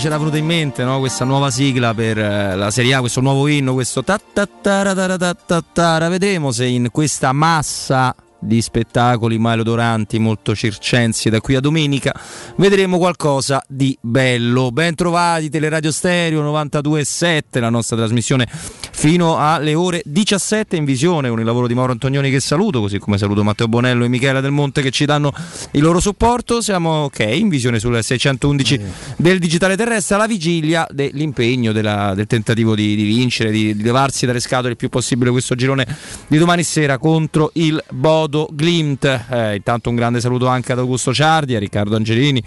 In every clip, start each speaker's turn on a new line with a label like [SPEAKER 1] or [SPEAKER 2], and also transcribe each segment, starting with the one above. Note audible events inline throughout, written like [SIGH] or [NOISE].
[SPEAKER 1] c'era venuta in mente no? questa nuova sigla per eh, la Serie A, questo nuovo inno, questo ta ta ta ta ta ta ta Vedremo se in questa massa di spettacoli maleodoranti, molto circensi da qui a domenica, vedremo qualcosa di bello. Ben trovati Teleradio Stereo 92.7, la nostra trasmissione fino alle ore 17 in visione con il lavoro di Mauro Antonioni che saluto, così come saluto Matteo Bonello e Michela Del Monte che ci danno il loro supporto. Siamo ok in visione sul 611 del digitale terrestre alla vigilia dell'impegno, della, del tentativo di, di vincere, di, di levarsi dalle scatole il più possibile questo girone di domani sera contro il Bodo. Bodo Glimt. Eh, intanto un grande saluto anche ad Augusto Ciardi, a Riccardo Angelini,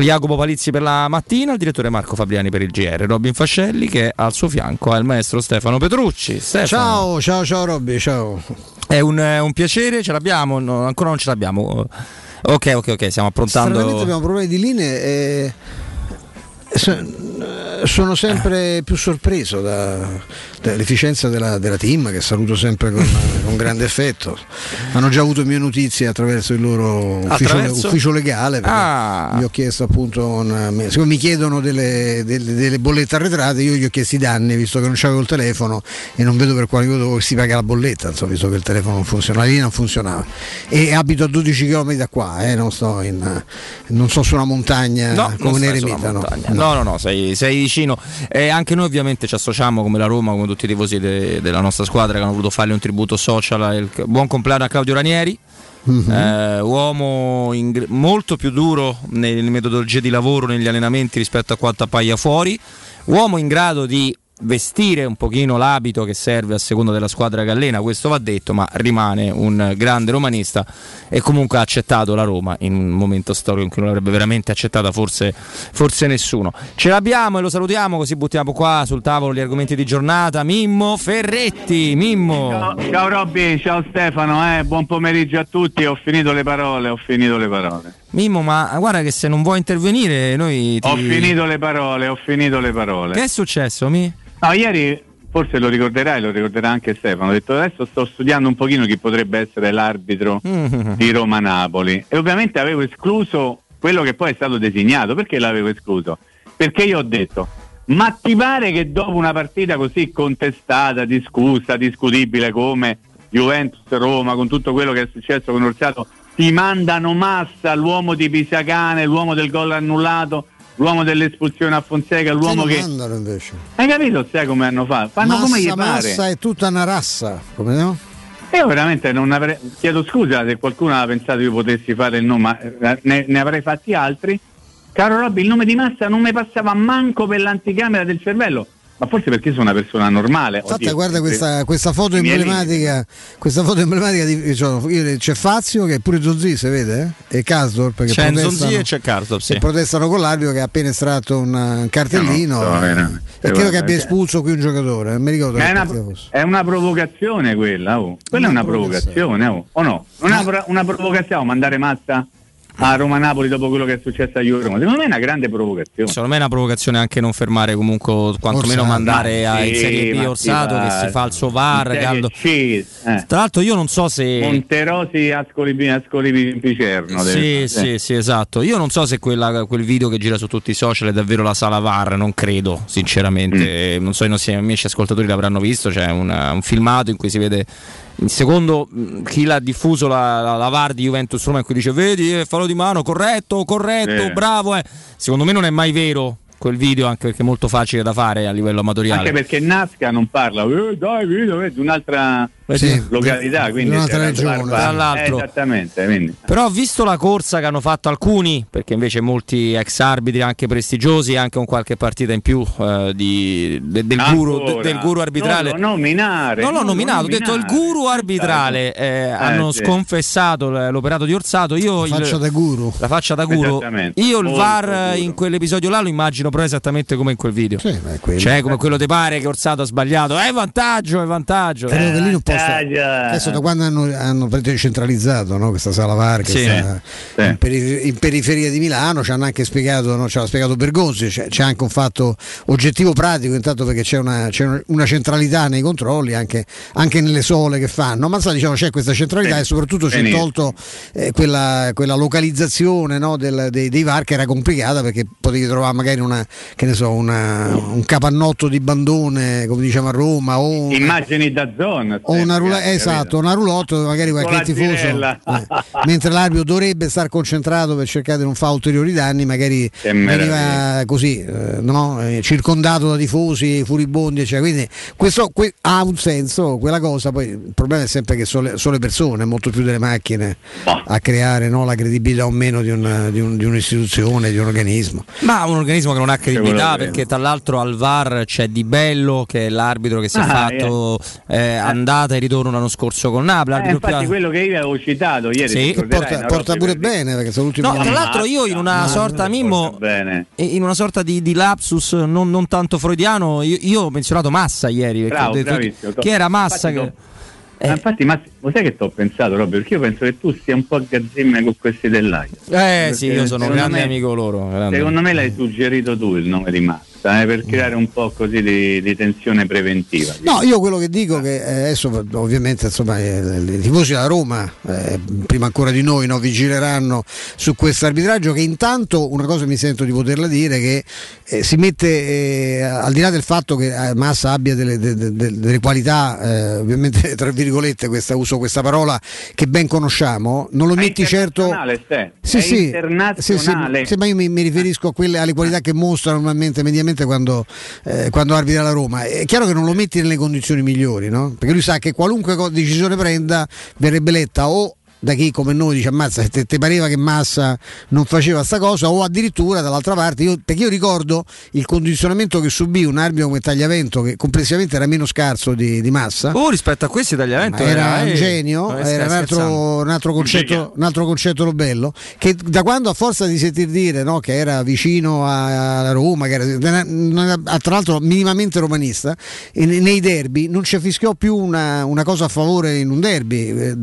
[SPEAKER 1] Jacopo Palizzi per la mattina, il direttore Marco Fabriani per il GR, Robin Fascelli che al suo fianco ha il maestro Stefano Petrucci. Stefano.
[SPEAKER 2] Ciao, ciao, ciao Robby, ciao.
[SPEAKER 1] È un, un piacere, ce l'abbiamo? No, ancora non ce l'abbiamo. Ok, ok, ok, stiamo approntando.
[SPEAKER 2] Stranamente abbiamo problemi di linee e sono sempre più sorpreso da, dall'efficienza della, della, team che saluto sempre con, [LAUGHS] con, grande affetto. Hanno già avuto mie notizie attraverso il loro attraverso? Ufficio, ufficio, legale ah. gli ho chiesto appunto una, siccome mi chiedono delle, delle, delle, bollette arretrate io gli ho chiesto i danni visto che non c'avevo il telefono e non vedo per quale motivo si paga la bolletta insomma, visto che il telefono non funziona la linea non funzionava. E abito a 12 km da qua eh, non, sto in, non sto su una montagna
[SPEAKER 1] no,
[SPEAKER 2] come ne remitano
[SPEAKER 1] no no no, sei, sei vicino. E anche noi ovviamente ci associamo come la Roma come tutti i tifosi de, della nostra squadra che hanno voluto farle un tributo social il, buon compleanno a Claudio Ranieri Mm-hmm. Eh, uomo in, molto più duro nelle metodologie di lavoro, negli allenamenti rispetto a quanto appaia fuori, uomo in grado di vestire un pochino l'abito che serve a seconda della squadra che allena, questo va detto, ma rimane un grande romanista e comunque ha accettato la Roma in un momento storico in cui non l'avrebbe veramente accettata forse, forse nessuno. Ce l'abbiamo e lo salutiamo così buttiamo qua sul tavolo gli argomenti di giornata. Mimmo Ferretti, Mimmo.
[SPEAKER 3] Ciao, ciao Robby, ciao Stefano, eh. buon pomeriggio a tutti, ho finito le parole, ho finito le parole.
[SPEAKER 1] Mimmo, ma guarda che se non vuoi intervenire noi ti...
[SPEAKER 3] Ho finito le parole, ho finito le parole.
[SPEAKER 1] Che è successo, Mi?
[SPEAKER 3] No, ieri forse lo ricorderai, lo ricorderà anche Stefano, ho detto adesso sto studiando un pochino chi potrebbe essere l'arbitro mm-hmm. di Roma-Napoli e ovviamente avevo escluso quello che poi è stato designato. Perché l'avevo escluso? Perché io ho detto, ma ti pare che dopo una partita così contestata, discussa, discutibile come Juventus-Roma, con tutto quello che è successo con Orsato, ti mandano massa l'uomo di Pisacane, l'uomo del gol annullato, l'uomo dell'espulsione a Fonseca, l'uomo che.
[SPEAKER 2] invece.
[SPEAKER 3] Hai capito? Sai come hanno fatto? Fanno
[SPEAKER 2] massa,
[SPEAKER 3] come gli
[SPEAKER 2] pare. Massa è tutta una rassa, come no?
[SPEAKER 3] Io veramente non avrei. Chiedo scusa se qualcuno aveva pensato io potessi fare il nome, ma eh, ne, ne avrei fatti altri. Caro Robby, il nome di Massa non mi passava manco per l'anticamera del cervello ma forse perché sono una persona normale.
[SPEAKER 2] Infatti, Oddio, guarda questa, questa, foto emblematica, questa foto emblematica di, cioè, c'è Fazio che è pure Zonzi, si vede? Eh? E Karsdorp che
[SPEAKER 1] c'è Zonzi e c'è Karsdorp, sì.
[SPEAKER 2] protestano con l'arbitro che ha appena estratto un cartellino no, no, no, no. e credo che abbia espulso qui un giocatore. Mi ricordo
[SPEAKER 3] è, una, è una provocazione quella, oh. quella una è una provocazione, oh. o no? Non è una, una provocazione mandare mazza a Roma-Napoli dopo quello che è successo a Juve Roma. Secondo me è una grande provocazione.
[SPEAKER 1] Secondo me è una provocazione anche non fermare comunque, quantomeno mandare a, in Serie B Orsato che si fa il suo VAR. Caldo. Eh. Tra l'altro io non so se...
[SPEAKER 3] Monterosi Ascoli, Ascoli Picerno.
[SPEAKER 1] Sì, sì, sì, esatto. Io non so se quella, quel video che gira su tutti i social è davvero la sala VAR, non credo, sinceramente. Mm. Non so i nostri amici ascoltatori l'avranno visto, c'è una, un filmato in cui si vede secondo mm, chi l'ha diffuso la, la, la VAR di Juventus Roma in cui dice vedi eh, fallo di mano corretto corretto eh. bravo eh. secondo me non è mai vero quel video anche perché è molto facile da fare a livello amatoriale
[SPEAKER 3] anche perché Nasca non parla eh, dai video vedi un'altra sì, località, quindi
[SPEAKER 2] un'altra regione.
[SPEAKER 1] Tra l'altro.
[SPEAKER 3] Eh, esattamente. Quindi.
[SPEAKER 1] Però visto la corsa che hanno fatto alcuni, perché invece molti ex arbitri anche prestigiosi, anche con qualche partita in più eh, di, de, del, guru, de, del, guru, arbitrale.
[SPEAKER 3] Non lo nominare.
[SPEAKER 1] Non l'ho nominato, ho detto il guru arbitrale. Eh, eh, hanno sì. sconfessato l'operato di Orsato. Io
[SPEAKER 2] la faccia
[SPEAKER 1] il,
[SPEAKER 2] da guru.
[SPEAKER 1] La faccia da guru. Io il VAR in quell'episodio là lo immagino però esattamente come in quel video. Sì, cioè come quello ti pare che Orsato ha sbagliato. È vantaggio, è vantaggio.
[SPEAKER 2] Credo che lì non possa adesso da quando hanno, hanno centralizzato no? questa sala VAR che sì. sta sì. in, perifer- in, periferia di Milano, ci hanno anche spiegato, no? ci ha spiegato Bergonzi, c'è, c'è, anche un fatto oggettivo pratico, intanto perché c'è una, c'è una centralità nei controlli, anche, anche, nelle sole che fanno, ma sa, diciamo, c'è questa centralità sì. e soprattutto ci è tolto eh, quella, quella, localizzazione no? Del, dei, dei, VAR che era complicata perché potevi trovare magari una, so, una, un capannotto di bandone, come diciamo a Roma, o
[SPEAKER 3] una, immagini da zona.
[SPEAKER 2] O una roulotte, esatto, una roulotte, magari qualche tifoso, eh, mentre l'arbitro dovrebbe stare concentrato per cercare di non fare ulteriori danni, magari veniva così, eh, no? Eh, circondato da tifosi, furibondi, eccetera. Quindi questo que- ha un senso, quella cosa, poi il problema è sempre che sono le, sono le persone, molto più delle macchine, a creare no, la credibilità o meno di, una, di, un, di, un'istituzione, di un organismo.
[SPEAKER 1] Ma un organismo che non ha credibilità perché tra l'altro al VAR c'è Di Bello che è l'arbitro che si ah, è fatto eh. Eh, andata e ritorno l'anno scorso con Napoli.
[SPEAKER 3] Eh, infatti più... quello che io avevo citato ieri sì.
[SPEAKER 2] porta, porta pure bene perché sono l'ultimo
[SPEAKER 1] no, tra l'altro io in una sorta Mimmo in una sorta di, di lapsus non, non, tanto freudiano io, io, ho menzionato Massa ieri
[SPEAKER 3] Bravo,
[SPEAKER 1] detto, che era Massa che...
[SPEAKER 3] Eh. infatti, ma sai che ti ho pensato, Robby? Perché io penso che tu stia un po' a gazzemme con questi dell'AIA.
[SPEAKER 1] Eh Perché sì, io sono un grande me, amico loro. Grande.
[SPEAKER 3] Secondo me l'hai suggerito tu il nome di Massa eh, per creare un po' così di, di tensione preventiva.
[SPEAKER 2] No, io quello che dico è che eh, adesso ovviamente insomma, eh, i tifosi della Roma, eh, prima ancora di noi, no, vigileranno su questo arbitraggio che intanto una cosa mi sento di poterla dire che eh, si mette eh, al di là del fatto che Massa abbia delle, delle, delle qualità, ovviamente [LAUGHS] tra virgolette questa, uso questa parola che ben conosciamo, non lo metti certo...
[SPEAKER 3] Sì, sì.
[SPEAKER 2] Sì, sì, ma io mi, mi riferisco a quelle, alle qualità che mostra normalmente mediamente specialmente quando, eh, quando arbitra la Roma. È chiaro che non lo metti nelle condizioni migliori, no? perché lui sa che qualunque decisione prenda verrebbe letta o da chi come noi dice ammazza te, te pareva che Massa non faceva sta cosa o addirittura dall'altra parte io, perché io ricordo il condizionamento che subì un arbitro come Tagliavento che complessivamente era meno scarso di, di Massa.
[SPEAKER 1] Oh rispetto a questi Tagliavento
[SPEAKER 2] era, era un genio era un altro, un, altro concetto, un altro, concetto, bello che da quando a forza di sentir dire no, che era vicino alla Roma che era, tra l'altro minimamente romanista nei derby non ci fischiò più una, una cosa a favore in un derby eh,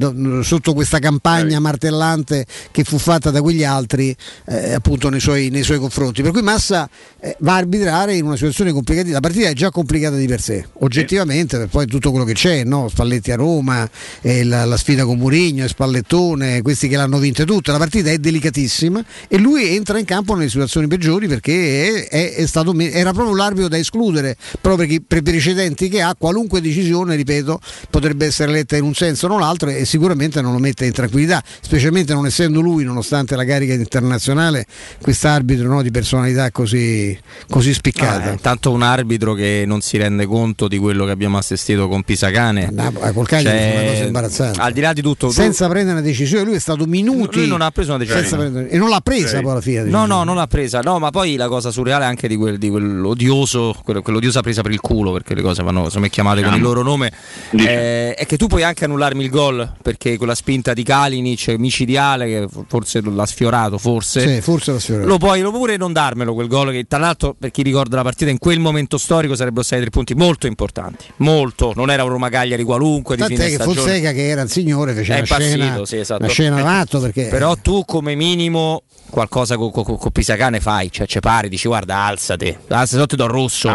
[SPEAKER 2] sotto questa campagna martellante che fu fatta da quegli altri eh, appunto nei suoi, nei suoi, confronti. Per cui Massa eh, va a arbitrare in una situazione complicata. La partita è già complicata di per sé, oggettivamente, per poi tutto quello che c'è, no? Spalletti a Roma, eh, la, la, sfida con Murigno, Spallettone, questi che l'hanno vinte tutte. La partita è delicatissima e lui entra in campo nelle situazioni peggiori perché è, è stato, era proprio l'arbitro da escludere, proprio per, per i precedenti che ha, qualunque decisione, ripeto, potrebbe essere letta in un senso o nell'altro e sicuramente non lo mette in tranquillità, specialmente non essendo lui, nonostante la carica internazionale, quest'arbitro no, di personalità così, così spiccata.
[SPEAKER 1] Ah, tanto un arbitro che non si rende conto di quello che abbiamo assistito con Pisacane.
[SPEAKER 2] No, col Cagliari cioè, una cosa imbarazzante.
[SPEAKER 1] Al di là di tutto,
[SPEAKER 2] senza tu... prendere una decisione, lui è stato minuti.
[SPEAKER 1] Lui non ha preso una decisione.
[SPEAKER 2] Prendere... e non l'ha presa sì. poi alla fine.
[SPEAKER 1] No, no, non l'ha presa. No, ma poi la cosa surreale è anche di, quel, di quell'odioso, quell'odiosa presa per il culo, perché le cose vanno insomma, chiamate con il loro nome. Eh, è che tu puoi anche annullarmi il gol perché quella spinta di Kalinic micidiale che forse l'ha sfiorato, forse.
[SPEAKER 2] Sì, forse l'ha sfiorato.
[SPEAKER 1] Lo puoi lo pure non darmelo quel gol che tra l'altro per chi ricorda la partita in quel momento storico sarebbero stati tre punti molto importanti, molto, non era un Roma Cagliari qualunque
[SPEAKER 2] Tant'è
[SPEAKER 1] di fine
[SPEAKER 2] che Fonseca che era il signore fece
[SPEAKER 1] è
[SPEAKER 2] una scena,
[SPEAKER 1] sì, esatto.
[SPEAKER 2] una scena matto perché
[SPEAKER 1] Però tu come minimo qualcosa con, con, con Pisacane fai, cioè ci pari, dici guarda alzate, alzate sotto do rosso.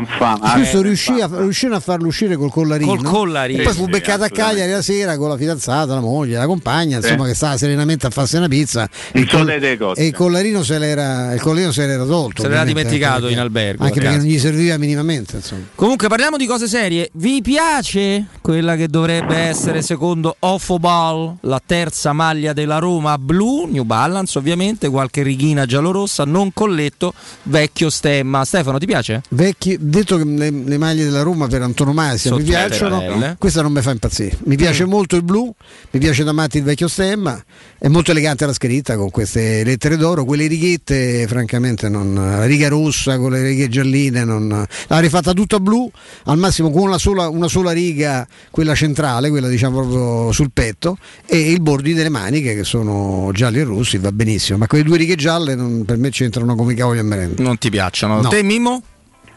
[SPEAKER 2] Questo eh, riuscì a, riuscirono a farlo uscire col collarino.
[SPEAKER 1] Col collarino.
[SPEAKER 2] E poi fu beccato a Cagliari la sera con la fidanzata, la moglie, la compagna, insomma che stava serenamente a farsi una pizza.
[SPEAKER 3] Il col-
[SPEAKER 2] e il collarino se l'era, il collarino se l'era tolto.
[SPEAKER 1] Se l'era dimenticato in albergo.
[SPEAKER 2] Anche perché non gli serviva minimamente. Insomma.
[SPEAKER 1] Comunque parliamo di cose serie. Vi piace quella che dovrebbe essere secondo Offoball, la terza maglia della Roma blu, New Balance ovviamente, qualche righina giallorossa, non colletto, vecchio stemma. Stefano, ti piace?
[SPEAKER 2] Vecchi, detto che le, le maglie della Roma per antonomasia Sotto mi piacciono, questa non mi fa impazzire. Mi piace mm. molto il blu, mi piace da matti il vecchio stemma, è molto elegante la scritta con queste lettere d'oro, quelle righette francamente non, la riga rossa con le righe gialline, non, l'ha rifatta tutta blu, al massimo con una sola, una sola riga, quella centrale, quella diciamo proprio sul petto e il bordi delle maniche che sono gialli e rossi, va benissimo, ma quelle due righe gialle non, per me c'entrano come i cavoli a merenda.
[SPEAKER 1] Non ti piacciono? No. Te Mimmo?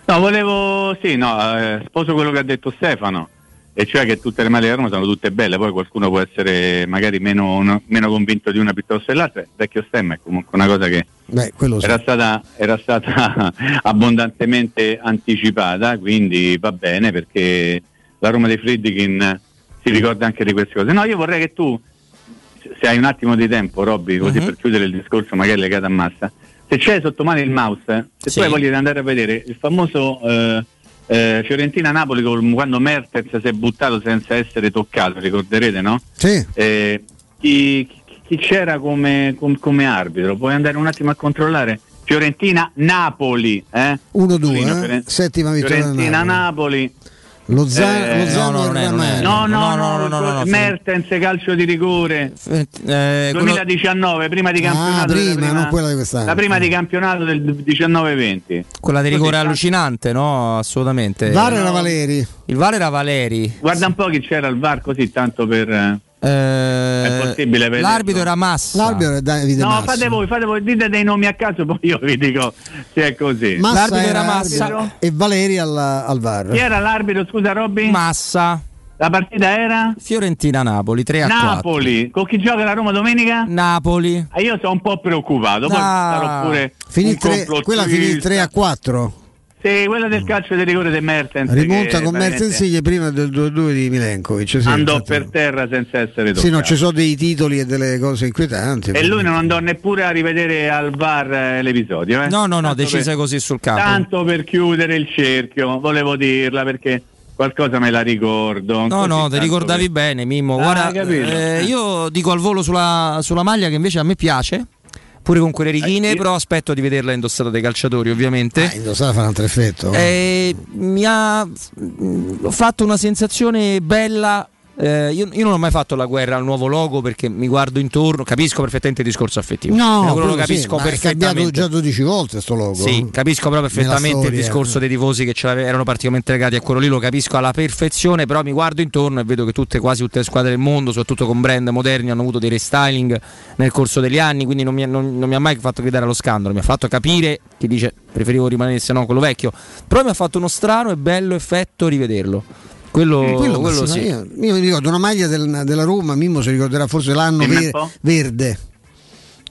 [SPEAKER 3] No, volevo, sì, no, eh, sposo quello che ha detto Stefano. E cioè che tutte le maglie della Roma sono tutte belle, poi qualcuno può essere magari meno, no, meno convinto di una piuttosto dell'altra, il vecchio stemma è comunque una cosa che Beh, era, stata, era, stata, [LAUGHS] abbondantemente anticipata, quindi va bene perché la Roma dei Friedkin si ricorda anche di queste cose. No, io vorrei che tu, se hai un attimo di tempo, Robby, così uh-huh. per chiudere il discorso magari legato a massa, se c'è sotto mano il mouse, se sì. tu hai voglia di andare a vedere il famoso... Eh, eh, Fiorentina-Napoli quando Mertens si è buttato senza essere toccato, ricorderete no?
[SPEAKER 2] Sì.
[SPEAKER 3] Eh, chi, chi, c'era come, come, come, arbitro? Puoi andare un attimo a controllare? Fiorentina-Napoli. Eh?
[SPEAKER 2] 1-2, eh? settima vittoria.
[SPEAKER 3] Fiorentina-Napoli.
[SPEAKER 2] Lozano, eh, Lozano no, no,
[SPEAKER 3] no, no, no, no, no, no, Mertens calcio di rigore. Eh, 2019 prima di campionato
[SPEAKER 2] ah, prima, prima, non quella di quest'anno.
[SPEAKER 3] la prima di campionato del 19-20
[SPEAKER 1] quella di rigore allucinante no? Assolutamente.
[SPEAKER 2] VAR era Valeri.
[SPEAKER 1] Il VAR era Valeri.
[SPEAKER 3] Guarda un po' chi c'era al VAR così tanto per
[SPEAKER 1] eh, è possibile vederlo. L'arbitro era Massa.
[SPEAKER 2] L'arbitro Davide
[SPEAKER 3] no,
[SPEAKER 2] Massa.
[SPEAKER 3] fate voi, fate voi, dite dei nomi a caso, [LAUGHS] poi io vi dico se è così.
[SPEAKER 2] Massa l'arbitro era, Massa e Valeri al, al VAR.
[SPEAKER 3] Chi era l'arbitro, scusa Robby?
[SPEAKER 1] Massa.
[SPEAKER 3] La partita era?
[SPEAKER 1] Fiorentina-Napoli 3 a
[SPEAKER 3] Napoli. 4. Con chi gioca la Roma domenica?
[SPEAKER 1] Napoli.
[SPEAKER 3] Ah, io sono un po' preoccupato. Poi ah. sarò pure.
[SPEAKER 2] Finì tre, quella finì 3 a 4.
[SPEAKER 3] Sì, quella del calcio di rigore di Mertens.
[SPEAKER 2] Rimonta con Mertens e prima del 2-2 di Milenkovic. Sì,
[SPEAKER 3] andò per terra senza essere toccato.
[SPEAKER 2] Sì, no, ci sono dei titoli e delle cose inquietanti.
[SPEAKER 3] E lui non andò neppure a rivedere al VAR eh, l'episodio. Eh?
[SPEAKER 1] No, no, no, decise per, così sul campo.
[SPEAKER 3] Tanto per chiudere il cerchio, volevo dirla perché qualcosa me la ricordo.
[SPEAKER 1] No, no, ti ricordavi per... bene, Mimmo. Ah, Guarda, eh, io dico al volo sulla, sulla maglia che invece a me piace pure con quelle righine, eh, però aspetto di vederla indossata dai calciatori ovviamente.
[SPEAKER 2] Ah, indossata fa un altro effetto.
[SPEAKER 1] Eh, mi ha fatto una sensazione bella eh, io, io, non ho mai fatto la guerra al nuovo logo perché mi guardo intorno, capisco perfettamente il discorso affettivo.
[SPEAKER 2] No, quello lo capisco sì, perfettamente. È cambiato già 12 volte questo logo.
[SPEAKER 1] Sì, capisco però perfettamente storia, il discorso eh. dei tifosi che erano particolarmente legati a quello lì, lo capisco alla perfezione, però mi guardo intorno e vedo che tutte, quasi tutte le squadre del mondo, soprattutto con brand moderni, hanno avuto dei restyling nel corso degli anni, quindi non mi, non, non mi ha mai fatto gridare allo scandalo, mi ha fatto capire chi dice preferivo rimanere se no quello vecchio, però mi ha fatto uno strano e bello effetto rivederlo. Quello, eh, quello, quello sì.
[SPEAKER 2] Io, io, mi ricordo una maglia del, della Roma, Mimmo si ricorderà forse l'anno ver, verde.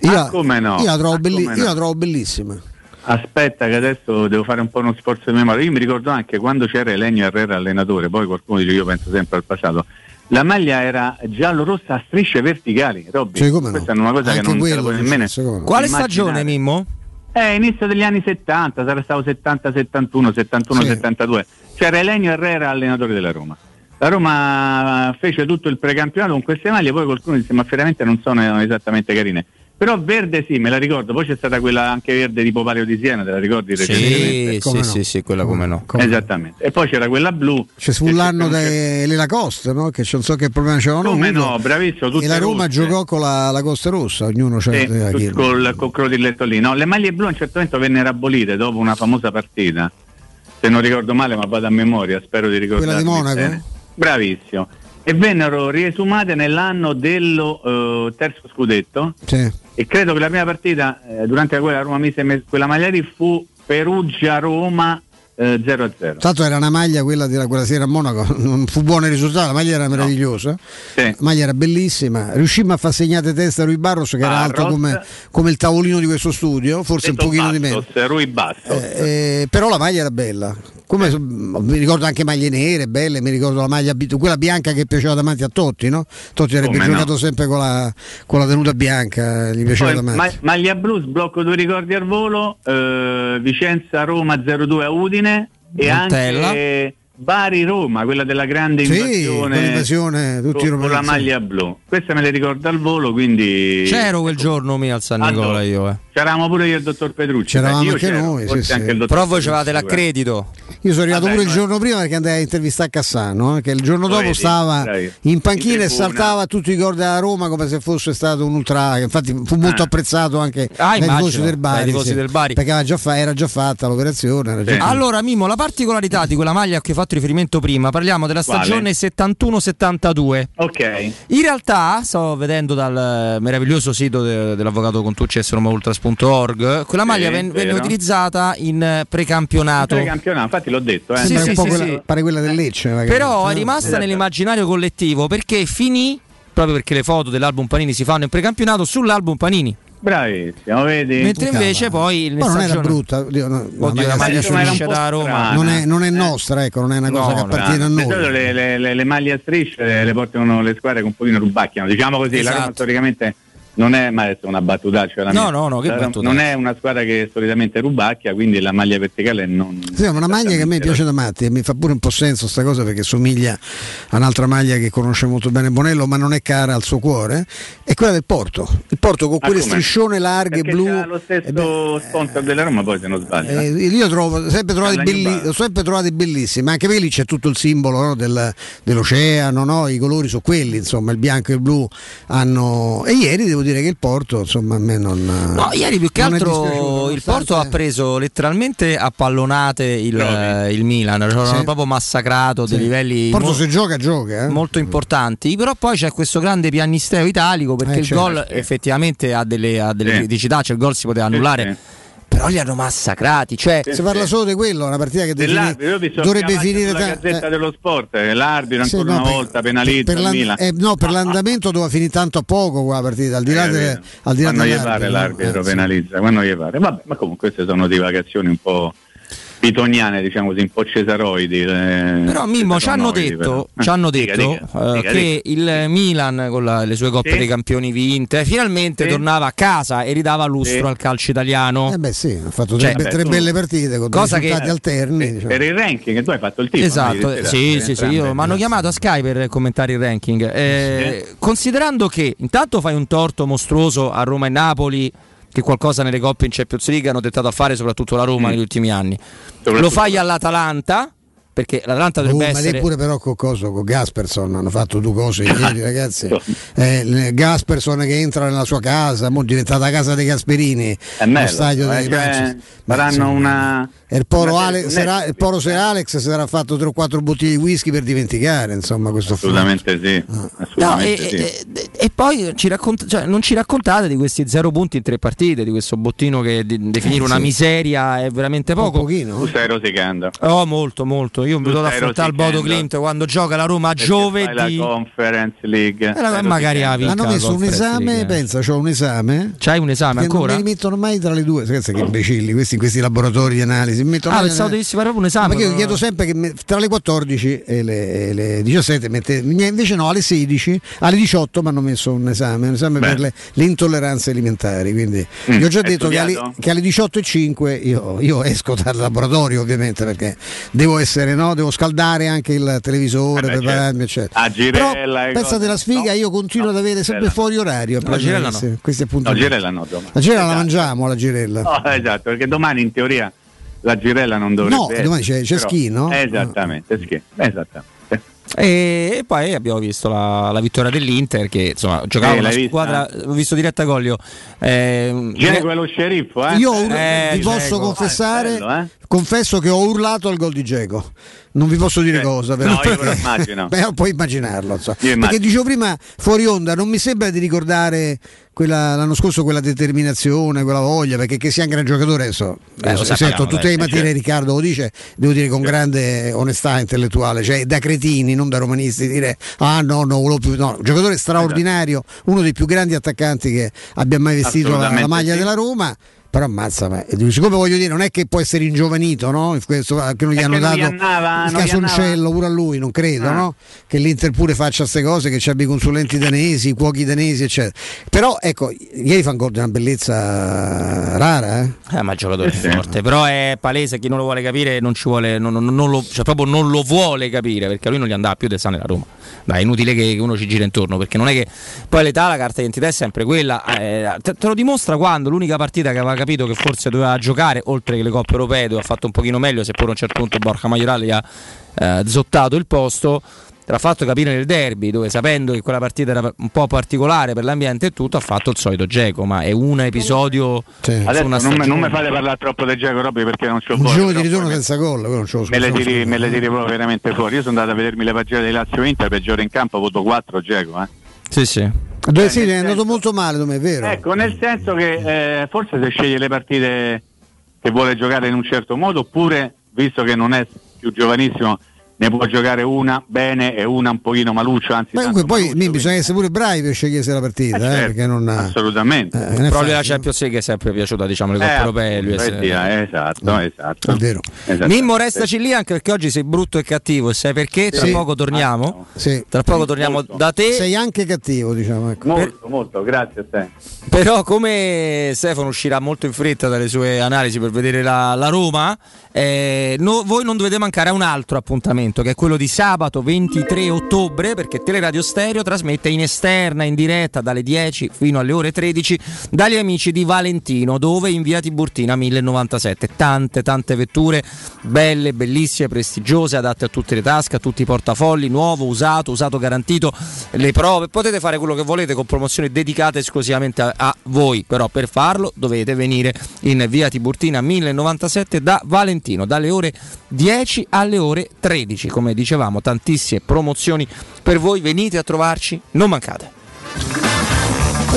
[SPEAKER 3] Io, ah, come no?
[SPEAKER 2] Io la, trovo, ah, belli- no? io la trovo bellissima.
[SPEAKER 3] Aspetta che adesso devo fare un po' uno sforzo di memoria. Io mi ricordo anche quando c'era Elenio Herrera allenatore, poi qualcuno dice io penso sempre al passato. La maglia era giallo-rossa a strisce verticali, Robby.
[SPEAKER 2] Sì,
[SPEAKER 3] Questa è una cosa anche che non quello, puoi nemmeno.
[SPEAKER 1] Quale stagione, Mimmo?
[SPEAKER 3] Eh, inizio degli anni 70, sarà stato 70, 71, 71, sì. 72 c'era Elenio Herrera allenatore della Roma. La Roma fece tutto il precampionato con queste maglie, poi qualcuno disse ma veramente non sono esattamente carine. Però verde sì, me la ricordo. Poi c'è stata quella anche verde tipo Palio di Siena, te la ricordi?
[SPEAKER 1] Sì, sì, no? sì, sì, quella come no.
[SPEAKER 3] Come Esattamente. E poi c'era quella blu.
[SPEAKER 2] C'è fu l'anno delle Lacoste, no? Che non so che problema c'erano.
[SPEAKER 3] Come no, bravissimo.
[SPEAKER 2] E la Roma rosse. giocò con la, la Costa Rossa, ognuno c'era.
[SPEAKER 3] Sì, col, col crotilletto lì. No, le maglie blu a un certo momento vennero abolite dopo una famosa partita se non ricordo male, ma vado a memoria, spero di ricordare.
[SPEAKER 2] Quella di Monaco? Bene.
[SPEAKER 3] Bravissimo. E vennero riesumate nell'anno dello uh, terzo scudetto.
[SPEAKER 2] Sì.
[SPEAKER 3] E credo che la prima partita, eh, durante la quale la Roma mise quella maglia lì, fu Perugia-Roma eh, 0 a 0.
[SPEAKER 2] Tanto era una maglia quella di quella sera a Monaco, [LAUGHS] non fu buono il risultato, la maglia era meravigliosa, no. sì. la maglia era bellissima, riuscimmo a far segnate testa a Rui Barros che Barros. era alto come, come, il tavolino di questo studio, forse Detto un pochino Bastos, di meno.
[SPEAKER 3] Rui Bastos.
[SPEAKER 2] Eh, eh, però la maglia era bella, come, mi ricordo anche maglie nere, belle, mi ricordo la maglia quella bianca che piaceva davanti a Totti, no? Totti avrebbe come giocato no. sempre con la, con la, tenuta bianca, gli piaceva Poi, davanti.
[SPEAKER 3] Ma, maglia blu, sblocco due ricordi al volo, eh, Vicenza-Roma 0-2 a Udine e
[SPEAKER 1] Montella.
[SPEAKER 3] anche Bari Roma, quella della grande invasione,
[SPEAKER 2] sì, invasione tutti
[SPEAKER 3] con, con la maglia blu. Questa me le ricordo al volo, quindi
[SPEAKER 1] c'ero quel giorno mi al San Nicola allora, io. Eh.
[SPEAKER 3] C'eravamo pure io e il dottor Petrucci.
[SPEAKER 2] C'eravamo anche noi, sì,
[SPEAKER 3] anche
[SPEAKER 2] sì.
[SPEAKER 1] Però voi avevate l'accredito.
[SPEAKER 2] Io sono arrivato Vabbè, pure il giorno prima perché andai a intervistare Cassano, eh, che il giorno dopo vedi, stava dai, in panchina in e saltava tutti i ricordi della Roma come se fosse stato un ultra, infatti fu molto ah. apprezzato anche
[SPEAKER 1] ah, dai tifosi
[SPEAKER 2] del Bari,
[SPEAKER 1] sì, del Bari.
[SPEAKER 2] perché era già, fa, era già, fatta l'operazione. Già
[SPEAKER 1] allora Mimo, la particolarità di quella maglia a cui hai fatto riferimento prima, parliamo della stagione 71-72.
[SPEAKER 3] Ok.
[SPEAKER 1] In realtà, sto vedendo dal meraviglioso sito de, dell'avvocato Contucci Essere Roma Ultra Tennis.org, quella maglia sì, venne utilizzata in precampionato. In
[SPEAKER 3] precampionato, infatti l'ho detto. Eh.
[SPEAKER 2] Sì, sì, sì, quella, pare quella del Lecce.
[SPEAKER 1] Magari. Però è rimasta esatto. nell'immaginario collettivo perché finì, proprio perché le foto dell'album Panini si fanno in precampionato, sull'album Panini.
[SPEAKER 3] Bravissimo, vedi?
[SPEAKER 1] Mentre invece poi
[SPEAKER 2] il non era brutta, oddio, no,
[SPEAKER 1] oddio, la maglia striscia da Roma.
[SPEAKER 2] Non è, non è, nostra, ecco, non è una cosa no, che appartiene a noi.
[SPEAKER 3] Le, le, le, le maglie a strisce le, le, portano le squadre che un pochino rubacchiano, diciamo così, esatto. la Roma storicamente non è, ma adesso una battutaccia cioè
[SPEAKER 1] no, no, no, che battuta.
[SPEAKER 3] non è una squadra che solitamente rubacchia quindi la maglia verticale non
[SPEAKER 2] sì, una maglia che a me piace da matti e mi fa pure un po' senso sta cosa perché somiglia a un'altra maglia che conosce molto bene Bonello ma non è cara al suo cuore è quella del Porto. Il Porto con ah, quelle striscione larghe
[SPEAKER 3] perché
[SPEAKER 2] blu.
[SPEAKER 3] lo stesso beh, sponsor della Roma poi se non sbaglio.
[SPEAKER 2] eh, io trovo sempre trovate, belli, sempre trovate bellissime anche perché lì c'è tutto il simbolo no, del, dell'oceano no? i colori sono quelli insomma il bianco e il blu hanno e ieri devo dire che il Porto insomma a me non
[SPEAKER 1] no ieri più che altro il Porto ha preso letteralmente a pallonate il, il Milan cioè sì. proprio massacrato sì. dei livelli
[SPEAKER 2] Porto mo- se gioca gioca eh?
[SPEAKER 1] molto importanti però poi c'è questo grande piannisteo italico perché eh, il gol certo. effettivamente ha delle, ha delle criticità cioè il gol si poteva annullare però li hanno massacrati. Cioè,
[SPEAKER 2] sì, si parla solo di quello, una partita che dovrebbe finire
[SPEAKER 3] la gazzetta eh, dello sport, eh, l'arbitro sì, ancora no, una per, volta penalizza per, per
[SPEAKER 2] eh, no, per l'andamento doveva finire tanto a poco quella partita, al di là, eh, de, al di là
[SPEAKER 3] quando gli pare l'arbitro eh, penalizza, quando gli pare. Vabbè, ma comunque queste sono divagazioni un po' pitoniane, diciamo così, un po' cesaroidi.
[SPEAKER 1] Eh, Però Mimmo ci hanno detto, ci hanno detto dica, dica, uh, dica, che il Milan con la, le sue coppe sì. dei campioni vinte finalmente sì. tornava a casa e ridava lustro sì. al calcio italiano.
[SPEAKER 2] Eh beh sì, ha fatto cioè, tre, tre belle partite con cosa risultati che, alterni.
[SPEAKER 3] Diciamo. Per il ranking, tu hai fatto il tipo.
[SPEAKER 1] Esatto, sì, sì, sì, io mi hanno chiamato a Sky per commentare il ranking. Eh, considerando che intanto fai un torto mostruoso a Roma e Napoli che qualcosa nelle coppe in Champions League hanno tentato a fare soprattutto la Roma mm. negli ultimi anni. Lo fai all'Atalanta perché l'Atalanta dovrebbe
[SPEAKER 2] oh,
[SPEAKER 1] essere.
[SPEAKER 2] Ma lei pure però con coso, con Gasperson hanno fatto due cose ieri, [LAUGHS] ragazzi. Eh, Gasperson che entra nella sua casa, mo è diventata casa dei Gasperini.
[SPEAKER 3] È bello, stadio eh, dei cioè, faranno una.
[SPEAKER 2] E il poro, Alex, sarà, il poro se Alex si sarà fatto 3 o 4 bottiglie di whisky per dimenticare, insomma, questo
[SPEAKER 3] Assolutamente sì. Ah. Assolutamente
[SPEAKER 1] no, sì. E, e, e, poi ci racconta, cioè, non ci raccontate di questi zero punti in tre partite, di questo bottino che di, definire eh, una sì. miseria è veramente poco.
[SPEAKER 2] Un pochino.
[SPEAKER 3] Tu stai rosicando.
[SPEAKER 1] Oh, molto, molto. Io mi vedo affrontare il Bodo Clint quando gioca la Roma a giovedì.
[SPEAKER 3] La Conference League.
[SPEAKER 1] Eh, magari ha vinto.
[SPEAKER 2] Hanno messo un esame, League. pensa, c'ho un esame.
[SPEAKER 1] C'hai un esame ancora?
[SPEAKER 2] Non mi mettono mai tra le due. Ragazzi, che imbecilli, questi in questi laboratori di analisi. Mi
[SPEAKER 1] ah, pensavo dovessi fare proprio un esame.
[SPEAKER 2] Ma io chiedo sempre che tra le 14 e le, le 17 mette, invece no, alle 16, alle 18 mi hanno messo un esame, un esame Beh. per le, le, intolleranze alimentari. Quindi mm, io ho già detto che alle, che alle, 18 e 5 io, io, esco dal laboratorio ovviamente perché devo essere, no? Devo scaldare anche il televisore, eh prepararmi,
[SPEAKER 3] certo. eccetera. A Girella,
[SPEAKER 2] Però, pensa della sfiga, no, io continuo no, ad avere sempre fuori orario.
[SPEAKER 1] No, Girella no.
[SPEAKER 2] Questi appuntamenti.
[SPEAKER 3] No, Girella no, domani.
[SPEAKER 2] La Girella esatto. la mangiamo, la Girella.
[SPEAKER 3] No, esatto, perché domani in teoria la girella non dovrebbe
[SPEAKER 2] no, domani c'è, c'è Schi, no?
[SPEAKER 3] Esattamente, Schi, esattamente.
[SPEAKER 1] E poi abbiamo visto la, la vittoria dell'Inter che insomma giocava eh, una squadra, ho visto diretta Goglio.
[SPEAKER 3] Eh, Viene quello sceriffo, eh?
[SPEAKER 2] Io eh, vi posso confessare, bello, eh? confesso che ho urlato al gol di Geco. Non vi posso dire cosa,
[SPEAKER 3] però. No, io lo immagino. [LAUGHS]
[SPEAKER 2] Beh, puoi immaginarlo. So. Perché dicevo prima, fuori onda, non mi sembra di ricordare quella, l'anno scorso quella determinazione, quella voglia, perché che sia un gran giocatore, so, eh, lo sento tutte le mattine certo. [LAUGHS] Riccardo lo dice, devo dire con grande onestà intellettuale, cioè da cretini, non da romanisti, dire ah no, no, volevo più, no, giocatore straordinario, uno dei più grandi attaccanti che abbia mai vestito la, la maglia sì. della Roma però ammazza, ma siccome voglio dire, non è che può essere ingiovanito, no? Questo, che non gli hanno dato andava, il casoncello pure a lui, non credo, ah. no? Che l'Inter pure faccia queste cose, che ci abbia i consulenti danesi, i cuochi danesi, eccetera. Però ecco, ieri fa di una bellezza rara, eh?
[SPEAKER 1] eh ma il giocatore è forte, però è palese, chi non lo vuole capire non ci vuole, non, non, non lo, cioè proprio non lo vuole capire, perché a lui non gli andava più del Sane la Roma. Dai, è inutile che uno ci gira intorno, perché non è che poi l'età, la carta d'identità è sempre quella. Eh, te, te, lo dimostra quando l'unica partita che aveva capito che forse doveva giocare, oltre che le coppe europee, dove ha fatto un pochino meglio, seppur a un certo punto Borja Maiorale gli ha eh, zottato il posto l'ha fatto capire nel derby dove sapendo che quella partita era un po' particolare per l'ambiente e tutto ha fatto il solito Geco ma è un episodio
[SPEAKER 3] sì. Adesso non, me, non mi fate parlare troppo del Geco Robby perché non c'ho
[SPEAKER 2] un giro di ritorno senza gol non c'ho,
[SPEAKER 3] me, le tiri, me le tiri proprio veramente fuori io sono andato a vedermi le pagine di Lazio Inter peggiore in campo ho avuto 4 Geco eh
[SPEAKER 1] Sì, sì.
[SPEAKER 2] Dove sì, è andato molto male, è vero.
[SPEAKER 3] Ecco, nel senso che eh, forse se sceglie le partite che vuole giocare in un certo modo, oppure visto che non è più giovanissimo, ne può giocare una bene e una un pochino maluccio. Anzi,
[SPEAKER 2] comunque poi maluccio, bisogna essere pure bravi per scegliere la partita. Eh, eh, certo, non,
[SPEAKER 3] assolutamente.
[SPEAKER 1] Eh, Proprio la Champions League è sempre piaciuta, diciamo, le coppe
[SPEAKER 3] eh,
[SPEAKER 1] europee. Lui
[SPEAKER 3] è, esatto, eh. esatto. È
[SPEAKER 2] vero.
[SPEAKER 1] Mimmo, restaci lì anche perché oggi sei brutto e cattivo. Sai perché? Tra sì. poco torniamo.
[SPEAKER 2] Sì.
[SPEAKER 1] Tra poco torniamo
[SPEAKER 3] molto.
[SPEAKER 1] da te.
[SPEAKER 2] Sei anche cattivo, diciamo. Ecco.
[SPEAKER 3] Molto, per... molto, grazie a te.
[SPEAKER 1] Però, come Stefano uscirà molto in fretta dalle sue analisi per vedere la, la Roma, eh, no, voi non dovete mancare a un altro appuntamento che è quello di sabato 23 ottobre perché Teleradio Stereo trasmette in esterna, in diretta dalle 10 fino alle ore 13 dagli amici di Valentino dove in via Tiburtina 1097 tante tante vetture belle, bellissime, prestigiose, adatte a tutte le tasche, a tutti i portafogli, nuovo, usato, usato garantito, le prove, potete fare quello che volete con promozioni dedicate esclusivamente a, a voi, però per farlo dovete venire in via Tiburtina 1097 da Valentino Trentino dalle ore 10 alle ore 13. Come dicevamo, tantissime promozioni per voi, venite a trovarci, non mancate.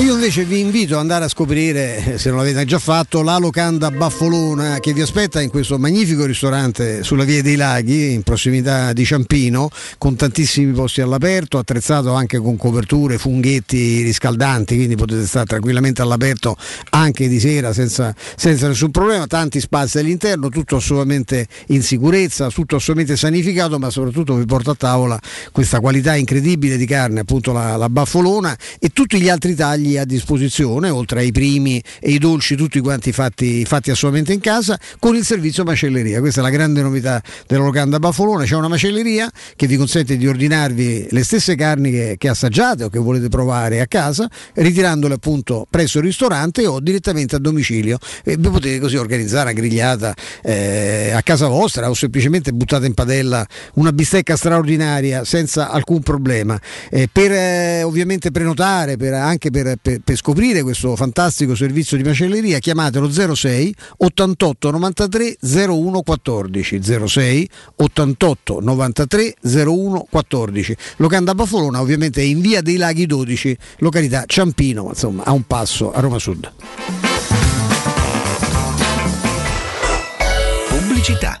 [SPEAKER 2] Io invece vi invito ad andare a scoprire, se non l'avete già fatto, la locanda Baffolona che vi aspetta in questo magnifico ristorante sulla Via dei Laghi, in prossimità di Ciampino, con tantissimi posti all'aperto, attrezzato anche con coperture, funghetti riscaldanti, quindi potete stare tranquillamente all'aperto anche di sera senza, senza nessun problema, tanti spazi all'interno, tutto assolutamente in sicurezza, tutto assolutamente sanificato, ma soprattutto vi porta a tavola questa qualità incredibile di carne, appunto la, la Baffolona e tutti gli altri tagli tagli a disposizione, oltre ai primi e i dolci, tutti quanti fatti, fatti assolutamente in casa, con il servizio macelleria. Questa è la grande novità della locanda Baffolona. C'è una macelleria che vi consente di ordinarvi le stesse carni che, che assaggiate o che volete provare a casa, ritirandole appunto presso il ristorante o direttamente a domicilio. E potete così organizzare una grigliata eh, a casa vostra o semplicemente buttate in padella una bistecca straordinaria senza alcun problema. Eh, per eh, ovviamente prenotare, per, anche per per, per, scoprire questo fantastico servizio di macelleria chiamatelo 06 88 93 01 14 06 88 93 01 14 Locanda Bafolona ovviamente è in via dei Laghi 12 località Ciampino insomma a un passo a Roma Sud.
[SPEAKER 4] Pubblicità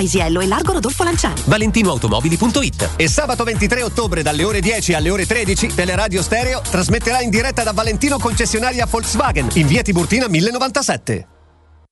[SPEAKER 5] Paisiello e Largo Rodolfo Lanciani.
[SPEAKER 6] ValentinoAutomobili.it
[SPEAKER 4] E sabato 23 ottobre dalle ore 10 alle ore 13 Teleradio Stereo trasmetterà in diretta da Valentino concessionaria Volkswagen in via Tiburtina 1097.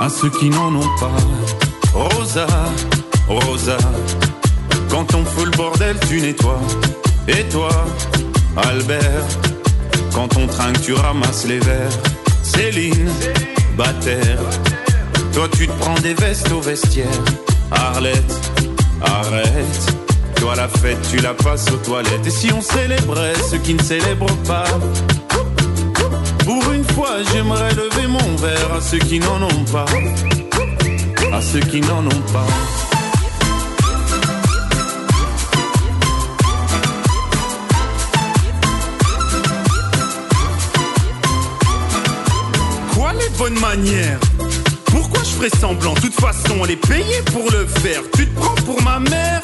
[SPEAKER 7] à ceux qui n'en ont pas. Rosa, Rosa, quand on fout le bordel, tu nettoies. Et toi, Albert, quand on trinque, tu ramasses les verres. Céline, Bataire, toi tu te prends des vestes au vestiaire. Arlette, arrête. Toi la fête, tu la passes aux toilettes. Et si on célébrait ceux qui ne célèbrent pas? Pour une j'aimerais lever mon verre à ceux qui n'en ont pas. À ceux qui n'en ont pas. Quoi les bonnes manières? Pourquoi je ferais semblant? De toute façon, elle est payée pour le faire. Tu te prends pour ma mère?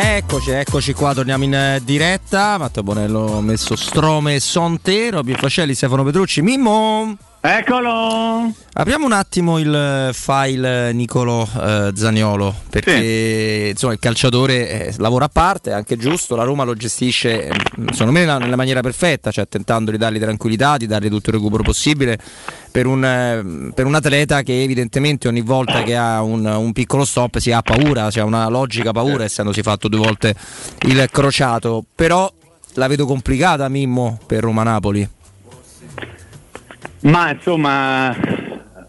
[SPEAKER 1] Eccoci, eccoci qua, torniamo in eh, diretta. Matteo Bonello ha messo Strome Sonte, Robin Facelli, Stefano Petrucci, Mimmo.
[SPEAKER 3] Eccolo!
[SPEAKER 1] Apriamo un attimo il eh, file Nicolo eh, Zaniolo, perché insomma, il calciatore eh, lavora a parte, è anche giusto, la Roma lo gestisce eh, secondo me nella, nella maniera perfetta, cioè tentando di dargli tranquillità, di dargli tutto il recupero possibile per un, eh, per un atleta che evidentemente ogni volta che ha un, un piccolo stop si ha paura, cioè una logica paura essendosi fatto due volte il crociato, però la vedo complicata Mimmo per Roma Napoli.
[SPEAKER 3] Ma insomma,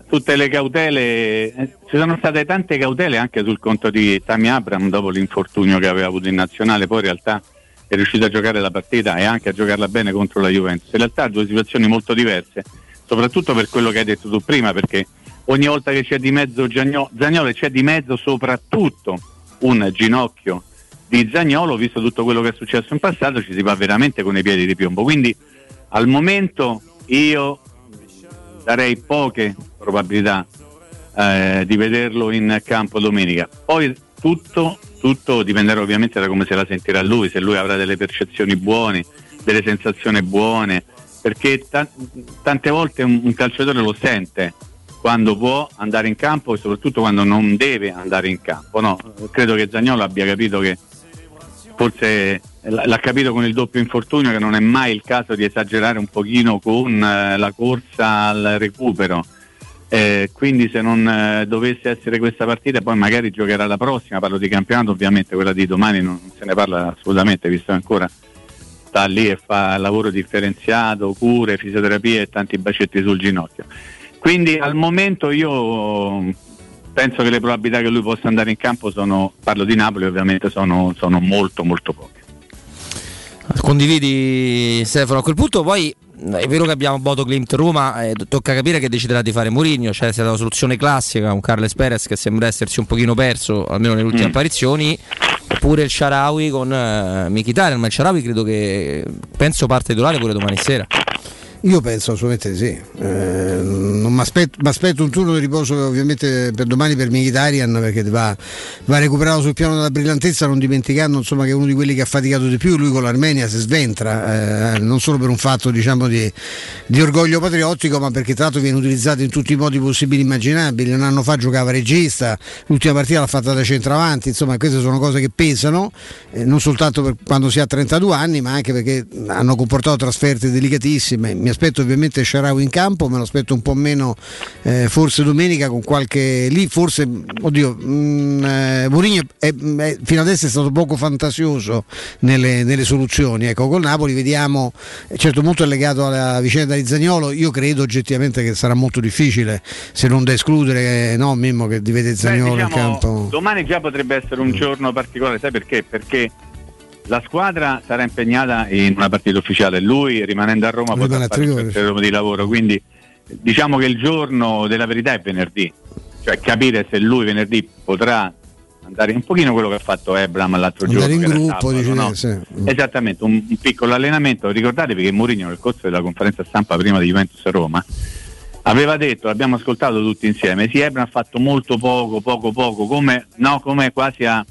[SPEAKER 3] tutte le cautele, eh, ci sono state tante cautele anche sul conto di Tami Abram dopo l'infortunio che aveva avuto in nazionale, poi in realtà è riuscito a giocare la partita e anche a giocarla bene contro la Juventus. In realtà due situazioni molto diverse, soprattutto per quello che hai detto tu prima, perché ogni volta che c'è di mezzo Zagnolo c'è di mezzo soprattutto un ginocchio di Zagnolo, visto tutto quello che è successo in passato, ci si va veramente con i piedi di piombo. Quindi al momento io darei poche probabilità eh, di vederlo in campo domenica. Poi tutto tutto dipenderà ovviamente da come se la sentirà lui, se lui avrà delle percezioni buone, delle sensazioni buone, perché t- tante volte un, un calciatore lo sente quando può andare in campo e soprattutto quando non deve andare in campo. No, credo che Zagnolo abbia capito che forse l'ha capito con il doppio infortunio che non è mai il caso di esagerare un pochino con eh, la corsa al recupero. Eh, quindi se non eh, dovesse essere questa partita poi magari giocherà la prossima, parlo di campionato ovviamente, quella di domani non, se ne parla assolutamente visto ancora sta lì e fa lavoro differenziato, cure, fisioterapia e tanti bacetti sul ginocchio. Quindi al momento io penso che le probabilità che lui possa andare in campo sono, parlo di Napoli ovviamente, sono, sono molto molto poche.
[SPEAKER 1] Condividi Stefano a quel punto, poi è vero che abbiamo Bodo Klimt Roma, eh, tocca capire che deciderà di fare Mourinho, cioè è stata la soluzione classica con Carles Perez che sembra essersi un pochino perso, almeno nelle ultime mm. apparizioni, oppure il Sharawi con uh, Mkhitaryan, ma il Sharawi credo che penso parte titolare pure domani sera.
[SPEAKER 2] Io penso assolutamente di sì. Eh, mi aspetto un turno di riposo ovviamente per domani per Mkhitaryan perché va, va, recuperato sul piano della brillantezza, non dimenticando insomma, che è uno di quelli che ha faticato di più. Lui con l'Armenia si sventra, eh, non solo per un fatto diciamo, di, di, orgoglio patriottico, ma perché tra l'altro viene utilizzato in tutti i modi possibili e immaginabili. Un anno fa giocava regista, l'ultima partita l'ha fatta da centravanti, insomma queste sono cose che pesano, eh, non soltanto per quando si ha 32 anni, ma anche perché hanno comportato trasferte delicatissime mi aspetto ovviamente Sharawi in campo, me lo aspetto un po' meno eh, forse domenica con qualche lì forse oddio mh, mm, eh, Mourinho è, è, fino adesso è stato poco fantasioso nelle, nelle, soluzioni ecco col Napoli vediamo certo molto è legato alla vicenda di Zagnolo io credo oggettivamente che sarà molto difficile se non da escludere no Mimmo che di vede Zagnolo Beh, diciamo, in campo
[SPEAKER 3] domani già potrebbe essere un giorno particolare sai perché? perché la squadra sarà impegnata in una partita ufficiale, lui rimanendo a Roma potrà fare il Roma di lavoro, quindi diciamo che il giorno della verità è venerdì, cioè capire se lui venerdì potrà andare un pochino quello che ha fatto Ebram l'altro
[SPEAKER 2] andare
[SPEAKER 3] giorno.
[SPEAKER 2] in gruppo, sabato, no? sì.
[SPEAKER 3] Esattamente, un, un, piccolo allenamento. Ricordatevi che Mourinho nel corso della conferenza stampa prima di Juventus Roma aveva detto, l'abbiamo ascoltato tutti insieme, sì Ebram ha fatto molto poco, poco, poco, come, no, come quasi a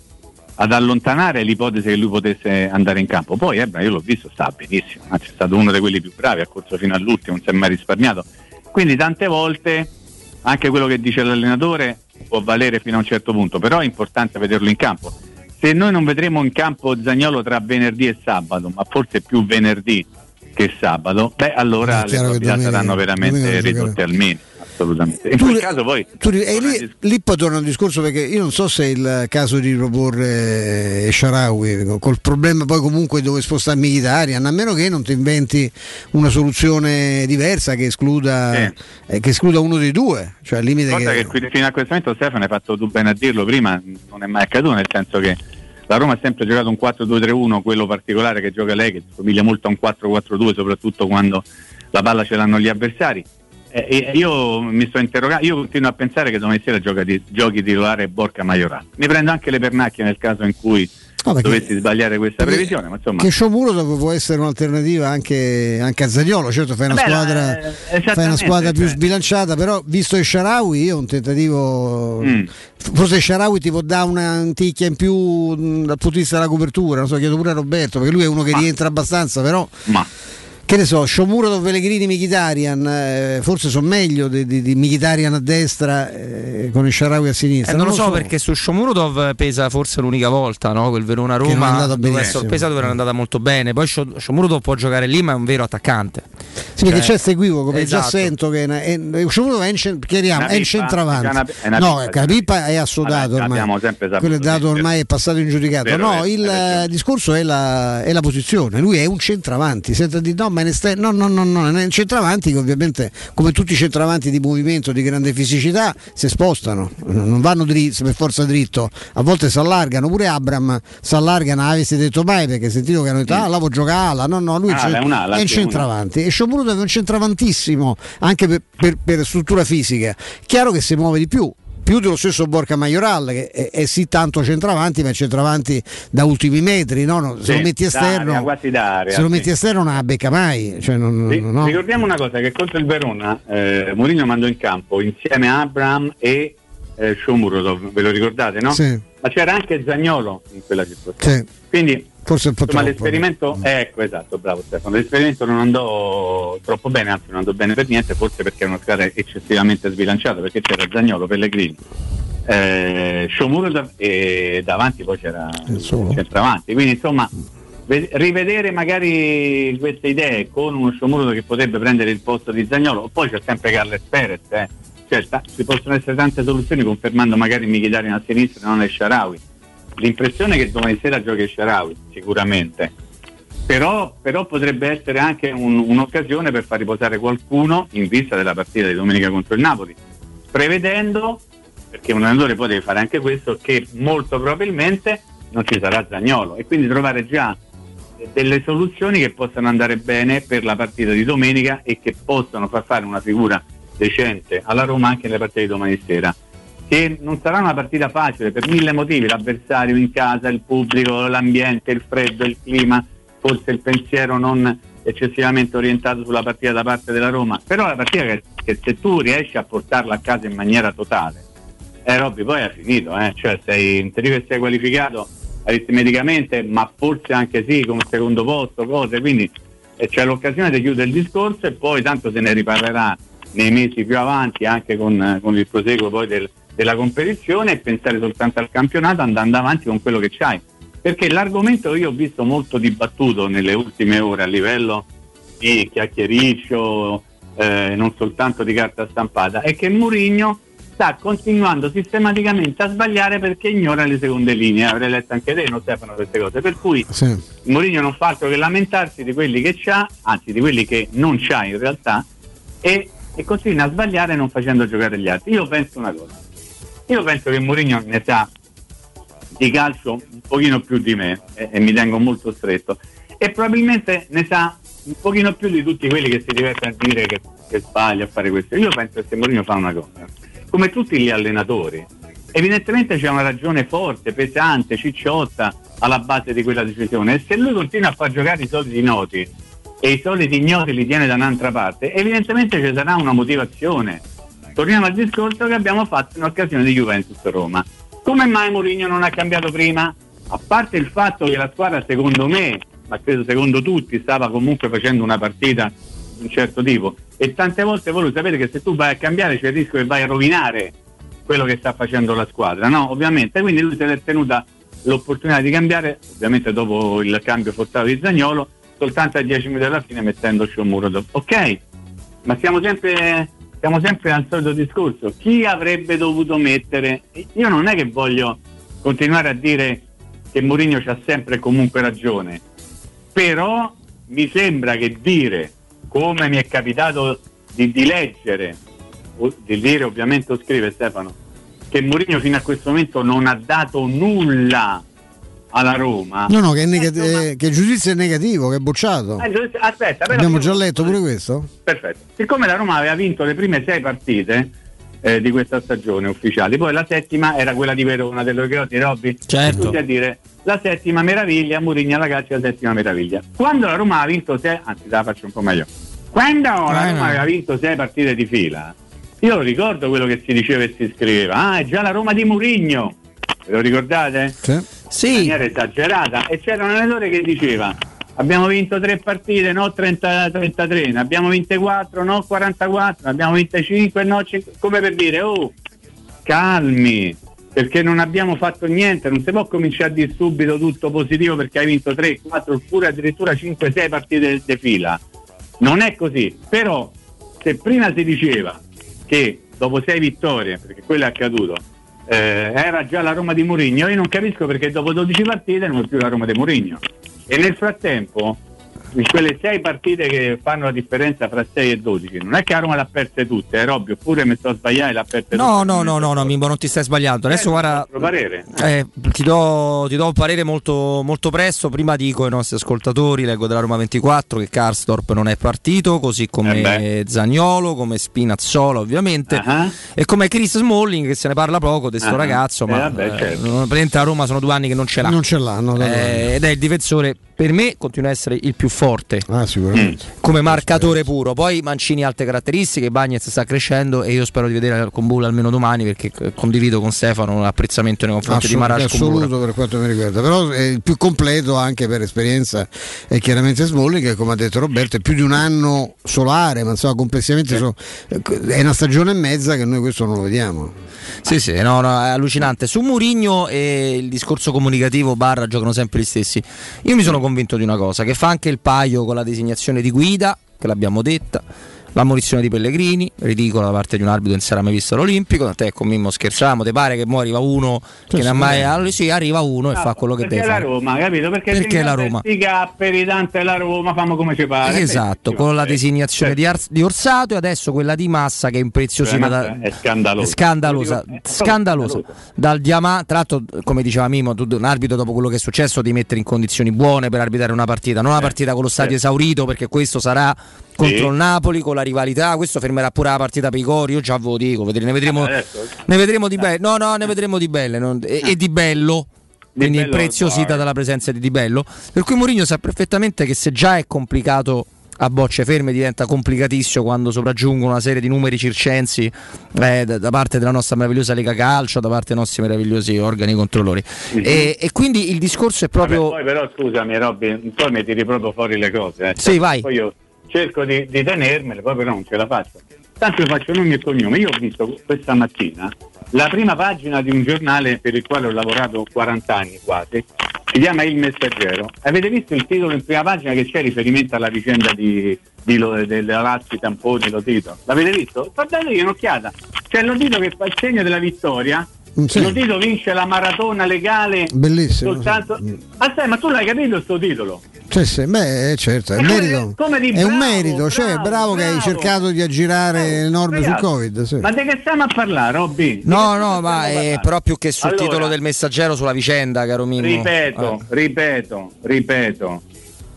[SPEAKER 3] ad allontanare l'ipotesi che lui potesse andare in campo. Poi Ebra io l'ho visto, sta benissimo, anzi è stato uno di quelli più bravi, ha corso fino all'ultimo, non si è mai risparmiato. Quindi tante volte anche quello che dice l'allenatore può valere fino a un certo punto, però è importante vederlo in campo. Se noi non vedremo in campo Zagnolo tra venerdì e sabato, ma forse più venerdì che sabato, beh allora le probabilità saranno veramente ridotte al minimo assolutamente. In tu, quel caso poi.
[SPEAKER 2] Tu, eh, lì, lì, poi torna un discorso perché io non so se è il caso di riproporre eh, Sharawi col problema poi comunque dove spostarmi Mkhitaryan, a meno che non ti inventi una soluzione diversa che escluda, sì. eh, che escluda uno dei due. Cioè, al limite
[SPEAKER 3] che... che fino a questo momento Stefano hai fatto tu bene a dirlo prima, non è mai accaduto, nel senso che la Roma ha sempre giocato un 4-2-3-1, quello particolare che gioca lei, che somiglia molto a un 4-4-2, soprattutto quando la palla ce l'hanno gli avversari. Eh, io mi sto interrogando, io continuo a pensare che domani sera gioca di, giochi titolare Borca Majorat. Mi prendo anche le pernacchie nel caso in cui no, perché, dovessi sbagliare questa previsione. Ma insomma...
[SPEAKER 2] Che Shomuro può essere un'alternativa anche, anche a Zagnolo, certo fai una, Beh, squadra, eh, fai una squadra più cioè. sbilanciata, però visto il Sharawi io un tentativo... Mm. Forse Sharawi ti può dare una anticchia in più mh, dal punto di vista della copertura, non so, chiedo pure a Roberto, perché lui è uno che ma. rientra abbastanza, però...
[SPEAKER 3] Ma
[SPEAKER 2] che ne so, Shomuro, Pellegrini, Michitarian, eh, forse sono meglio di, di, di Michitarian a destra eh, con il Sharawi a sinistra.
[SPEAKER 1] Eh, non, non, lo so, so, perché su Shomurodov pesa forse l'unica volta, no? quel Verona-Roma dove è sorpresa dove era andata molto bene. Poi Shomurodov può giocare lì, ma è un vero attaccante.
[SPEAKER 2] Sì, cioè, perché c'è questo equivoco, esatto. già sento che è, Shomurodov è, in, chiariamo, è in centravanti. no, Capippa è assodato ormai. Quello è dato ormai è passato in giudicato. no, il discorso è la, è la posizione. Lui è un centravanti. Senta di no, ma in esterno, no, no, no, no, in centravanti che ovviamente come tutti i centravanti di movimento di grande fisicità si spostano, non vanno dritti, per forza dritto, a volte si allargano, pure Abram si allarga, non avessi detto mai perché sentito che hanno detto ah la può giocare ala, no no lui ah, è, un'ala, è in centravanti. E Sciomuro è un centravantissimo anche per, per, per struttura fisica, chiaro che si muove di più più dello stesso Borca Majoral che è, è, sì tanto centravanti ma è centravanti da ultimi metri no? no, se sì, lo metti esterno
[SPEAKER 3] d'aria,
[SPEAKER 2] se lo metti esterno non la becca mai cioè non,
[SPEAKER 3] sì, no. ricordiamo una cosa che contro il Verona eh, Mourinho mandò in campo insieme a Abram e eh, Shomurodov, ve lo ricordate, no?
[SPEAKER 2] Sì.
[SPEAKER 3] Ma c'era anche Zagnolo in quella circostanza.
[SPEAKER 2] Sì.
[SPEAKER 3] Quindi
[SPEAKER 2] Forse un po'
[SPEAKER 3] insomma,
[SPEAKER 2] troppo.
[SPEAKER 3] l'esperimento, ecco esatto, bravo Stefano, l'esperimento non andò troppo bene, anzi non andò bene per niente, forse perché era una squadra eccessivamente sbilanciata, perché c'era Zagnolo, Pellegrini, eh, Shomurodov e davanti poi c'era il centravanti. Quindi insomma ve- rivedere magari queste idee con uno Shomurodov che potrebbe prendere il posto di Zagnolo, poi c'è sempre Carles Perez, eh. Cioè, ta- ci possono essere tante soluzioni confermando magari Mkhitaryan a sinistra e non il Sharawi. L'impressione è che domani sera giochi Sharawi, sicuramente. Però, però potrebbe essere anche un- un'occasione per far riposare qualcuno in vista della partita di domenica contro il Napoli, prevedendo, perché un allenatore poi deve fare anche questo, che molto probabilmente non ci sarà Zagnolo e quindi trovare già delle soluzioni che possano andare bene per la partita di domenica e che possano far fare una figura decente alla Roma anche nelle partite di domani sera. Che non sarà una partita facile per mille motivi, l'avversario in casa, il pubblico, l'ambiente, il freddo, il clima, forse il pensiero non eccessivamente orientato sulla partita da parte della Roma, però la partita che, che se tu riesci a portarla a casa in maniera totale, eh Robby poi è finito, eh? cioè sei, in teoria sei qualificato aritmeticamente, ma forse anche sì come secondo posto, cose, quindi eh, c'è l'occasione di chiudere il discorso e poi tanto se ne riparlerà nei mesi più avanti anche con, con il proseguo poi del- della competizione e pensare soltanto al campionato andando avanti con quello che c'hai. Perché l'argomento io ho visto molto dibattuto nelle ultime ore a livello di chiacchiericcio, eh, non soltanto di carta stampata, è che Mourinho sta continuando sistematicamente a sbagliare perché ignora le seconde linee. Avrei letto anche te, non Stefano, queste cose. Per cui
[SPEAKER 2] Sì.
[SPEAKER 3] Mourinho non fa altro che lamentarsi di quelli che c'ha, anzi di quelli che non c'ha in realtà, e, e continua a sbagliare non facendo giocare gli altri. Io penso una cosa, io penso che Mourinho ne sa di calcio un pochino più di me e, e mi tengo molto stretto e probabilmente ne sa un pochino più di tutti quelli che si divertono a dire che, che sbaglia a fare questo. Io penso che Mourinho fa una cosa, come tutti gli allenatori, evidentemente c'è una ragione forte, pesante, cicciotta alla base di quella decisione e se lui continua a far giocare i soliti noti e i soliti ignoti li tiene da un'altra parte, evidentemente ci sarà una motivazione. Torniamo al discorso che abbiamo fatto in occasione di Juventus-Roma. Come mai Mourinho non ha cambiato prima? A parte il fatto che la squadra, secondo me, ma credo secondo tutti, stava comunque facendo una partita di un certo tipo. E tante volte voi lo sapete che se tu vai a cambiare c'è il rischio che vai a rovinare quello che sta facendo la squadra, no? Ovviamente. Quindi lui si è tenuta l'opportunità di cambiare, ovviamente dopo il cambio forzato di Zagnolo, soltanto a 10 minuti alla fine mettendo Shomurodov. Ok, ma siamo sempre, siamo sempre al solito discorso. Chi avrebbe dovuto mettere? Io non è che voglio continuare a dire che Mourinho c'ha sempre e comunque ragione, però mi sembra che dire, come mi è capitato di, di leggere, di dire ovviamente o scrive Stefano, che Mourinho fino a questo momento non ha dato nulla alla Roma.
[SPEAKER 2] No, no, che, è nega- eh, che il giudizio è negativo, che è bocciato.
[SPEAKER 3] Eh, Aspetta, però
[SPEAKER 2] Abbiamo già letto pure questo?
[SPEAKER 3] Perfetto. Siccome la Roma aveva vinto le prime sei partite eh, di questa stagione ufficiali, poi la settima era quella di Verona, te lo ricordi Robby?
[SPEAKER 1] Certo.
[SPEAKER 3] Tutti a dire la settima meraviglia, Mourinho alla calcio la settima meraviglia. Quando la Roma ha vinto sei, anzi te la faccio un po' meglio. Quando la
[SPEAKER 1] Eh,
[SPEAKER 3] Roma
[SPEAKER 1] no.
[SPEAKER 3] aveva vinto sei partite di fila, io lo ricordo quello che si diceva e si scriveva. Ah, è già la Roma di Mourinho. Ve lo ricordate?
[SPEAKER 2] Sì.
[SPEAKER 3] In maniera esagerata. E c'era un allenatore che diceva abbiamo vinto tre partite, no 30, 33, ne abbiamo vinte 4, no 44, ne abbiamo vinte 5, no 5, come per dire, oh, calmi, perché non abbiamo fatto niente, non si può cominciare a dire subito tutto positivo perché hai vinto 3, 4 oppure addirittura 5, 6 partite di fila. Non è così, però se prima si diceva che dopo 6 vittorie, perché quello è accaduto, eh, era già la Roma di Mourinho, io non capisco perché dopo 12 partite non è più la Roma di Mourinho. E nel frattempo, in quelle 6 partite che fanno la differenza fra 6 e 12, non è che la Roma l'ha perse tutte, è ovvio, oppure mi sto sbagliando e l'ha perse
[SPEAKER 1] No,
[SPEAKER 3] tutte.
[SPEAKER 1] no, no, no, no, Mimmo, non ti stai sbagliando. Adesso guarda, eh, ti, do, ti do un parere molto, molto presto. Prima dico ai nostri ascoltatori, leggo della Roma 24 che Karstorp non è partito, così come Zagnolo, come Spinazzola ovviamente, e come Chris Smalling che se ne parla poco di sto
[SPEAKER 2] Ah.
[SPEAKER 1] ragazzo,
[SPEAKER 2] Eh,
[SPEAKER 1] ma
[SPEAKER 2] vabbè,
[SPEAKER 1] eh,
[SPEAKER 2] certo.
[SPEAKER 1] praticamente a Roma sono due anni che non ce l'ha.
[SPEAKER 2] Non ce l'hanno.
[SPEAKER 1] Eh, ed è il difensore per me continua a essere il più forte
[SPEAKER 2] ah,
[SPEAKER 1] come marcatore puro. Poi Mancini ha altre caratteristiche, Bagnez sta crescendo e io spero di vedere con Bull almeno domani perché condivido con Stefano l'apprezzamento nei confronti di Marash
[SPEAKER 2] assoluto per quanto mi riguarda, però è il più completo anche per esperienza è chiaramente Smalling che come ha detto Roberto è più di un anno solare, ma insomma complessivamente so, è una stagione e mezza che noi questo non lo vediamo.
[SPEAKER 1] Sì, sì, no, no, è allucinante. Su Murigno e il discorso comunicativo barra giocano sempre gli stessi. Io mi sono convinto di una cosa, che fa anche il paio con la designazione di guida, che l'abbiamo detta la munizione di Pellegrini, ridicola da parte di un arbitro che non si era mai visto all'Olimpico. Tant'è con Mimmo scherziamo, ti pare che mo arriva uno che non ha mai. Allora, sì, arriva uno no, e fa quello che deve
[SPEAKER 3] fare. Perché la Roma, capito? Perché,
[SPEAKER 1] perché la Roma?
[SPEAKER 3] per Tante la Roma, famo come ci pare.
[SPEAKER 1] Esatto, con la designazione di, Ar- di, Orsato e adesso quella di Massa che è impreziosita da,
[SPEAKER 3] è scandalosa.
[SPEAKER 1] È scandalosa, scandalosa. Dal diamante, tra l'altro, come diceva Mimmo, tu, un arbitro dopo quello che è successo di mettere in condizioni buone per arbitrare una partita, non una partita con lo stadio esaurito perché questo sarà contro sì. il Napoli con la rivalità. Questo fermerà pure la partita per i cori. Io già ve lo dico. Ne vedremo, ah, ne vedremo di belle. No, no, ne vedremo di belle. Non, e, e, di bello. Quindi impreziosita dalla presenza di Di Bello. Per cui Mourinho sa perfettamente che se già è complicato a bocce ferme diventa complicatissimo quando sopraggiungono una serie di numeri circensi eh, da, parte della nostra meravigliosa Lega Calcio, da parte dei nostri meravigliosi organi controllori. Mm-hmm. E, e, quindi il discorso è proprio.
[SPEAKER 3] Vabbè, poi però scusami Robby, poi mi tiri proprio fuori le cose. Eh.
[SPEAKER 1] Sì, vai.
[SPEAKER 3] Poi io cerco di, di tenermele, poi però non ce la faccio. Tanto faccio nome e cognome. Io ho visto questa mattina la prima pagina di un giornale per il quale ho lavorato 40 anni quasi, si chiama Il Messaggero. Avete visto il titolo in prima pagina che c'è riferimento alla vicenda di, di lo, della Lazzi, Tamponi, Lotito? L'avete visto? Guardatevi un'occhiata. C'è Lotito che fa il segno della vittoria sì. Lotito vince la maratona legale
[SPEAKER 2] bellissimo
[SPEAKER 3] soltanto... sì. Aspetta, ma tu l'hai capito questo titolo?
[SPEAKER 2] Cioè, sì, beh, certo, è, merito. Come di, è bravo, un merito, bravo, cioè, bravo, bravo, che hai cercato di aggirare le norme sul Covid. Sì.
[SPEAKER 3] Ma di che stiamo a parlare, Robby?
[SPEAKER 1] No, no, ma è però più che sul allora, titolo del messaggero sulla vicenda, caro Mimmo.
[SPEAKER 3] Ripeto, eh. ripeto, ripeto.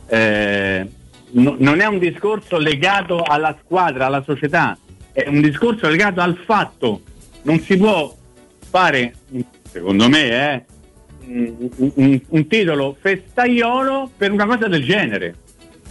[SPEAKER 3] Eh, no, non è un discorso legato alla squadra, alla società, è un discorso legato al fatto. Non si può fare, secondo me, eh, un, un, un titolo festaiolo per una cosa del genere.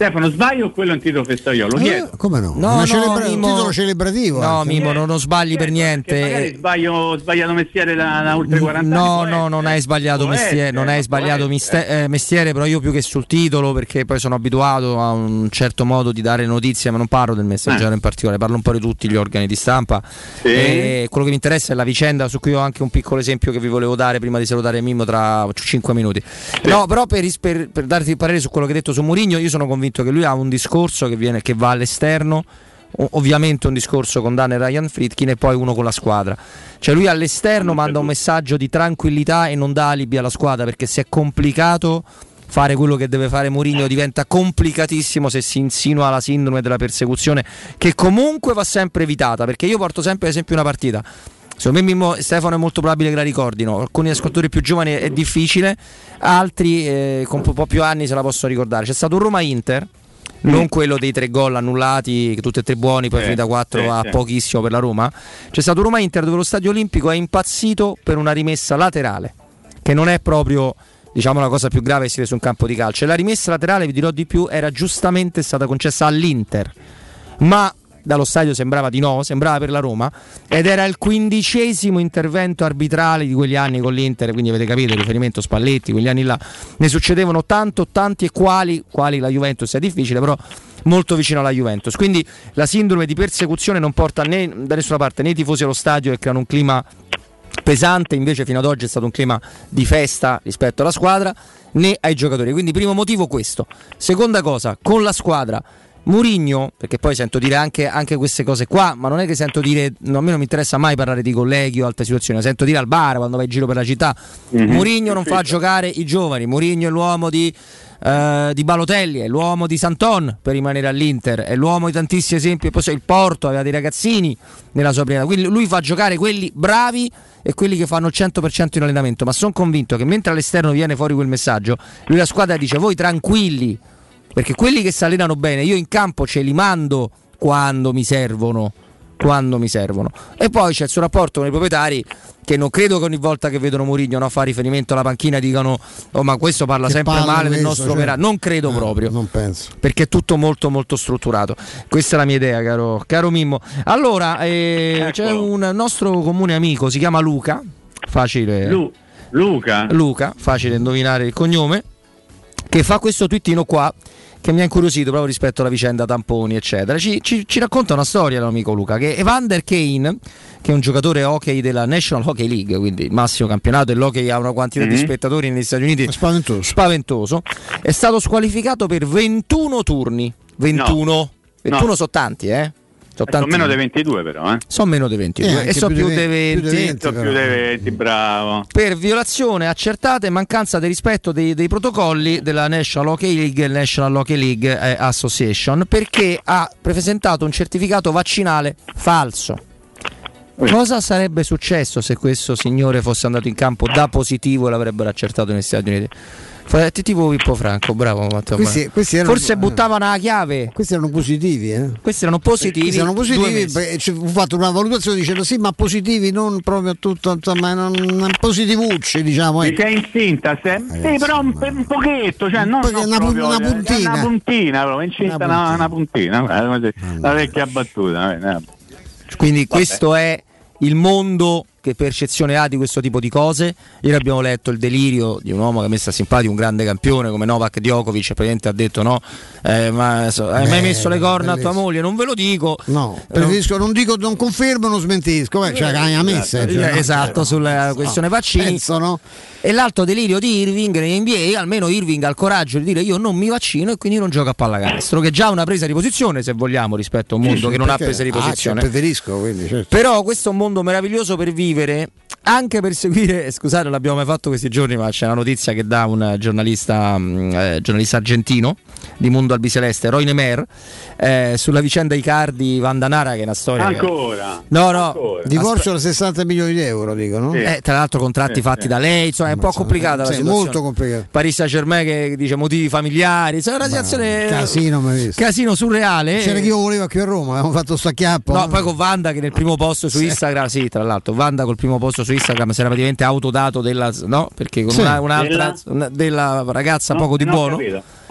[SPEAKER 3] Stefano, sbaglio o quello è un titolo festaiolo?
[SPEAKER 2] Eh, come no? no, no celebra- Mimo, un titolo celebrativo.
[SPEAKER 1] No, anche. Mimo, non, non sbagli per niente.
[SPEAKER 3] Magari sbaglio, ho sbagliato mestiere da, da oltre 40
[SPEAKER 1] no,
[SPEAKER 3] anni.
[SPEAKER 1] No, no, non hai sbagliato mestiere, non hai sbagliato miste- eh, mestiere, però io più che sul titolo, perché poi sono abituato a un certo modo di dare notizie, ma non parlo del messaggero eh. in particolare, parlo un po' di tutti gli organi di stampa. Sì. E quello che mi interessa è la vicenda, su cui ho anche un piccolo esempio che vi volevo dare prima di salutare Mimmo tra 5 minuti. Sì. No, però per, per, per darti il parere su quello che hai detto su Mourinho, io sono convinto che lui ha un discorso che, viene, che va all'esterno ovviamente un discorso con Dan e Ryan Fritkin e poi uno con la squadra. Cioè lui all'esterno manda un messaggio di tranquillità e non dà alibi alla squadra perché se è complicato fare quello che deve fare Mourinho diventa complicatissimo se si insinua la sindrome della persecuzione che comunque va sempre evitata perché io porto sempre ad esempio una partita Secondo me Mimmo, Stefano è molto probabile che la ricordino. Alcuni ascoltatori più giovani è difficile, altri eh, con un po' più anni se la possono ricordare. C'è stato un Roma-Inter non quello dei tre gol annullati, tutti e tre buoni, poi eh, finita 4 sì, a pochissimo per la Roma. C'è stato Roma Inter dove lo stadio olimpico è impazzito per una rimessa laterale, che non è proprio diciamo la cosa più grave che si vede su un campo di calcio. E la rimessa laterale, vi dirò di più, era giustamente stata concessa all'Inter. Ma dallo stadio sembrava di no, sembrava per la Roma, ed era il quindicesimo intervento arbitrale di quegli anni con l'Inter, quindi avete capito il riferimento Spalletti, quegli anni là, ne succedevano tanto, tanti e quali, quali la Juventus è difficile, però molto vicino alla Juventus. Quindi la sindrome di persecuzione non porta né da nessuna parte né i tifosi allo stadio che creano un clima pesante, invece fino ad oggi è stato un clima di festa rispetto alla squadra, né ai giocatori. Quindi primo motivo questo. Seconda cosa, con la squadra Murigno, perché poi sento dire anche, anche, queste cose qua, ma non è che sento dire, no, a me non mi interessa mai parlare di colleghi o altre situazioni, sento dire al bar quando vai in giro per la città, mm-hmm. Murigno non fa giocare i giovani, Murigno è l'uomo di, uh, di, Balotelli, è l'uomo di Santon per rimanere all'Inter, è l'uomo di tantissimi esempi, il Porto aveva dei ragazzini nella sua prima, quindi lui fa giocare quelli bravi e quelli che fanno il 100% in allenamento, ma sono convinto che mentre all'esterno viene fuori quel messaggio, lui la squadra dice voi tranquilli perché quelli che si allenano bene, io in campo ce li mando quando mi servono. quando mi servono. E poi c'è il suo rapporto con i proprietari che non credo che ogni volta che vedono Mourinho no, fa riferimento alla panchina dicano oh ma questo parla che sempre male del nostro cioè... operato. Non credo no, proprio.
[SPEAKER 2] Non penso.
[SPEAKER 1] Perché è tutto molto molto strutturato. Questa è la mia idea, caro, caro Mimmo. Allora, eh, ecco. c'è un nostro comune amico, si chiama Luca. Facile.
[SPEAKER 3] Lu- Luca.
[SPEAKER 1] Luca, facile indovinare il cognome. Che fa questo twittino qua che mi ha incuriosito proprio rispetto alla vicenda tamponi, eccetera. Ci, ci, ci racconta una storia l'amico Luca che Evander Kane, che è un giocatore hockey della National Hockey League, quindi il massimo campionato, e l'hockey ha una quantità mm-hmm. di spettatori negli Stati Uniti
[SPEAKER 2] spaventoso.
[SPEAKER 1] spaventoso, è stato squalificato per 21 turni. 21. No. 21 no. sono tanti, eh?
[SPEAKER 3] Sono, sono meno dei 22 però, eh?
[SPEAKER 1] Sono meno dei 22 eh, e sono più dei 20. 20.
[SPEAKER 3] Sono più dei 20, bravo.
[SPEAKER 1] Per violazione accertata e mancanza di rispetto dei, dei protocolli della National Hockey League e National Hockey League eh, Association perché ha presentato un certificato vaccinale falso. Cosa sarebbe successo se questo signore fosse andato in campo da positivo e l'avrebbero accertato negli Stati Uniti? Tipo Pippo Franco, bravo Matteo. Questi, questi erano, Forse buttavano la chiave.
[SPEAKER 2] Questi erano positivi, eh?
[SPEAKER 1] Questi erano positivi. Questi
[SPEAKER 2] erano positivi. Beh, ho fatto una valutazione dicendo sì, ma positivi non proprio tutto, insomma, non, positivucci, diciamo.
[SPEAKER 3] Ecco. Sei incinta, se... sì, però un, un, pochetto, cioè non, non
[SPEAKER 2] una, proprio, una, puntina.
[SPEAKER 3] Una puntina, proprio, incinta una puntina, una, una puntina. La vecchia battuta.
[SPEAKER 1] Quindi Vabbè. questo è il mondo che percezione ha di questo tipo di cose. Ieri abbiamo letto il delirio di un uomo che ha messo a simpatico un grande campione come Novak Djokovic, praticamente ha detto no, eh, ma so, hai mai messo le corna a tua moglie? Non ve lo dico.
[SPEAKER 2] No, preferisco, non dico, non confermo, non smentisco, eh, cioè hai messa.
[SPEAKER 1] Cioè,
[SPEAKER 2] no,
[SPEAKER 1] esatto, sulla questione no, vaccini.
[SPEAKER 2] Penso, no?
[SPEAKER 1] E l'altro delirio di Irving NBA, almeno Irving ha il coraggio di dire io non mi vaccino e quindi non gioco a pallacanestro, che è già una presa di posizione se vogliamo rispetto a un mondo sì, che non ha presa di posizione.
[SPEAKER 2] Ah, preferisco, quindi, certo.
[SPEAKER 1] Però questo è un mondo meraviglioso per vivere libre anche per seguire, scusate, non l'abbiamo mai fatto questi giorni, ma c'è una notizia che dà un giornalista, mm, eh, giornalista argentino di Mondo Albiceleste, Roy Nemer, eh, sulla vicenda Icardi Vandanara, che è una storia.
[SPEAKER 3] Ancora?
[SPEAKER 1] Che... No, no.
[SPEAKER 2] Ancora. Divorzio da 60 milioni di euro, dicono.
[SPEAKER 1] Sì. Eh, tra l'altro, contratti sì, fatti sì. da lei, insomma, è un po' complicata la situazione.
[SPEAKER 2] molto complicata.
[SPEAKER 1] Paris Saint Germain che dice motivi familiari, insomma, una situazione.
[SPEAKER 2] Casino,
[SPEAKER 1] casino surreale.
[SPEAKER 2] C'era chi io volevo qui a Roma, abbiamo fatto sto acchiappo.
[SPEAKER 1] No, no, poi con Vanda che nel primo posto su Instagram, sì, tra l'altro, Vanda col primo posto su Instagram si era praticamente autodato della. no? Perché con una, un'altra della, una, della ragazza no, poco di buono.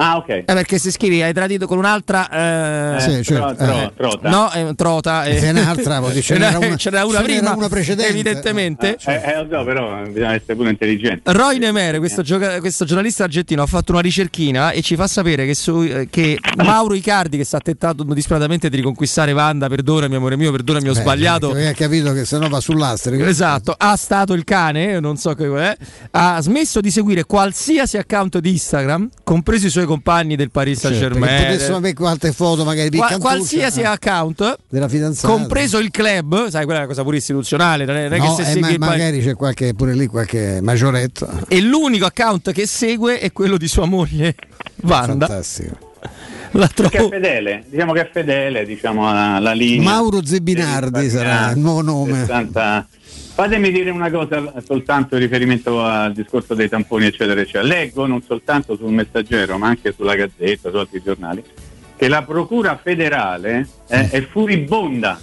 [SPEAKER 3] Ah, ok. Eh,
[SPEAKER 1] perché se scrivi hai tradito con un'altra. Eh,
[SPEAKER 2] sì, cioè,
[SPEAKER 3] tro, eh, trota.
[SPEAKER 1] No, è trota.
[SPEAKER 2] Eh. È un'altra, ce n'era una,
[SPEAKER 1] ce n'era una prima.
[SPEAKER 2] una precedente.
[SPEAKER 1] Evidentemente.
[SPEAKER 3] Eh, eh, eh no, però bisogna essere pure intelligenti.
[SPEAKER 1] Roy Nemere, questo, gioca- questo, giornalista argentino, ha fatto una ricerchina e ci fa sapere che, su, eh, che Mauro Icardi, che sta tentando disperatamente di riconquistare Wanda, perdonami, amore mio, perdonami, ho Beh, sbagliato.
[SPEAKER 2] Ha capito che se no va sull'astrico.
[SPEAKER 1] Esatto, ha stato il cane, non so che è, ha smesso di seguire qualsiasi account di Instagram, compreso i suoi compagni del Paris Saint Germain. Certo,
[SPEAKER 2] potessimo avere qualche foto magari
[SPEAKER 1] Qual- qualsiasi ah, account
[SPEAKER 2] della fidanzata,
[SPEAKER 1] compreso il club, sai, quella è una cosa pure istituzionale. Non è, non è no, che se eh, segui
[SPEAKER 2] ma- magari c'è qualche, pure lì qualche maggioretto.
[SPEAKER 1] E l'unico account che segue è quello di sua moglie Wanda.
[SPEAKER 2] Fantastico.
[SPEAKER 3] La trovo... Che è fedele, diciamo che è fedele diciamo, alla, linea.
[SPEAKER 2] Mauro Zebinardi sarà il nuovo nome.
[SPEAKER 3] 60, Fatemi dire una cosa soltanto in riferimento al discorso dei tamponi, eccetera, eccetera. Leggo non soltanto sul Messaggero, ma anche sulla Gazzetta, su altri giornali, che la Procura federale eh, è furibonda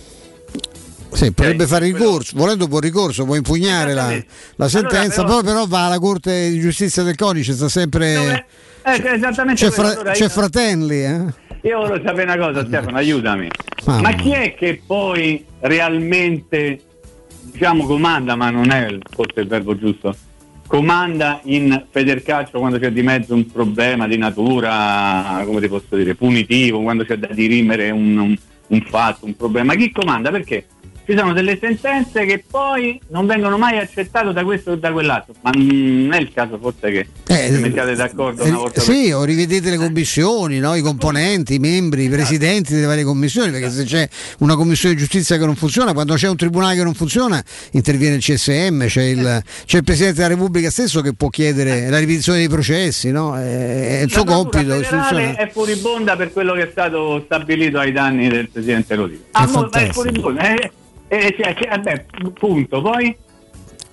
[SPEAKER 2] sì, potrebbe okay. fare ricorso, volendo può ricorso, può impugnare la, la, sentenza, allora, però, poi però va alla Corte di Giustizia del Codice, sta sempre...
[SPEAKER 3] Eh, c'è, esattamente
[SPEAKER 2] c'è, fra, allora, c'è io... Fratelli. Eh?
[SPEAKER 3] Io voglio sapere una cosa, Stefano, aiutami. Ah, Ma chi è che poi realmente diciamo comanda, ma non è forse il verbo giusto, comanda in Federcalcio quando c'è di mezzo un problema di natura, come ti posso dire, punitivo, quando c'è da dirimere un, un, un fatto, un problema. Chi comanda? Perché? Ci sono delle sentenze che poi non vengono mai accettate da questo o da quell'altro, ma non è il caso forse che eh, vi mettiate d'accordo una volta
[SPEAKER 2] Sì, per... o rivedete le commissioni, no? i componenti, i membri, i presidenti delle varie commissioni, perché se c'è una commissione di giustizia che non funziona, quando c'è un tribunale che non funziona, interviene il CSM, c'è il, c'è il Presidente della Repubblica stesso che può chiedere la ripetizione dei processi, no? è, il suo la compito.
[SPEAKER 3] È furibonda per quello che è stato stabilito ai danni del Presidente Rodino. Ah, è, è furibonda, è, eh, cioè, cioè, vabbè, punto. Poi?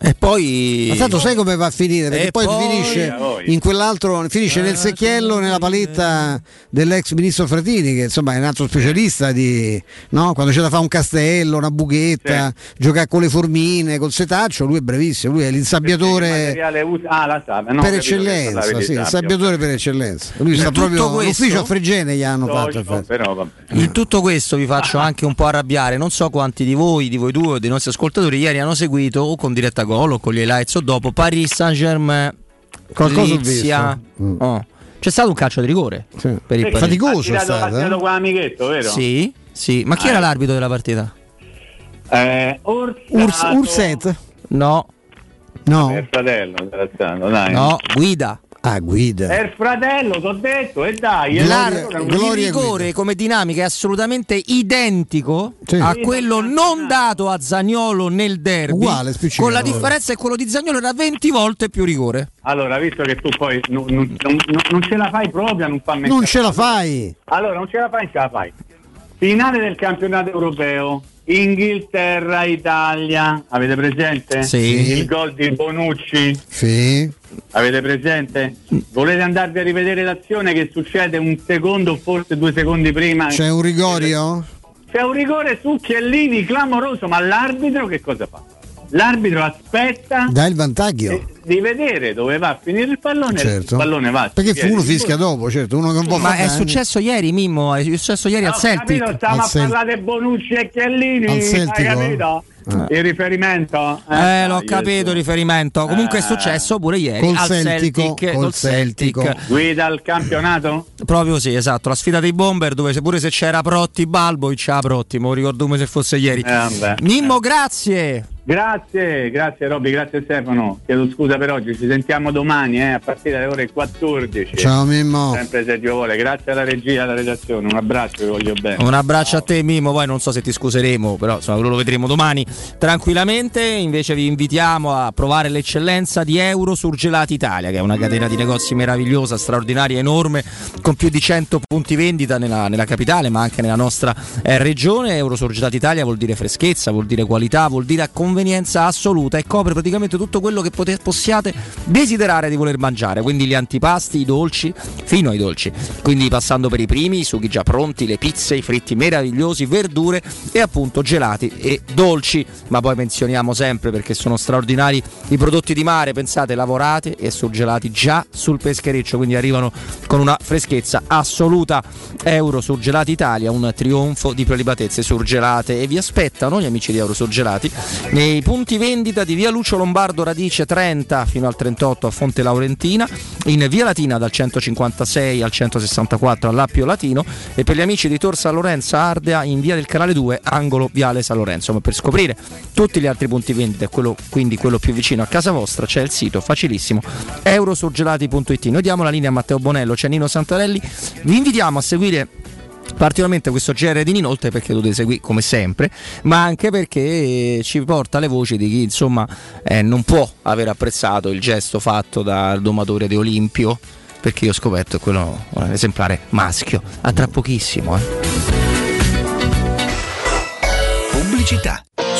[SPEAKER 1] E poi.
[SPEAKER 2] Ma tanto sai come va a finire? Perché poi, poi, finisce in quell'altro, finisce nel secchiello, nella paletta dell'ex ministro Fratini, che insomma è un altro specialista di no? quando c'è da fare un castello, una buchetta, sì. giocare con le formine, col setaccio, lui è bravissimo, lui è l'insabbiatore
[SPEAKER 3] ah, sabbia, no,
[SPEAKER 2] per eccellenza, sì, il sabbiatore per eccellenza. Lui sta proprio questo, l'ufficio a Fregene gli hanno no, fatto.
[SPEAKER 1] Però, in tutto questo vi faccio anche un po' arrabbiare, non so quanti di voi, di voi due o dei nostri ascoltatori ieri hanno seguito o con diretta gol o con gli highlights o dopo Paris Saint-Germain.
[SPEAKER 2] Qualcosa Lizia.
[SPEAKER 1] Mm. Oh. C'è stato un calcio di rigore
[SPEAKER 2] sì. per il faticoso.
[SPEAKER 3] Ha tirato, ha con l'amichetto, vero?
[SPEAKER 1] Sì, sì. Ma chi ah. era l'arbitro della partita?
[SPEAKER 3] Eh,
[SPEAKER 2] Urs, Urset?
[SPEAKER 1] No.
[SPEAKER 2] No.
[SPEAKER 3] È il fratello.
[SPEAKER 1] No, guida.
[SPEAKER 2] Ah, guida.
[SPEAKER 3] È il fratello, ti ho detto, e dai.
[SPEAKER 1] Gloria, il rigore come dinamica è assolutamente identico sì. a quello non dato a Zagnolo nel derby.
[SPEAKER 2] Uguale,
[SPEAKER 1] Con la differenza che quello di Zagnolo era 20 volte più rigore.
[SPEAKER 3] Allora, visto che tu poi non, non, non, non ce la fai proprio, non fa
[SPEAKER 2] Non ce la fai.
[SPEAKER 3] Allora, non ce la fai, ce la fai. Finale del campionato europeo. Inghilterra, Italia, avete presente?
[SPEAKER 1] Sì.
[SPEAKER 3] Il gol di Bonucci.
[SPEAKER 2] Sì.
[SPEAKER 3] Avete presente? Volete andarvi a rivedere l'azione che succede un secondo, forse due secondi prima?
[SPEAKER 2] C'è un rigorio?
[SPEAKER 3] C'è un rigore su Chiellini clamoroso, ma l'arbitro che cosa fa? L'arbitro aspetta.
[SPEAKER 2] Dà il vantaggio.
[SPEAKER 3] Di, di vedere dove va a finire il pallone.
[SPEAKER 2] Certo.
[SPEAKER 3] Il pallone va.
[SPEAKER 2] Perché uno fischia dopo, certo. Uno che
[SPEAKER 1] Ma è successo ieri, Mimmo. È successo ieri no, al Celtic.
[SPEAKER 3] Capito, stiamo
[SPEAKER 1] al
[SPEAKER 3] a parlare di Bonucci e Chiellini. Al Celtic, hai capito? Eh. Il riferimento?
[SPEAKER 1] Eh, eh l'ho capito il riferimento. Comunque è eh. successo pure ieri
[SPEAKER 2] col
[SPEAKER 1] al
[SPEAKER 2] Celtico,
[SPEAKER 1] Celtic,
[SPEAKER 2] col Celtico.
[SPEAKER 1] Celtic.
[SPEAKER 3] Guida il campionato?
[SPEAKER 1] Proprio sì, esatto. La sfida dei bomber dove pure se c'era Protti Balbo, c'era Protti, me lo ricordo come se fosse ieri.
[SPEAKER 3] Eh,
[SPEAKER 1] Mimmo, grazie.
[SPEAKER 3] Grazie, grazie Robby, grazie Stefano. Chiedo scusa per oggi, ci sentiamo domani eh, a partire dalle ore 14.
[SPEAKER 2] Ciao Mimmo.
[SPEAKER 3] Sempre se Dio vuole. Grazie alla regia e alla redazione. Un abbraccio, vi voglio bene.
[SPEAKER 1] Un abbraccio Ciao. a te Mimmo, poi non so se ti scuseremo, però insomma lo vedremo domani tranquillamente. Invece vi invitiamo a provare l'eccellenza di Euro Surgelati Italia, che è una catena di negozi meravigliosa, straordinaria, enorme, con più di 100 punti vendita nella, nella capitale, ma anche nella nostra eh, regione. Euro Surgelati Italia vuol dire freschezza, vuol dire qualità, vuol dire accompagnamento convenienza assoluta e copre praticamente tutto quello che pote- possiate desiderare di voler mangiare, quindi gli antipasti, i dolci, fino ai dolci, quindi passando per i primi, i sughi già pronti, le pizze, i fritti meravigliosi, verdure e appunto gelati e dolci, ma poi menzioniamo sempre perché sono straordinari i prodotti di mare, pensate lavorati e surgelati già sul peschereccio, quindi arrivano con una freschezza assoluta. Euro Surgelati Italia, un trionfo di prelibatezze surgelate. E vi aspettano gli amici di Euro Surgelati nei punti vendita di via Lucio Lombardo Radice 30 fino al 38 a Fonte Laurentina, in via Latina dal 156 al 164 all'Appio Latino e per gli amici di Tor San Lorenzo Ardea in via del Canale 2 angolo Viale San Lorenzo. Ma per scoprire tutti gli altri punti vendita, quello, quindi quello più vicino a casa vostra, c'è il sito facilissimo eurosurgelati.it. Noi diamo la linea a Matteo Bonello, c'è Nino Santarelli. Vi invitiamo a seguire particolarmente questo GR di inoltre perché lo dovete seguire come sempre, ma anche perché ci porta le voci di chi insomma eh, non può aver apprezzato il gesto fatto dal domatore di Olimpio, perché io ho scoperto che quello è un esemplare maschio, a tra pochissimo. Eh.
[SPEAKER 8] Pubblicità.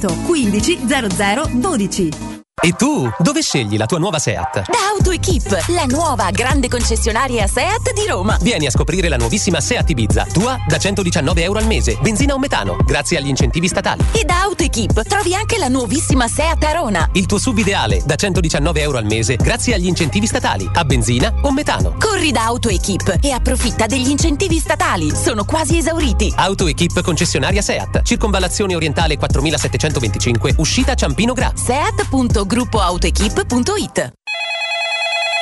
[SPEAKER 9] 15 00 12.
[SPEAKER 6] E tu, dove scegli la tua nuova Seat?
[SPEAKER 10] Da AutoEquip, la nuova grande concessionaria Seat di Roma.
[SPEAKER 6] Vieni a scoprire la nuovissima Seat Ibiza, tua da 119 euro al mese, benzina o metano, grazie agli incentivi statali.
[SPEAKER 10] E da AutoEquip trovi anche la nuovissima Seat Arona.
[SPEAKER 6] Il tuo sub ideale, da 119 euro al mese, grazie agli incentivi statali, a benzina o metano.
[SPEAKER 10] Corri da AutoEquip e approfitta degli incentivi statali, sono quasi esauriti.
[SPEAKER 6] AutoEquip concessionaria Seat, circonvallazione orientale 4725, uscita Ciampino Gra.
[SPEAKER 10] gruppoautoequip.it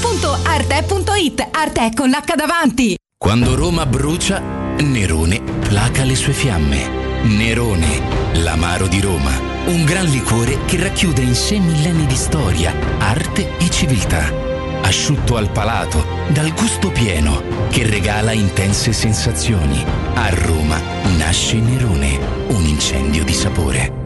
[SPEAKER 11] www.arte.it Arte con l'H davanti.
[SPEAKER 12] Quando Roma brucia, Nerone placa le sue fiamme. Nerone, l'amaro di Roma. Un gran liquore che racchiude in sé millenni di storia, arte e civiltà. Asciutto al palato, dal gusto pieno, che regala intense sensazioni. A Roma nasce Nerone, un incendio di sapore.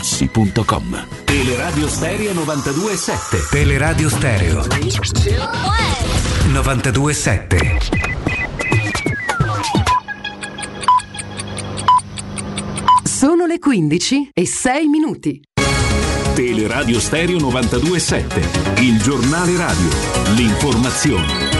[SPEAKER 13] materassi.com
[SPEAKER 14] Teleradio Stereo 92.7
[SPEAKER 15] Teleradio Stereo 92.7
[SPEAKER 9] Sono le 15 e 6 minuti.
[SPEAKER 14] Teleradio Stereo 92.7 Il giornale radio. L'informazione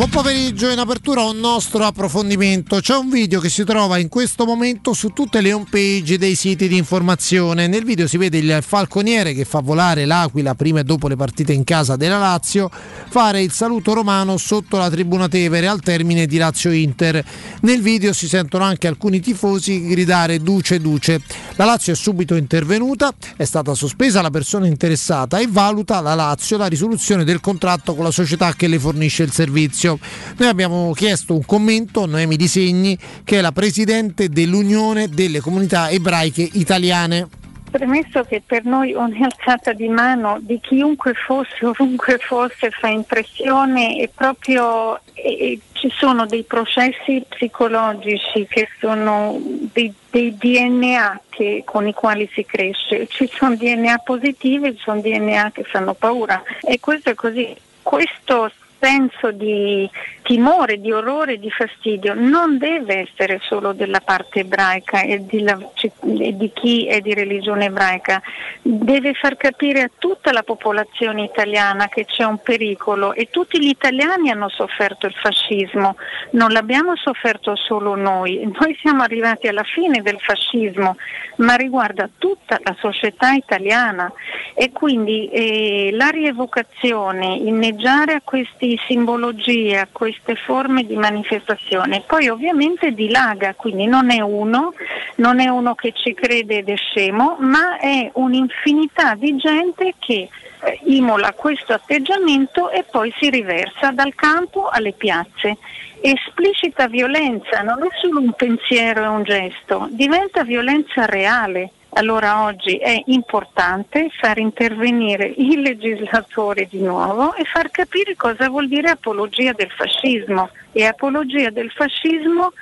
[SPEAKER 16] Buon pomeriggio, in apertura un nostro approfondimento. C'è un video che si trova in questo momento su tutte le home page dei siti di informazione. Nel video si vede il falconiere che fa volare l'aquila prima e dopo le partite in casa della Lazio fare il saluto romano sotto la tribuna Tevere al termine di Lazio Inter. Nel video si sentono anche alcuni tifosi gridare Duce Duce. La Lazio è subito intervenuta, è stata sospesa la persona interessata e valuta la Lazio la risoluzione del contratto con la società che le fornisce il servizio. Noi abbiamo chiesto un commento a Noemi Disegni, che è la presidente dell'Unione delle Comunità Ebraiche Italiane.
[SPEAKER 17] Premesso che per noi ogni alzata di mano di chiunque fosse, ovunque fosse, fa impressione e proprio e, ci sono dei processi psicologici che sono dei, dei DNA che, con i quali si cresce. Ci sono DNA positivi, ci sono DNA che fanno paura e questo è così. Questo senso di timore, di orrore, di fastidio non deve essere solo della parte ebraica e di, la, di, chi è di religione ebraica, deve far capire a tutta la popolazione italiana che c'è un pericolo e tutti gli italiani hanno sofferto il fascismo, non l'abbiamo sofferto solo noi, noi siamo arrivati alla fine del fascismo, ma riguarda tutta la società italiana. E quindi eh, la rievocazione, inneggiare a questi simbologie, a queste forme di manifestazione. Poi ovviamente dilaga, quindi non è uno, non è uno che ci crede ed è scemo, ma è un'infinità di gente che eh, imola questo atteggiamento e poi si riversa dal campo alle piazze. Esplicita violenza non è solo un pensiero e un gesto, diventa violenza reale. Allora oggi è importante far intervenire il legislatore di nuovo e far capire cosa vuol dire apologia del fascismo. E apologia del fascismo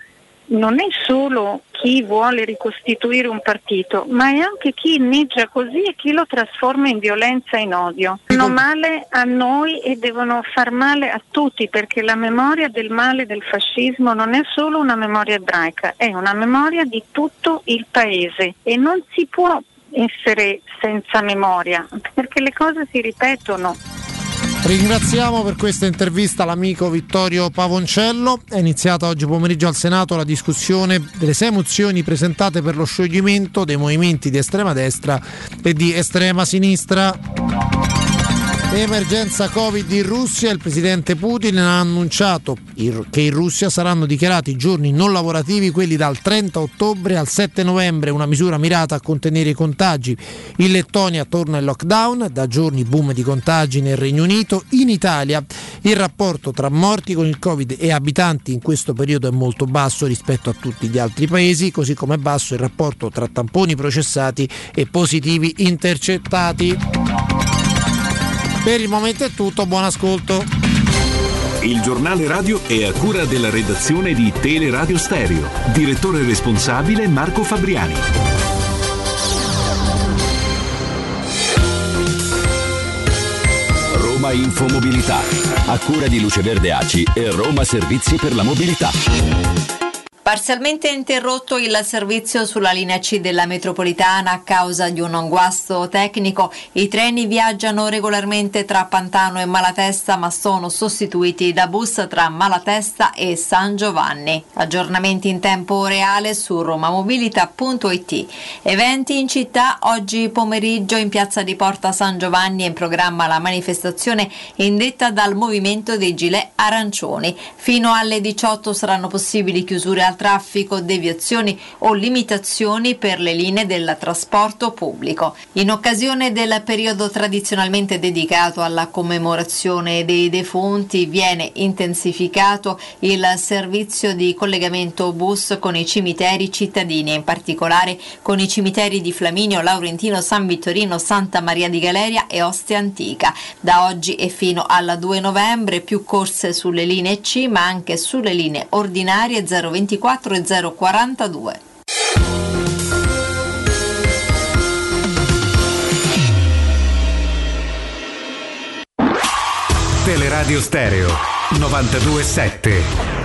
[SPEAKER 17] non è solo chi vuole ricostituire un partito, ma è anche chi inneggia così e chi lo trasforma in violenza e in odio. Fanno male a noi e devono far male a tutti perché la memoria del male del fascismo non è solo una memoria ebraica, è una memoria di tutto il paese e non si può essere senza memoria perché le cose si ripetono.
[SPEAKER 16] Ringraziamo per questa intervista l'amico Vittorio Pavoncello. È iniziata oggi pomeriggio al Senato la discussione delle sei mozioni presentate per lo scioglimento dei movimenti di estrema destra e di estrema sinistra. Emergenza Covid in Russia, il presidente Putin ha annunciato che in Russia saranno dichiarati giorni non lavorativi quelli dal 30 ottobre al 7 novembre, una misura mirata a contenere i contagi. In Lettonia torna il lockdown, da giorni boom di contagi nel Regno Unito. In Italia il rapporto tra morti con il Covid e abitanti in questo periodo è molto basso rispetto a tutti gli altri paesi, così come è basso il rapporto tra tamponi processati e positivi intercettati. Per il momento è tutto, buon ascolto.
[SPEAKER 8] Il giornale radio è a cura della redazione di Teleradio Stereo. Direttore responsabile Marco Fabriani. Roma Infomobilità, a cura di Luce Verde Aci e Roma Servizi per la Mobilità.
[SPEAKER 18] Parzialmente interrotto il servizio sulla linea C della metropolitana a causa di un guasto tecnico. I treni viaggiano regolarmente tra Pantano e Malatesta ma sono sostituiti da bus tra Malatesta e San Giovanni. Aggiornamenti in tempo reale su romamobilita.it. Eventi in città oggi pomeriggio in piazza di Porta San Giovanni è in programma la manifestazione indetta dal movimento dei gilet arancioni. Fino alle 18 saranno possibili chiusure al traffico, deviazioni o limitazioni per le linee del trasporto pubblico. In occasione del periodo tradizionalmente dedicato alla commemorazione dei defunti viene intensificato il servizio di collegamento bus con i cimiteri cittadini, in particolare con i cimiteri di Flaminio, Laurentino, San Vittorino, Santa Maria di Galeria e Ostia Antica. Da oggi e fino al 2 novembre più corse sulle linee C ma anche sulle linee ordinarie 024 044 e 042.
[SPEAKER 19] Teleradio Stereo 927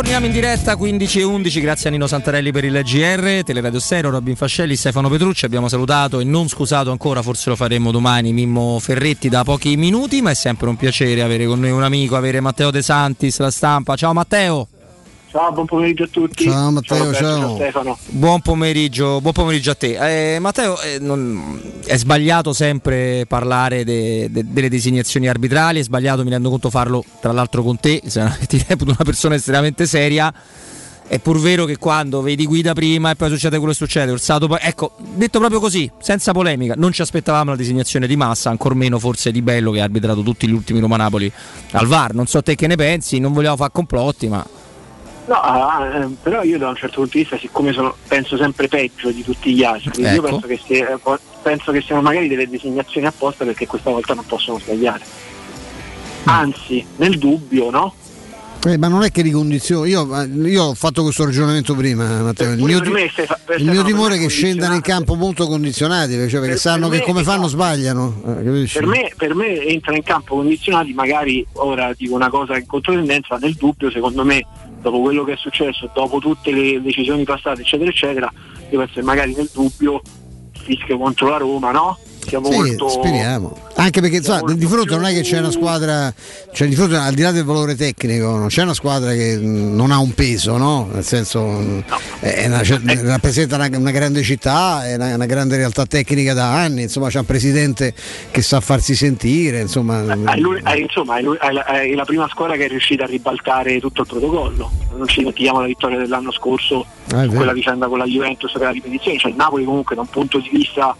[SPEAKER 1] Torniamo in diretta 15 e 11, grazie a Nino Santarelli per il GR, Teleradio Stereo, Robin Fascelli, Stefano Petrucci, abbiamo salutato e non scusato ancora, forse lo faremo domani, Mimmo Ferretti da pochi minuti, ma è sempre un piacere avere con noi un amico, avere Matteo De Santis, la stampa. Ciao Matteo!
[SPEAKER 20] Ciao, buon pomeriggio a tutti.
[SPEAKER 2] Ciao Matteo,
[SPEAKER 20] ciao.
[SPEAKER 2] ciao.
[SPEAKER 20] Stefano.
[SPEAKER 1] Buon pomeriggio, buon pomeriggio a te. Eh, Matteo, eh, non- è sbagliato sempre parlare de- de- delle designazioni arbitrali, è sbagliato, mi rendo conto, farlo tra l'altro con te, se- [LAUGHS] ti reputo una persona estremamente seria. È pur vero che quando vedi guida prima e poi succede quello che succede, Orsato poi. Ecco, detto proprio così, senza polemica, non ci aspettavamo la designazione di massa, ancor meno forse di Bello che ha arbitrato tutti gli ultimi Roma Napoli al VAR. Non so te che ne pensi, non vogliamo fare complotti, ma.
[SPEAKER 20] No, ah, eh, però io da un certo punto di vista, siccome sono, penso sempre peggio di tutti gli altri, io
[SPEAKER 1] Ecco.
[SPEAKER 20] penso che, sia- penso che siano magari delle designazioni apposta perché questa volta non possono sbagliare. Anzi, nel dubbio, no?
[SPEAKER 2] Eh, ma non è che ricondizioni. Io, io ho fatto questo ragionamento prima, Matteo. Il mio,
[SPEAKER 20] per
[SPEAKER 2] il mio timore è che scendano in campo molto condizionati, cioè perché
[SPEAKER 20] Per-
[SPEAKER 2] sanno
[SPEAKER 20] per
[SPEAKER 2] che
[SPEAKER 20] me-
[SPEAKER 2] come fanno sbagliano. eh?
[SPEAKER 20] Per me, per me entra in campo condizionati, magari ora dico una cosa in controtendenza, nel dubbio secondo me dopo quello che è successo, dopo tutte le decisioni passate eccetera eccetera, io penso che magari nel dubbio fischio contro la Roma, no? Siamo
[SPEAKER 2] Sì,
[SPEAKER 20] molto...
[SPEAKER 2] speriamo. Anche perché insomma, di fronte non è che c'è una squadra, cioè di fronte al di là del valore tecnico, non c'è una squadra che mh, non ha un peso, no? Nel senso mh, è una- cioè, rappresenta una, una grande città, è una, una grande realtà tecnica da anni, insomma c'è un presidente che sa farsi sentire, insomma.
[SPEAKER 20] Lui- è, insomma, è, lui- è la, è la prima squadra che è riuscita a ribaltare tutto il protocollo. Non ci dimentichiamo la vittoria dell'anno scorso
[SPEAKER 2] Ah,
[SPEAKER 20] quella vicenda con la Juventus per la ripetizione. Cioè il Napoli comunque da un punto di vista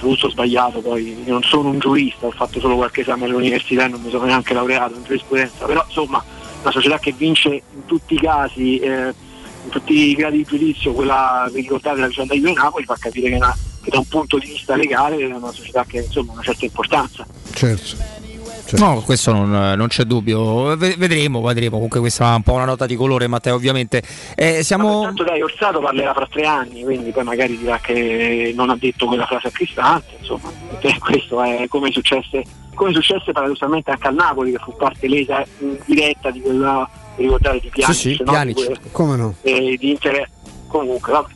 [SPEAKER 20] giusto o sbagliato, poi non sono un giurista, ho fatto solo qualche esame all'università e non mi sono neanche laureato in giurisprudenza, però insomma una società che vince in tutti i casi, eh, in tutti i gradi di giudizio, quella vi ricordate la vicenda di Napoli fa capire che, una- che da un punto di vista legale è una società che ha una certa importanza.
[SPEAKER 2] Certo.
[SPEAKER 1] No, questo non, non c'è dubbio. Ve- Vedremo, vedremo. Comunque questa è un po' una nota di colore, Matteo, ovviamente. Eh, siamo...
[SPEAKER 20] Tanto dai, Orsato parlerà fra tre anni, quindi poi magari dirà che non ha detto quella frase a Cristante, insomma, e questo è come successe, come successe paradossalmente anche al Napoli, che fu parte lesa in diretta di quella, vi ricordate di Pjanic,
[SPEAKER 1] Sì, sì,
[SPEAKER 20] no? Di quel-
[SPEAKER 2] Come no?
[SPEAKER 20] eh, di Inter, comunque, vabbè.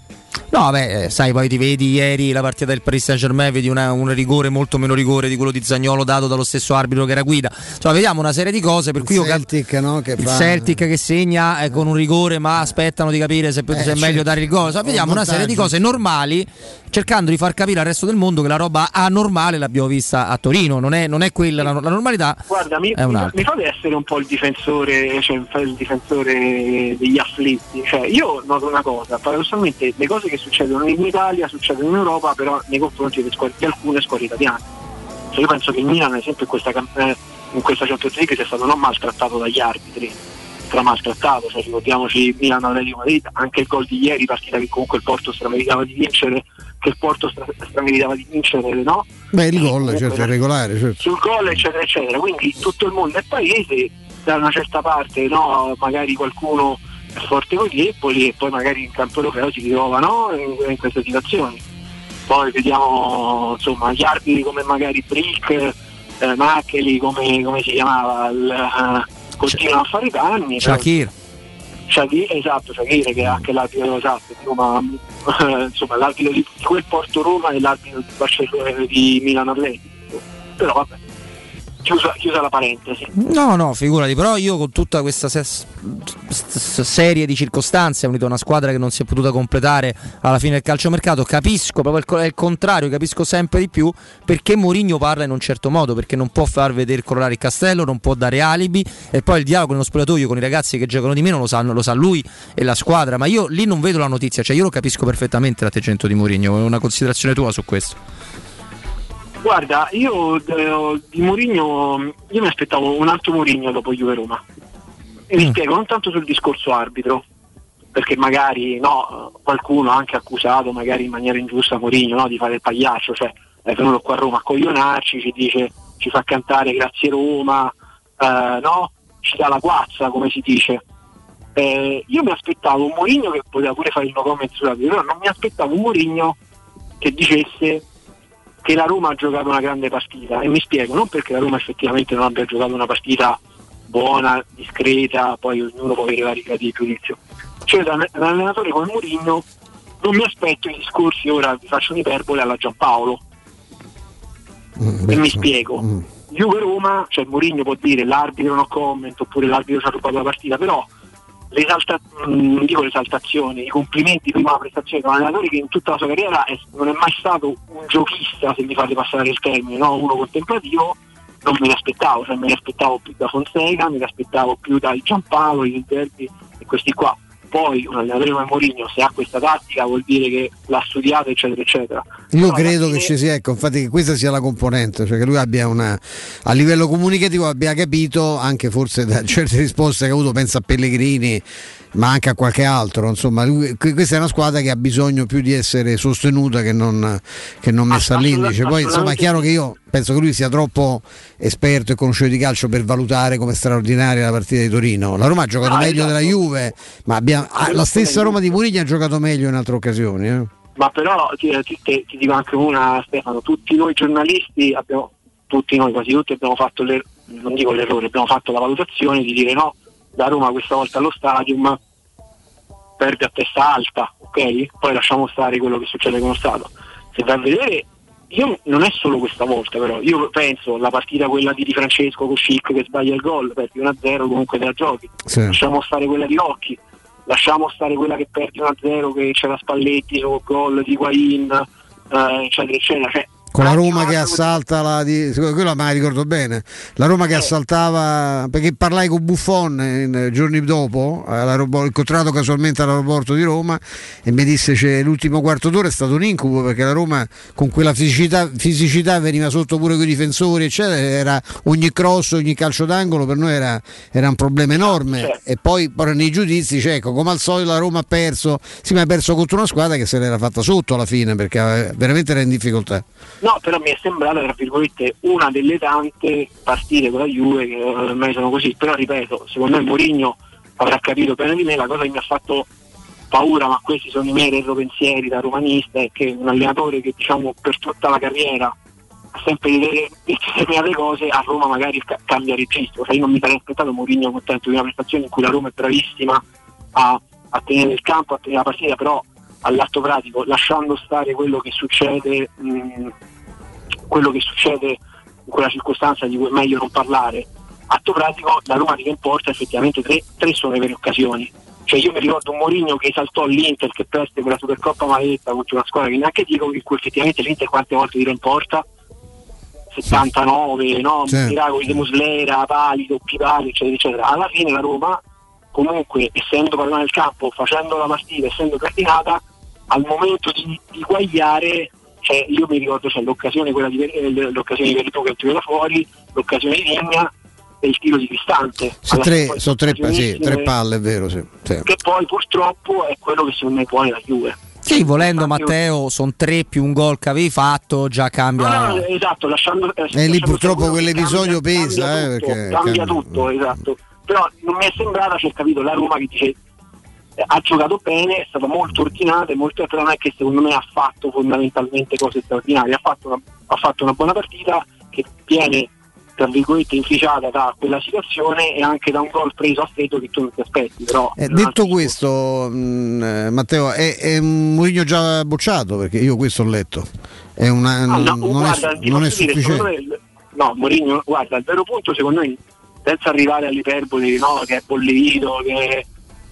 [SPEAKER 1] No, beh, eh, sai, poi ti vedi ieri la partita del Paris Saint Germain, vedi una- un rigore molto meno rigore di quello di Zagnolo dato dallo stesso arbitro che era guida. Insomma, vediamo una serie di cose per cui io cap-
[SPEAKER 2] Celtic, no, che
[SPEAKER 1] il
[SPEAKER 2] fa-
[SPEAKER 1] Celtic che segna eh, con un rigore, ma aspettano di capire se, se è
[SPEAKER 2] certo.
[SPEAKER 1] meglio dare il gol. Insomma,
[SPEAKER 2] Un
[SPEAKER 1] vediamo una serie di cose normali, cercando di far capire al resto del mondo che la roba anormale l'abbiamo vista a Torino. Non è, non è quella la, la normalità.
[SPEAKER 20] Guarda, mi,
[SPEAKER 1] È
[SPEAKER 20] mi fate essere un po' il difensore, cioè il difensore degli afflitti. Cioè, io noto una cosa, paradossalmente le cose che succedono in Italia succedono in Europa, però nei confronti di alcune squadre italiane. Cioè, io penso che il Milan, ad esempio, in questa, eh, in questa Champions League sia stato non maltrattato dagli arbitri, stra maltrattato, cioè, ricordiamoci Milan Atletico Madrid, anche il gol di ieri, partita che comunque il Porto strameritava di vincere, che il Porto stra- strameritava di vincere, no?
[SPEAKER 2] Beh, il gol, certo, è regolare, certo.
[SPEAKER 20] sul gol eccetera eccetera quindi tutto il mondo è paese da una certa parte no, magari qualcuno forte con gli Empoli e poi magari in campo europeo si ritrova no, in, queste situazioni poi vediamo insomma gli arbitri come magari Brick eh, Maccheli come, come si chiamava il, eh, continuano a fare i danni
[SPEAKER 1] Shakir.
[SPEAKER 20] Shakir, esatto, Shakir che è anche l'arbitro esatto, di Roma, eh, [LAUGHS] insomma l'arbitro di, di quel Porto Roma e l'arbitro di Barcellona di Milano Atletico. Però vabbè, chiusa, chiusa la parentesi.
[SPEAKER 1] No, no, figurati, però io con tutta questa ses- serie di circostanze, unito a una squadra che non si è potuta completare alla fine del calciomercato, capisco proprio il, co- il contrario, capisco sempre di più perché Mourinho parla in un certo modo, perché non può far vedere crollare il castello, non può dare alibi e poi il dialogo nello spogliatoio con i ragazzi che giocano di meno lo sanno, lo sa lui e la squadra, ma io lì non vedo la notizia, cioè io lo capisco perfettamente l'atteggiamento di Mourinho, una considerazione tua su questo.
[SPEAKER 20] Guarda, io eh, di Mourinho, io mi aspettavo un altro Mourinho dopo Juve Roma. E mi spiego non tanto sul discorso arbitro, perché magari no, qualcuno ha anche accusato magari in maniera ingiusta Mourinho no, di fare il pagliaccio, cioè è venuto qua a Roma a coglionarci, ci dice, ci fa cantare grazie Roma, eh, no? ci dà la guazza come si dice. Eh, io mi aspettavo un Mourinho che poteva pure fare il no comment sull'arbitro, però non mi aspettavo un Mourinho che dicesse che la Roma ha giocato una grande partita e mi spiego, non perché la Roma effettivamente non abbia giocato una partita buona, discreta, poi ognuno può avere vari gradi di giudizio. Cioè da un da allenatore come Mourinho non mi aspetto i discorsi, ora vi faccio un'iperbole alla Giampaolo e mi spiego. Juve Roma, cioè Mourinho può dire l'arbitro no comment oppure l'arbitro ci ha rubato la partita, però l'esalta- mm, non dico l'esaltazione, i complimenti prima della prestazione di un allenatore che in tutta la sua carriera è, non è mai stato un giochista, se mi fate passare il termine, no? uno contemplativo, non me li aspettavo, cioè me li aspettavo più da Fonseca, me li aspettavo più dai Giampaolo, i Derby e questi qua poi un allenatore Mourinho se ha questa tattica vuol dire che l'ha studiata eccetera eccetera.
[SPEAKER 2] Io Però credo che ci sia ecco infatti che questa sia la componente cioè che lui abbia una a livello comunicativo abbia capito anche forse da certe risposte che ha avuto pensa a Pellegrini ma anche a qualche altro. Insomma, lui, questa è una squadra che ha bisogno più di essere sostenuta che non, che non messa all'indice. Poi insomma è chiaro che io penso che lui sia troppo esperto e conosciuto di calcio per valutare come straordinaria la partita di Torino. La Roma ha giocato no, meglio esatto. della Juve, ma abbiamo, ah, la stessa Roma di Muriglia ha giocato meglio in altre occasioni. Eh.
[SPEAKER 20] Ma però ti, ti, ti, dico anche una, Stefano, tutti noi giornalisti abbiamo, tutti noi, quasi tutti abbiamo fatto l'errore, non dico l'errore, abbiamo fatto la valutazione di dire no, la Roma questa volta allo stadium perde a testa alta, ok? Poi lasciamo stare quello che succede con lo Stato. Se vai a vedere, io non è solo questa volta però, io penso alla partita quella di Di Francesco con Schick che sbaglia il gol, perdi 1-0 comunque te la giochi, sì. lasciamo stare quella di Rocchi, lasciamo stare quella che perdi 1-0 che c'era Spalletti sul gol di Guain, eh, eccetera eccetera. Cioè,
[SPEAKER 2] con la Roma che assalta la di, quello me la ricordo bene la Roma che eh. assaltava perché parlai con Buffon in, giorni dopo incontrato casualmente all'aeroporto di Roma e mi disse che l'ultimo quarto d'ora è stato un incubo perché la Roma con quella fisicità, fisicità veniva sotto pure con i difensori eccetera era ogni cross ogni calcio d'angolo per noi era, era un problema enorme certo. e poi, poi nei giudizi cioè, ecco, come al solito la Roma ha perso sì ma ha perso contro una squadra che se l'era fatta sotto alla fine perché veramente era in difficoltà
[SPEAKER 20] No, però mi è sembrata, tra virgolette, una delle tante partite con la Juve che ormai sono così. Però ripeto, secondo me Mourinho avrà capito bene di me, la cosa che mi ha fatto paura, ma questi sono i miei retropensieri da romanista, è che un allenatore che diciamo per tutta la carriera ha sempre determinate cose, a Roma magari cambia registro. Cioè io non mi sarei aspettato Mourinho contento di una prestazione in cui la Roma è bravissima a, a tenere il campo, a tenere la partita, però all'atto pratico, lasciando stare quello che succede mh, quello che succede in quella circostanza di cui è meglio non parlare. Atto pratico, la Roma che importa effettivamente tre, tre sono le vere occasioni. Cioè io mi ricordo un Mourinho che esaltò l'Inter che perde quella Supercoppa maledetta contro una squadra che neanche dico in cui effettivamente l'Inter quante volte tira in porta 79, no? Certo. miracoli di Muslera, pali, doppi pali, eccetera, eccetera. Alla fine la Roma, comunque, essendo padrona del campo, facendo la partita, essendo cardinata, al momento di, di guagliare cioè, io mi ricordo c'è l'occasione quella di eh, l'occasione di Veritù che tira da fuori, l'occasione di Vigna e il tiro di Cristante.
[SPEAKER 2] Sono tre, sono tre, sì, tre palle, è vero. Sì, sì.
[SPEAKER 20] Che poi purtroppo è quello che secondo me pone la Juve.
[SPEAKER 1] Sì, volendo Matteo, sono tre più un gol che avevi fatto, già cambia.
[SPEAKER 20] No, no, esatto, lasciando,
[SPEAKER 2] eh, e lì purtroppo quell'episodio
[SPEAKER 20] cambia,
[SPEAKER 2] pesa.
[SPEAKER 20] Cambia,
[SPEAKER 2] eh,
[SPEAKER 20] tutto, perché, cambia, cambia tutto, esatto. Però non mi è sembrata, c'è capito, la Roma che dice ha giocato bene, è stata molto ordinata e molto non è che secondo me ha fatto fondamentalmente cose straordinarie, ha fatto una, ha fatto una buona partita che viene tra virgolette inficiata da quella situazione e anche da un gol preso a freddo che tu non ti aspetti. Però,
[SPEAKER 2] eh, detto questo, mh, mm, eh, Matteo, è, è un Mourinho già bocciato perché io questo ho letto. È una, ah, no, non, guarda, è, non è sufficiente.
[SPEAKER 20] Me, no, Mourinho, guarda, il vero punto secondo me, senza arrivare all'iperbole no, che è bollito, che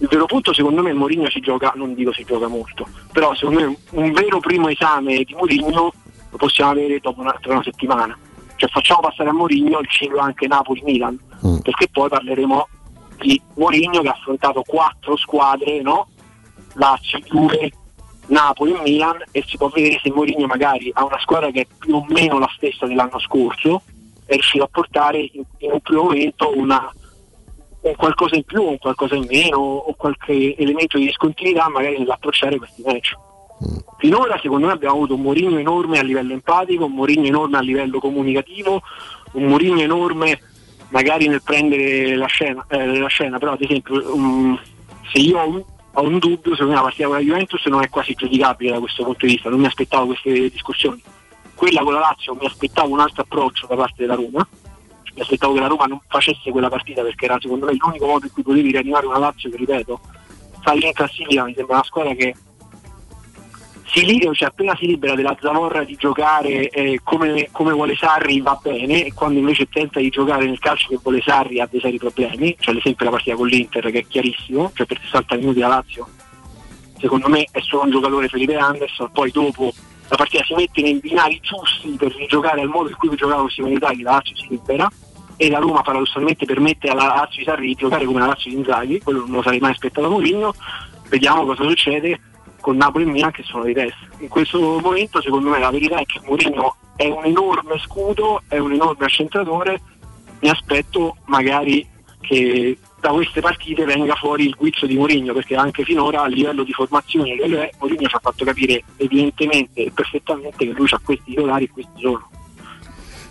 [SPEAKER 20] il vero punto secondo me Mourinho si gioca, non dico si gioca molto, però secondo me un vero primo esame di Mourinho lo possiamo avere dopo un'altra una settimana. Cioè facciamo passare a Mourinho il ciclo anche Napoli-Milan, mm. perché poi parleremo di Mourinho che ha affrontato quattro squadre, no? Lazio, Juve, Napoli e Milan e si può vedere se Mourinho magari ha una squadra che è più o meno la stessa dell'anno scorso è riuscito a portare in, in un primo momento una un qualcosa in più, un qualcosa in meno o qualche elemento di discontinuità magari nell'approcciare questi match. Finora secondo me abbiamo avuto un Mourinho enorme a livello empatico, un Mourinho enorme a livello comunicativo, un Mourinho enorme magari nel prendere la scena, eh, la scena però ad esempio um, se io ho un, ho un, dubbio secondo me la partita con la Juventus non è quasi giudicabile da questo punto di vista, non mi aspettavo queste discussioni. Quella con la Lazio mi aspettavo un altro approccio da parte della Roma mi aspettavo che la Roma non facesse quella partita perché era secondo me l'unico modo in cui potevi rianimare una Lazio che ripeto salire in classifica mi sembra una squadra che si libera, cioè appena si libera della zavorra di giocare eh, come, come, vuole Sarri va bene e quando invece tenta di giocare nel calcio che vuole Sarri ha dei seri problemi, cioè l'esempio la partita con l'Inter che è chiarissimo, cioè per 60 minuti la Lazio secondo me è solo un giocatore Felipe Anderson, poi dopo la partita si mette nei binari giusti per rigiocare al modo in cui giocava Simone Inzaghi, la Lazio si libera e la Roma paradossalmente permette alla Lazio di Sarri di giocare come la Lazio di Inzaghi, quello non lo sarei mai aspettato a Mourinho, vediamo cosa succede con Napoli e Milan che sono di testa. In questo momento secondo me la verità è che Mourinho è un enorme scudo, è un enorme accentratore, mi aspetto magari che da queste partite venga fuori il guizzo di Mourinho perché anche finora a livello di formazione Mourinho ci ha fatto capire evidentemente e perfettamente che lui ha questi titolari e questi sono.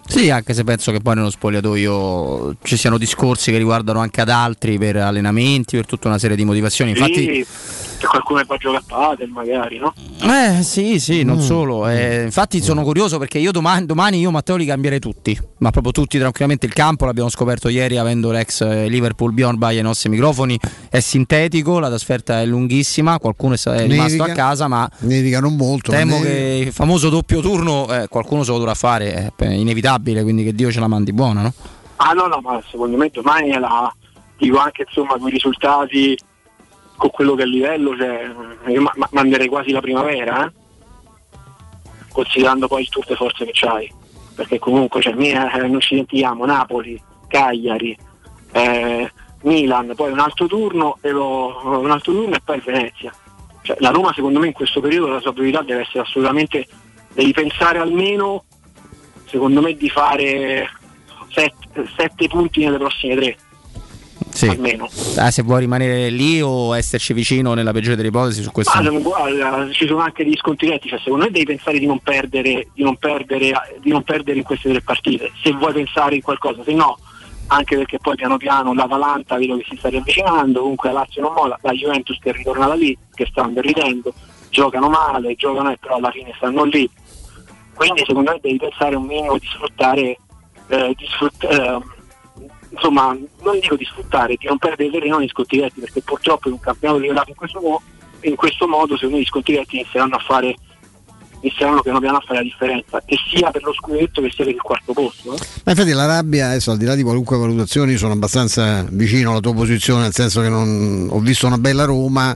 [SPEAKER 1] Sì, anche se penso che poi nello spogliatoio ci siano discorsi che riguardano anche ad altri per allenamenti, per tutta una serie di motivazioni. Infatti,
[SPEAKER 20] sì c'è qualcuno che va a giocare a padel magari, no?
[SPEAKER 1] Eh sì, sì, non mm. solo. Eh, infatti sono curioso perché io domani, domani io Matteo li cambierei tutti, ma proprio tutti tranquillamente. Il campo l'abbiamo scoperto ieri avendo l'ex eh, Liverpool Bjorn Bay ai nostri microfoni, è sintetico, la trasferta è lunghissima, qualcuno è rimasto Nevica, a casa, ma
[SPEAKER 2] nevica non molto.
[SPEAKER 1] Temo che il famoso doppio turno eh, qualcuno se lo dovrà fare, è inevitabile, quindi che Dio ce la mandi buona, no?
[SPEAKER 20] Ah no, no, ma secondo me domani è la dico anche insomma con i risultati con quello che è il livello, cioè, io ma- manderei quasi la primavera, eh? considerando poi tour de forze che c'hai, perché comunque cioè, eh, non ci dimentichiamo, Napoli, Cagliari, eh, Milan, poi un altro turno e, lo, un altro turno e poi Venezia. Cioè, la Roma secondo me in questo periodo la sua priorità deve essere assolutamente, devi pensare almeno, secondo me, di fare sette, sette punti nelle prossime tre
[SPEAKER 1] sì. almeno. Ah, se vuoi rimanere lì o esserci vicino nella peggiore delle ipotesi su questo?
[SPEAKER 20] Guarda, ci sono anche degli sconti diretti, cioè secondo me devi pensare di non, perdere, di, non perdere, di non perdere in queste tre partite, se vuoi pensare in qualcosa, se no anche perché poi piano piano l'Atalanta vedo che si sta riavvicinando, comunque la Lazio non mola, la Juventus che è ritornata lì, che stanno ridendo, giocano male, giocano e però alla fine stanno lì. Quindi secondo me devi pensare un minimo di sfruttare, eh, di sfrutt- eh, insomma, non dico di sfruttare, di non perdere terreno negli sconti diretti, perché purtroppo in un campionato livellato in questo, mo- in questo modo, secondo me gli sconti diretti inizieranno a fare inizieranno piano piano a fare la differenza, che sia per lo scudetto che sia per il quarto posto. Eh?
[SPEAKER 2] Ma infatti la rabbia, adesso al di là di qualunque valutazione, sono abbastanza vicino alla tua posizione, nel senso che non, ho visto una bella Roma,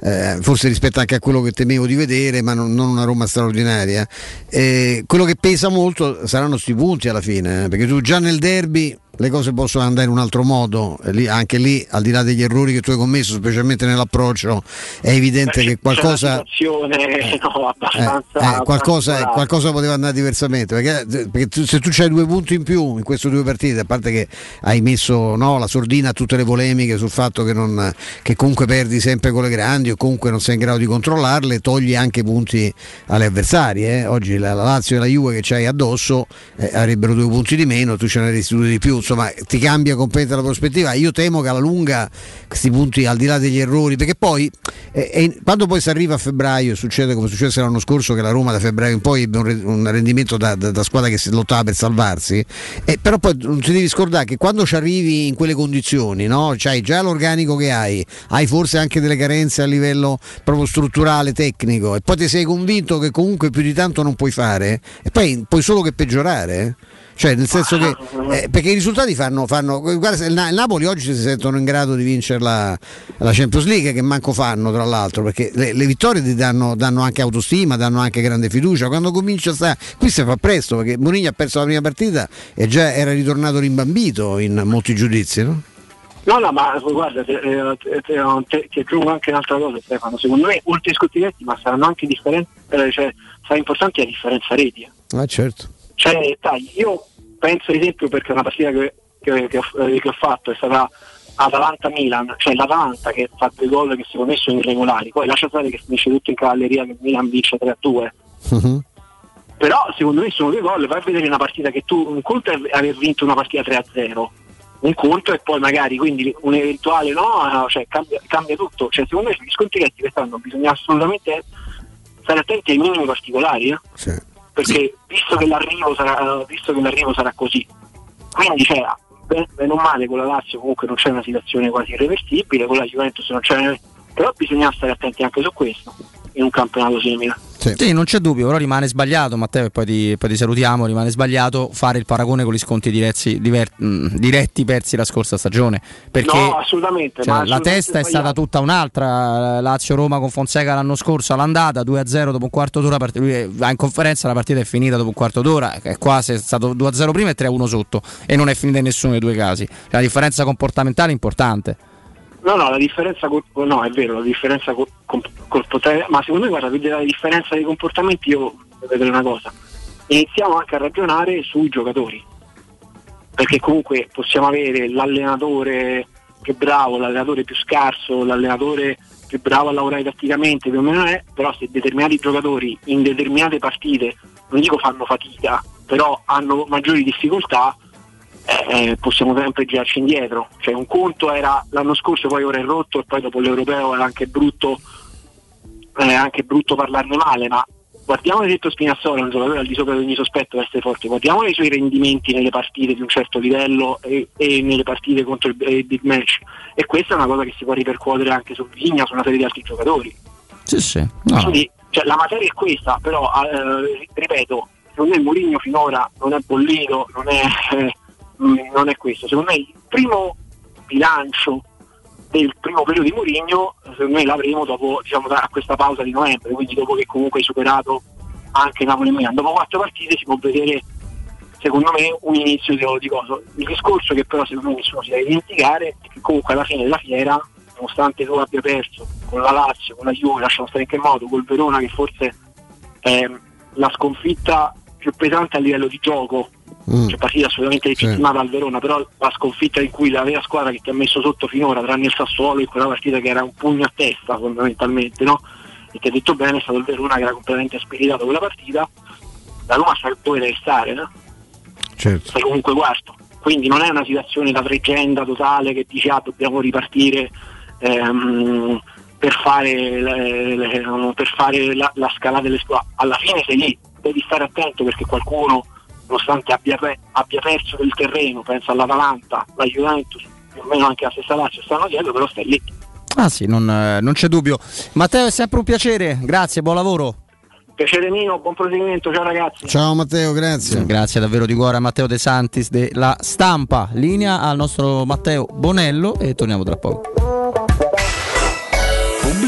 [SPEAKER 2] eh, forse rispetto anche a quello che temevo di vedere, ma non, non una Roma straordinaria. Eh, quello che pesa molto saranno questi punti alla fine, eh, perché tu già nel derby le cose possono andare in un altro modo, lì, anche lì al di là degli errori che tu hai commesso, specialmente nell'approccio, è evidente Beh, che qualcosa,
[SPEAKER 20] eh, [LAUGHS] no,
[SPEAKER 2] eh, eh, qualcosa, qualcosa, poteva andare diversamente, perché, perché tu, se tu hai due punti in più in queste due partite, a parte che hai messo no, la sordina a tutte le polemiche sul fatto che, non, che, comunque perdi sempre con le grandi o comunque non sei in grado di controllarle, togli anche punti alle avversarie. Eh. Oggi la, la, Lazio e la Juve che c'hai addosso eh, avrebbero due punti di meno, tu ce ne avresti due di più insomma ti cambia completamente la prospettiva. Io temo che alla lunga questi punti, al di là degli errori, perché poi eh, eh, quando poi si arriva a febbraio, succede come successe l'anno scorso, che la Roma da febbraio in poi ebbe un, un rendimento da, da, da, squadra che si lottava per salvarsi, eh, però poi non ti devi scordare che quando ci arrivi in quelle condizioni, no? c'hai già l'organico che hai, hai forse anche delle carenze a livello proprio strutturale, tecnico, e poi ti sei convinto che comunque più di tanto non puoi fare, e poi puoi solo che peggiorare. Eh? Cioè, nel senso che eh, perché i risultati fanno, fanno guarda, il, Napoli oggi si sentono in grado di vincere la, la, Champions League, che manco fanno tra l'altro, perché le, le vittorie ti danno, danno, anche autostima, danno anche grande fiducia. Quando comincia a stare, qui si fa presto perché Boniglia ha perso la prima partita e già era ritornato rimbambito in molti giudizi, no?
[SPEAKER 20] No, no, ma guarda, ti, ti aggiungo anche un'altra cosa Stefano, secondo me oltre ai scotti diretti, ma saranno anche differenti, eh, cioè, sarà importante la differenza reti.
[SPEAKER 2] Ah certo
[SPEAKER 20] c'è nei dettagli. Io penso ad esempio perché una partita che, che, che, ho, eh, che ho fatto è stata Atalanta-Milan, cioè l'Atalanta che fa due gol che secondo me sono irregolari, poi lascia stare che finisce tutto in cavalleria che Milan vince 3-2. Uh-huh. Però secondo me sono due gol, vai a vedere una partita che tu, un conto è aver vinto una partita 3-0, un conto e poi magari quindi un eventuale no, cioè cambia, cambia tutto. Cioè, secondo me gli sconti diretti quest'anno bisogna assolutamente stare attenti ai minimi particolari. Eh?
[SPEAKER 2] Sì
[SPEAKER 20] perché visto che l'arrivo sarà, visto che l'arrivo sarà così, quindi c'è bene o male con la Lazio comunque non c'è una situazione quasi irreversibile, con la Juventus non c'è, però bisogna stare attenti anche su questo in un campionato simile.
[SPEAKER 1] Sì. sì. non c'è dubbio, però rimane sbagliato, Matteo, e poi ti, poi ti, salutiamo, rimane sbagliato fare il paragone con gli sconti diretti, diver, mh, diretti persi la scorsa stagione. Perché
[SPEAKER 20] no, assolutamente.
[SPEAKER 1] Cioè,
[SPEAKER 20] assolutamente
[SPEAKER 1] la testa è stata tutta un'altra. Lazio-Roma con Fonseca l'anno scorso all'andata, 2-0 dopo un quarto d'ora, lui va in conferenza, la partita è finita dopo un quarto d'ora, è quasi stato 2-0 prima e 3-1 sotto e non è finita in nessuno dei due casi. La differenza comportamentale è importante.
[SPEAKER 20] No, no, la differenza col, no, è vero, la differenza col, col, potere, ma secondo me guarda, per la differenza dei comportamenti io vedere una cosa. Iniziamo anche a ragionare sui giocatori. Perché comunque possiamo avere l'allenatore più bravo, l'allenatore più scarso, l'allenatore più bravo a lavorare tatticamente, più o meno è, però se determinati giocatori in determinate partite, non dico fanno fatica, però hanno maggiori difficoltà, eh, eh, possiamo sempre girarci indietro. Cioè, un conto era l'anno scorso, poi ora è rotto e poi dopo l'europeo era anche brutto, eh, anche brutto parlarne male, ma guardiamo ad esempio Spinazzola, un giocatore al di sopra di ogni sospetto essere forte, guardiamo i suoi rendimenti nelle partite di un certo livello e, e nelle partite contro il, il, big match. E questa è una cosa che si può ripercuotere anche su Vigna, su una serie di altri giocatori.
[SPEAKER 1] Sì, sì. No.
[SPEAKER 20] Quindi, cioè, la materia è questa, però eh, ripeto, secondo me Mourinho finora non è bollito, non è eh, non è questo. Secondo me il primo bilancio del primo periodo di Mourinho, secondo me l'avremo dopo diciamo, a questa pausa di novembre, quindi dopo che comunque hai superato anche Napoli e Milan. Dopo quattro partite si può vedere secondo me un inizio di, di cosa. Il discorso che però secondo me nessuno si deve dimenticare è che comunque alla fine della fiera, nonostante tu abbia perso con la Lazio, con la Juve, lasciamo stare in che modo, col Verona che forse è la sconfitta più pesante a livello di gioco mm. cioè partita assolutamente legittimata sì. al Verona, però la sconfitta in cui la vera squadra che ti ha messo sotto finora, tranne il Sassuolo, in quella partita che era un pugno a testa fondamentalmente, no? E ti ha detto bene, è stato il Verona che era completamente spiritato quella partita, la Roma sa dove deve stare, no?
[SPEAKER 2] Certo.
[SPEAKER 20] Sei comunque quarto. Quindi non è una situazione da tregenda totale che dice ah dobbiamo ripartire ehm, per fare, le, le, per fare la, la scalata delle squadre. Alla fine sei lì, devi stare attento perché qualcuno nonostante abbia, abbia perso del terreno, penso all'Atalanta, la Juventus, più o meno anche la stessa Lazio stanno dietro, però stai lì.
[SPEAKER 1] Ah sì, non, eh, non c'è dubbio. Matteo è sempre un piacere, grazie, buon lavoro.
[SPEAKER 20] Piacere mio, buon proseguimento, ciao ragazzi.
[SPEAKER 2] Ciao Matteo, grazie.
[SPEAKER 1] Grazie davvero di cuore a Matteo De Santis della stampa. Linea al nostro Matteo Bonello e torniamo tra poco.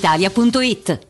[SPEAKER 9] brispalitalia.it.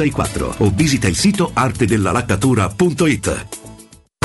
[SPEAKER 21] 664 o visita il sito artedellalaccatura.it.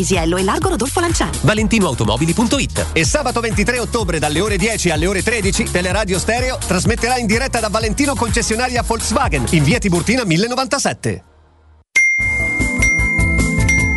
[SPEAKER 5] Paisiello e largo Rodolfo Lanciani.
[SPEAKER 6] ValentinoAutomobili.it
[SPEAKER 22] E sabato 23 ottobre dalle ore 10 alle ore 13 Teleradio Stereo trasmetterà in diretta da Valentino concessionaria Volkswagen in via Tiburtina 1097.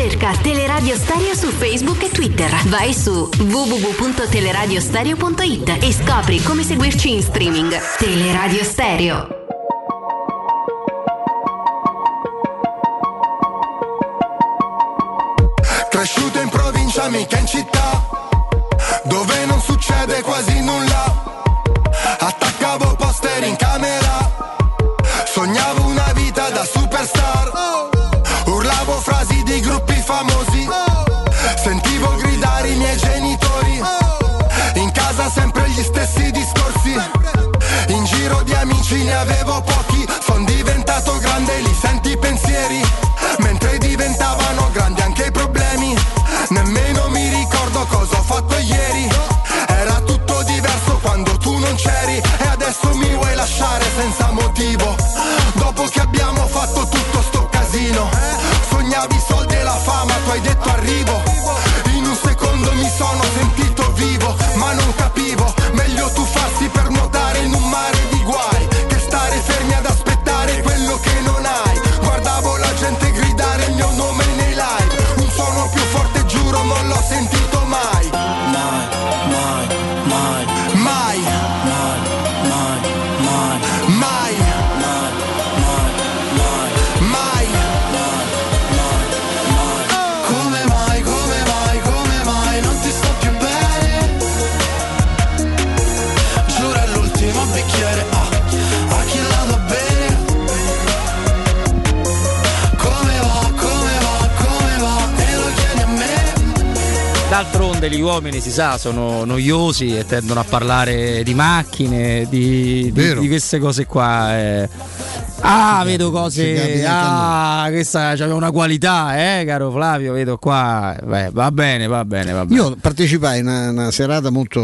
[SPEAKER 9] Cerca Teleradio Stereo su Facebook e Twitter. Vai su www.teleradiostereo.it e scopri come seguirci in streaming. Teleradio Stereo.
[SPEAKER 23] Cresciuto in provincia, mica in città, dove non succede quasi nulla. Attaccavo poster in camera, sognavo una vita da superstar. Gruppi famosi, sentivo gridare i miei genitori. In casa sempre gli stessi discorsi, in giro di amici ne avevo pochi.
[SPEAKER 1] Uomini si sa sono noiosi e tendono a parlare di macchine, di, di- di queste cose qua. eh. Ah, vedo cose. Ah, questa aveva una qualità, eh, caro Flavio. Vedo qua. Beh, va bene, va bene, va bene.
[SPEAKER 2] Io partecipai in una, una serata molto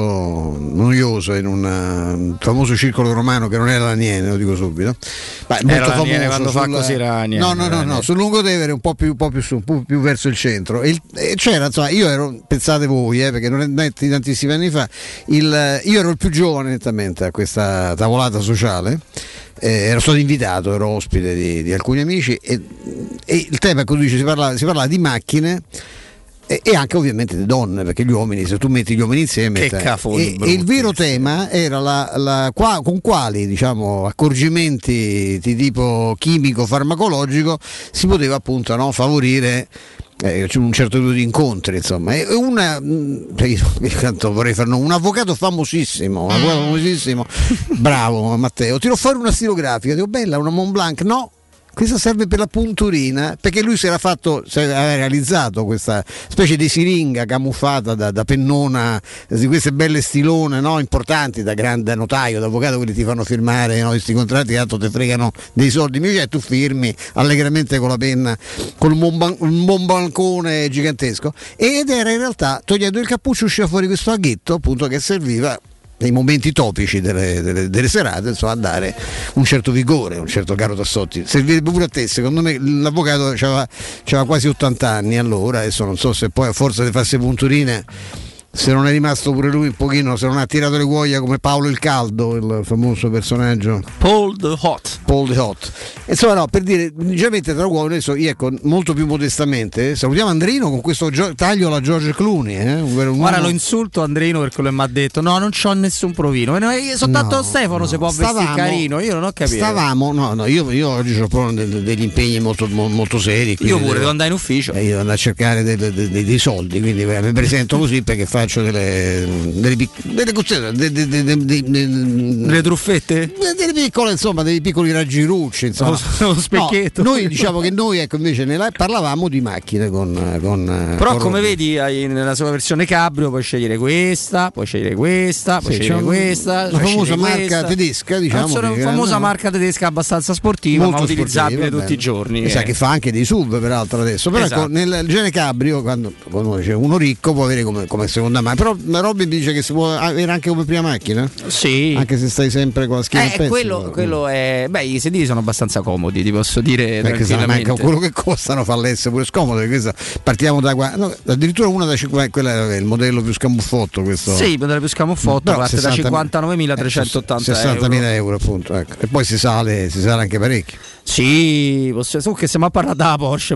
[SPEAKER 2] noiosa in un uh, famoso circolo romano che non era l'Aniene, lo dico subito.
[SPEAKER 1] Beh, molto famoso quando sul, fa così era Aniene,
[SPEAKER 2] No, no, no, no, sul Lungotevere un po' più, un po più, su, un po più verso il centro. E, e c'era, insomma, io ero, pensate voi, eh, perché non è tantissimi anni fa, il, io ero il più giovane nettamente a questa tavolata sociale eh, ero stato invitato, ero ospite di, di alcuni amici e, e, il tema con cui si parlava, si parlava di macchine e, e, anche ovviamente di donne, perché gli uomini, se tu metti gli uomini insieme...
[SPEAKER 1] Che cafoni,
[SPEAKER 2] e, e, il vero tema era la, la, qua, con quali diciamo, accorgimenti di tipo chimico-farmacologico si poteva appunto no, favorire eh, un certo tipo di incontri, insomma. E una, mm, cioè io, vorrei fare un avvocato famosissimo, un avvocato famosissimo, bravo Matteo, tiro fuori una stilografica, dico bella, una Mont Blanc, no, questa serve per la punturina perché lui si era fatto si aveva realizzato questa specie di siringa camuffata da, da pennona di queste belle stilone no? importanti da grande notaio da avvocato quelli ti fanno firmare no? questi contratti che tanto ti fregano dei soldi invece tu firmi allegramente con la penna con un buon balcone gigantesco ed era in realtà togliendo il cappuccio usciva fuori questo aghetto appunto che serviva nei momenti topici delle, delle, delle, serate insomma, a dare un certo vigore, un certo caro Tassotti. Servirebbe pure a te, secondo me l'avvocato aveva quasi 80 anni allora, adesso non so se poi a forza di farsi punturine se non è rimasto pure lui un pochino, se non ha tirato le cuoia come Paolo il Caldo, il famoso personaggio.
[SPEAKER 1] Paul the Hot.
[SPEAKER 2] Paul the Hot. Insomma, no, per dire, leggermente tra uomini, adesso io ecco, molto più modestamente, salutiamo Andrino con questo gio- taglio alla George Clooney. Eh?
[SPEAKER 1] Guarda, lo insulto Andrino per quello che mi ha detto, no, non c'ho nessun provino. Soltanto no, Stefano no. si può stavamo, vestire carino, io non ho capito.
[SPEAKER 2] Stavamo, no, no, io, io oggi ho proprio degli impegni molto, molto seri.
[SPEAKER 1] Io pure devo andare in ufficio.
[SPEAKER 2] Eh, io devo andare a cercare dei, dei, dei, dei soldi, quindi mi presento così perché fa faccio delle, delle, delle, delle,
[SPEAKER 1] delle truffette?
[SPEAKER 2] Delle piccole, insomma, dei piccoli raggirucci. Insomma.
[SPEAKER 1] Lo, lo specchietto.
[SPEAKER 2] No, noi diciamo che noi ecco, invece nella, parlavamo di macchine con. con
[SPEAKER 1] Però
[SPEAKER 2] con
[SPEAKER 1] come vedi hai, nella sua versione cabrio puoi scegliere questa, puoi scegliere questa, puoi sì, scegliere questa.
[SPEAKER 2] La famosa marca questa. tedesca, diciamo.
[SPEAKER 1] Una famosa no? marca tedesca abbastanza sportiva, Molto ma utilizzabile sportiva, tutti i giorni.
[SPEAKER 2] Mi sa che fa anche dei sub peraltro adesso. Però ecco, esatto. ecco, nel genere cabrio, quando, quando uno ricco può avere come, come seconda mano. Però Robby dice che si può avere anche come prima macchina?
[SPEAKER 1] Sì.
[SPEAKER 2] Anche se stai sempre con la schiena
[SPEAKER 1] eh, quello, quello è. Beh, i sedili sono abbastanza comodi, ti posso dire. Perché
[SPEAKER 2] tranquillamente. quello che costano fa l'essere pure scomodo. partiamo da qua. No, addirittura una da 50, quella è il modello più scamuffotto. Questo.
[SPEAKER 1] Sì, il modello più scamuffotto no, parte 60, da 59.380
[SPEAKER 2] 60.000 euro. euro appunto, ecco. E poi si sale, si sale anche parecchio.
[SPEAKER 1] Sì, possiamo, che stiamo a parlare della Porsche.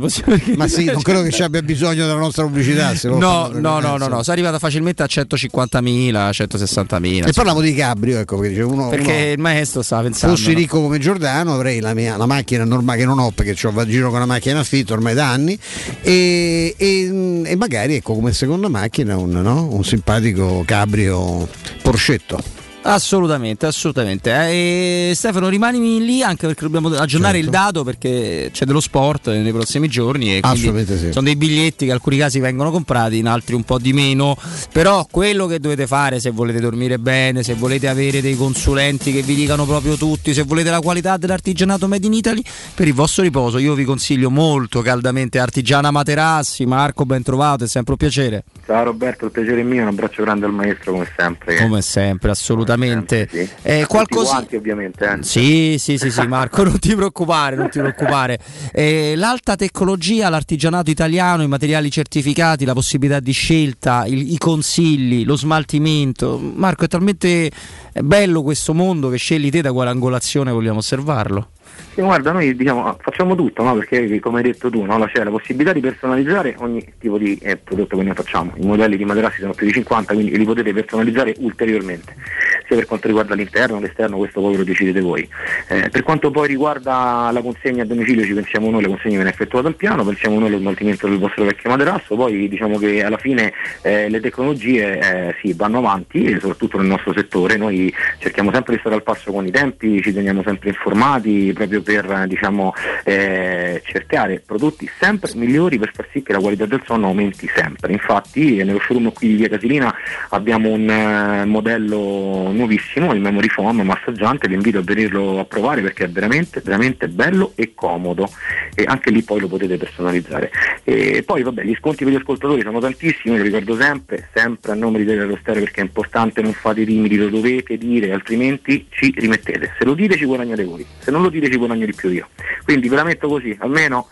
[SPEAKER 2] Ma sì, non credo che [LAUGHS] ci abbia bisogno della nostra pubblicità.
[SPEAKER 1] no, no, no, no, no, sono arrivata facilmente a 150.000, 160.000.
[SPEAKER 2] E parlavo di Cabrio, ecco, perché, uno,
[SPEAKER 1] perché il maestro stava pensando.
[SPEAKER 2] Fossi ricco come Giordano, avrei la, mia, la macchina normale che non ho perché ho, giro con una macchina in affitto ormai da anni e, e, e magari ecco come seconda macchina un, no? un simpatico Cabrio Porschetto.
[SPEAKER 1] Assolutamente, assolutamente. Eh, Stefano, rimani lì anche perché dobbiamo aggiornare certo. il dato perché c'è dello sport nei prossimi giorni. E
[SPEAKER 2] Assolutamente sì.
[SPEAKER 1] Sono dei biglietti che in alcuni casi vengono comprati, in altri un po' di meno. Però quello che dovete fare se volete dormire bene, se volete avere dei consulenti che vi dicano proprio tutti, se volete la qualità dell'artigianato Made in Italy per il vostro riposo, io vi consiglio molto caldamente Artigiana Materassi. Marco, ben trovato, è sempre un piacere.
[SPEAKER 24] Ciao Roberto, il piacere è mio, un abbraccio grande al maestro come sempre.
[SPEAKER 1] Come sempre, assolutamente assolutamente.
[SPEAKER 24] Sì. Eh, qualcosa... Quanti, ovviamente. Eh.
[SPEAKER 1] Sì, sì, sì, sì, Marco, [LAUGHS] non ti preoccupare, non ti preoccupare. Eh, l'alta tecnologia, l'artigianato italiano, i materiali certificati, la possibilità di scelta, il, i consigli, lo smaltimento. Marco, è talmente bello questo mondo che scegli te da quale angolazione vogliamo osservarlo.
[SPEAKER 24] Sì, guarda, noi diciamo, facciamo tutto, no? perché come hai detto tu, no? c'è la possibilità di personalizzare ogni tipo di eh, prodotto che noi facciamo. I modelli di materassi sono più di 50, quindi li potete personalizzare ulteriormente, sia per quanto riguarda l'interno, l'esterno, questo poi lo decidete voi. Eh, per quanto poi riguarda la consegna a domicilio, ci pensiamo noi, la consegna viene effettuata al piano, pensiamo noi allo smaltimento del vostro vecchio materasso, poi diciamo che alla fine eh, le tecnologie eh, sì, vanno avanti, soprattutto nel nostro settore, noi cerchiamo sempre di stare al passo con i tempi, ci teniamo sempre informati proprio per diciamo, eh, cercare prodotti sempre migliori per far sì che la qualità del sonno aumenti sempre. Infatti nello showroom qui di Via Casilina abbiamo un eh, modello nuovissimo, il Memory Foam massaggiante, vi invito a venirlo a provare perché è veramente, veramente bello e comodo e anche lì poi lo potete personalizzare. E poi vabbè, gli sconti per gli ascoltatori sono tantissimi, lo ricordo sempre, sempre a nome di Telero Stereo perché è importante, non fate timidi, lo dovete dire, altrimenti ci rimettete. Se lo dite ci guadagnate voi, se non lo dite ci guadagno di più io. Quindi ve la metto così, almeno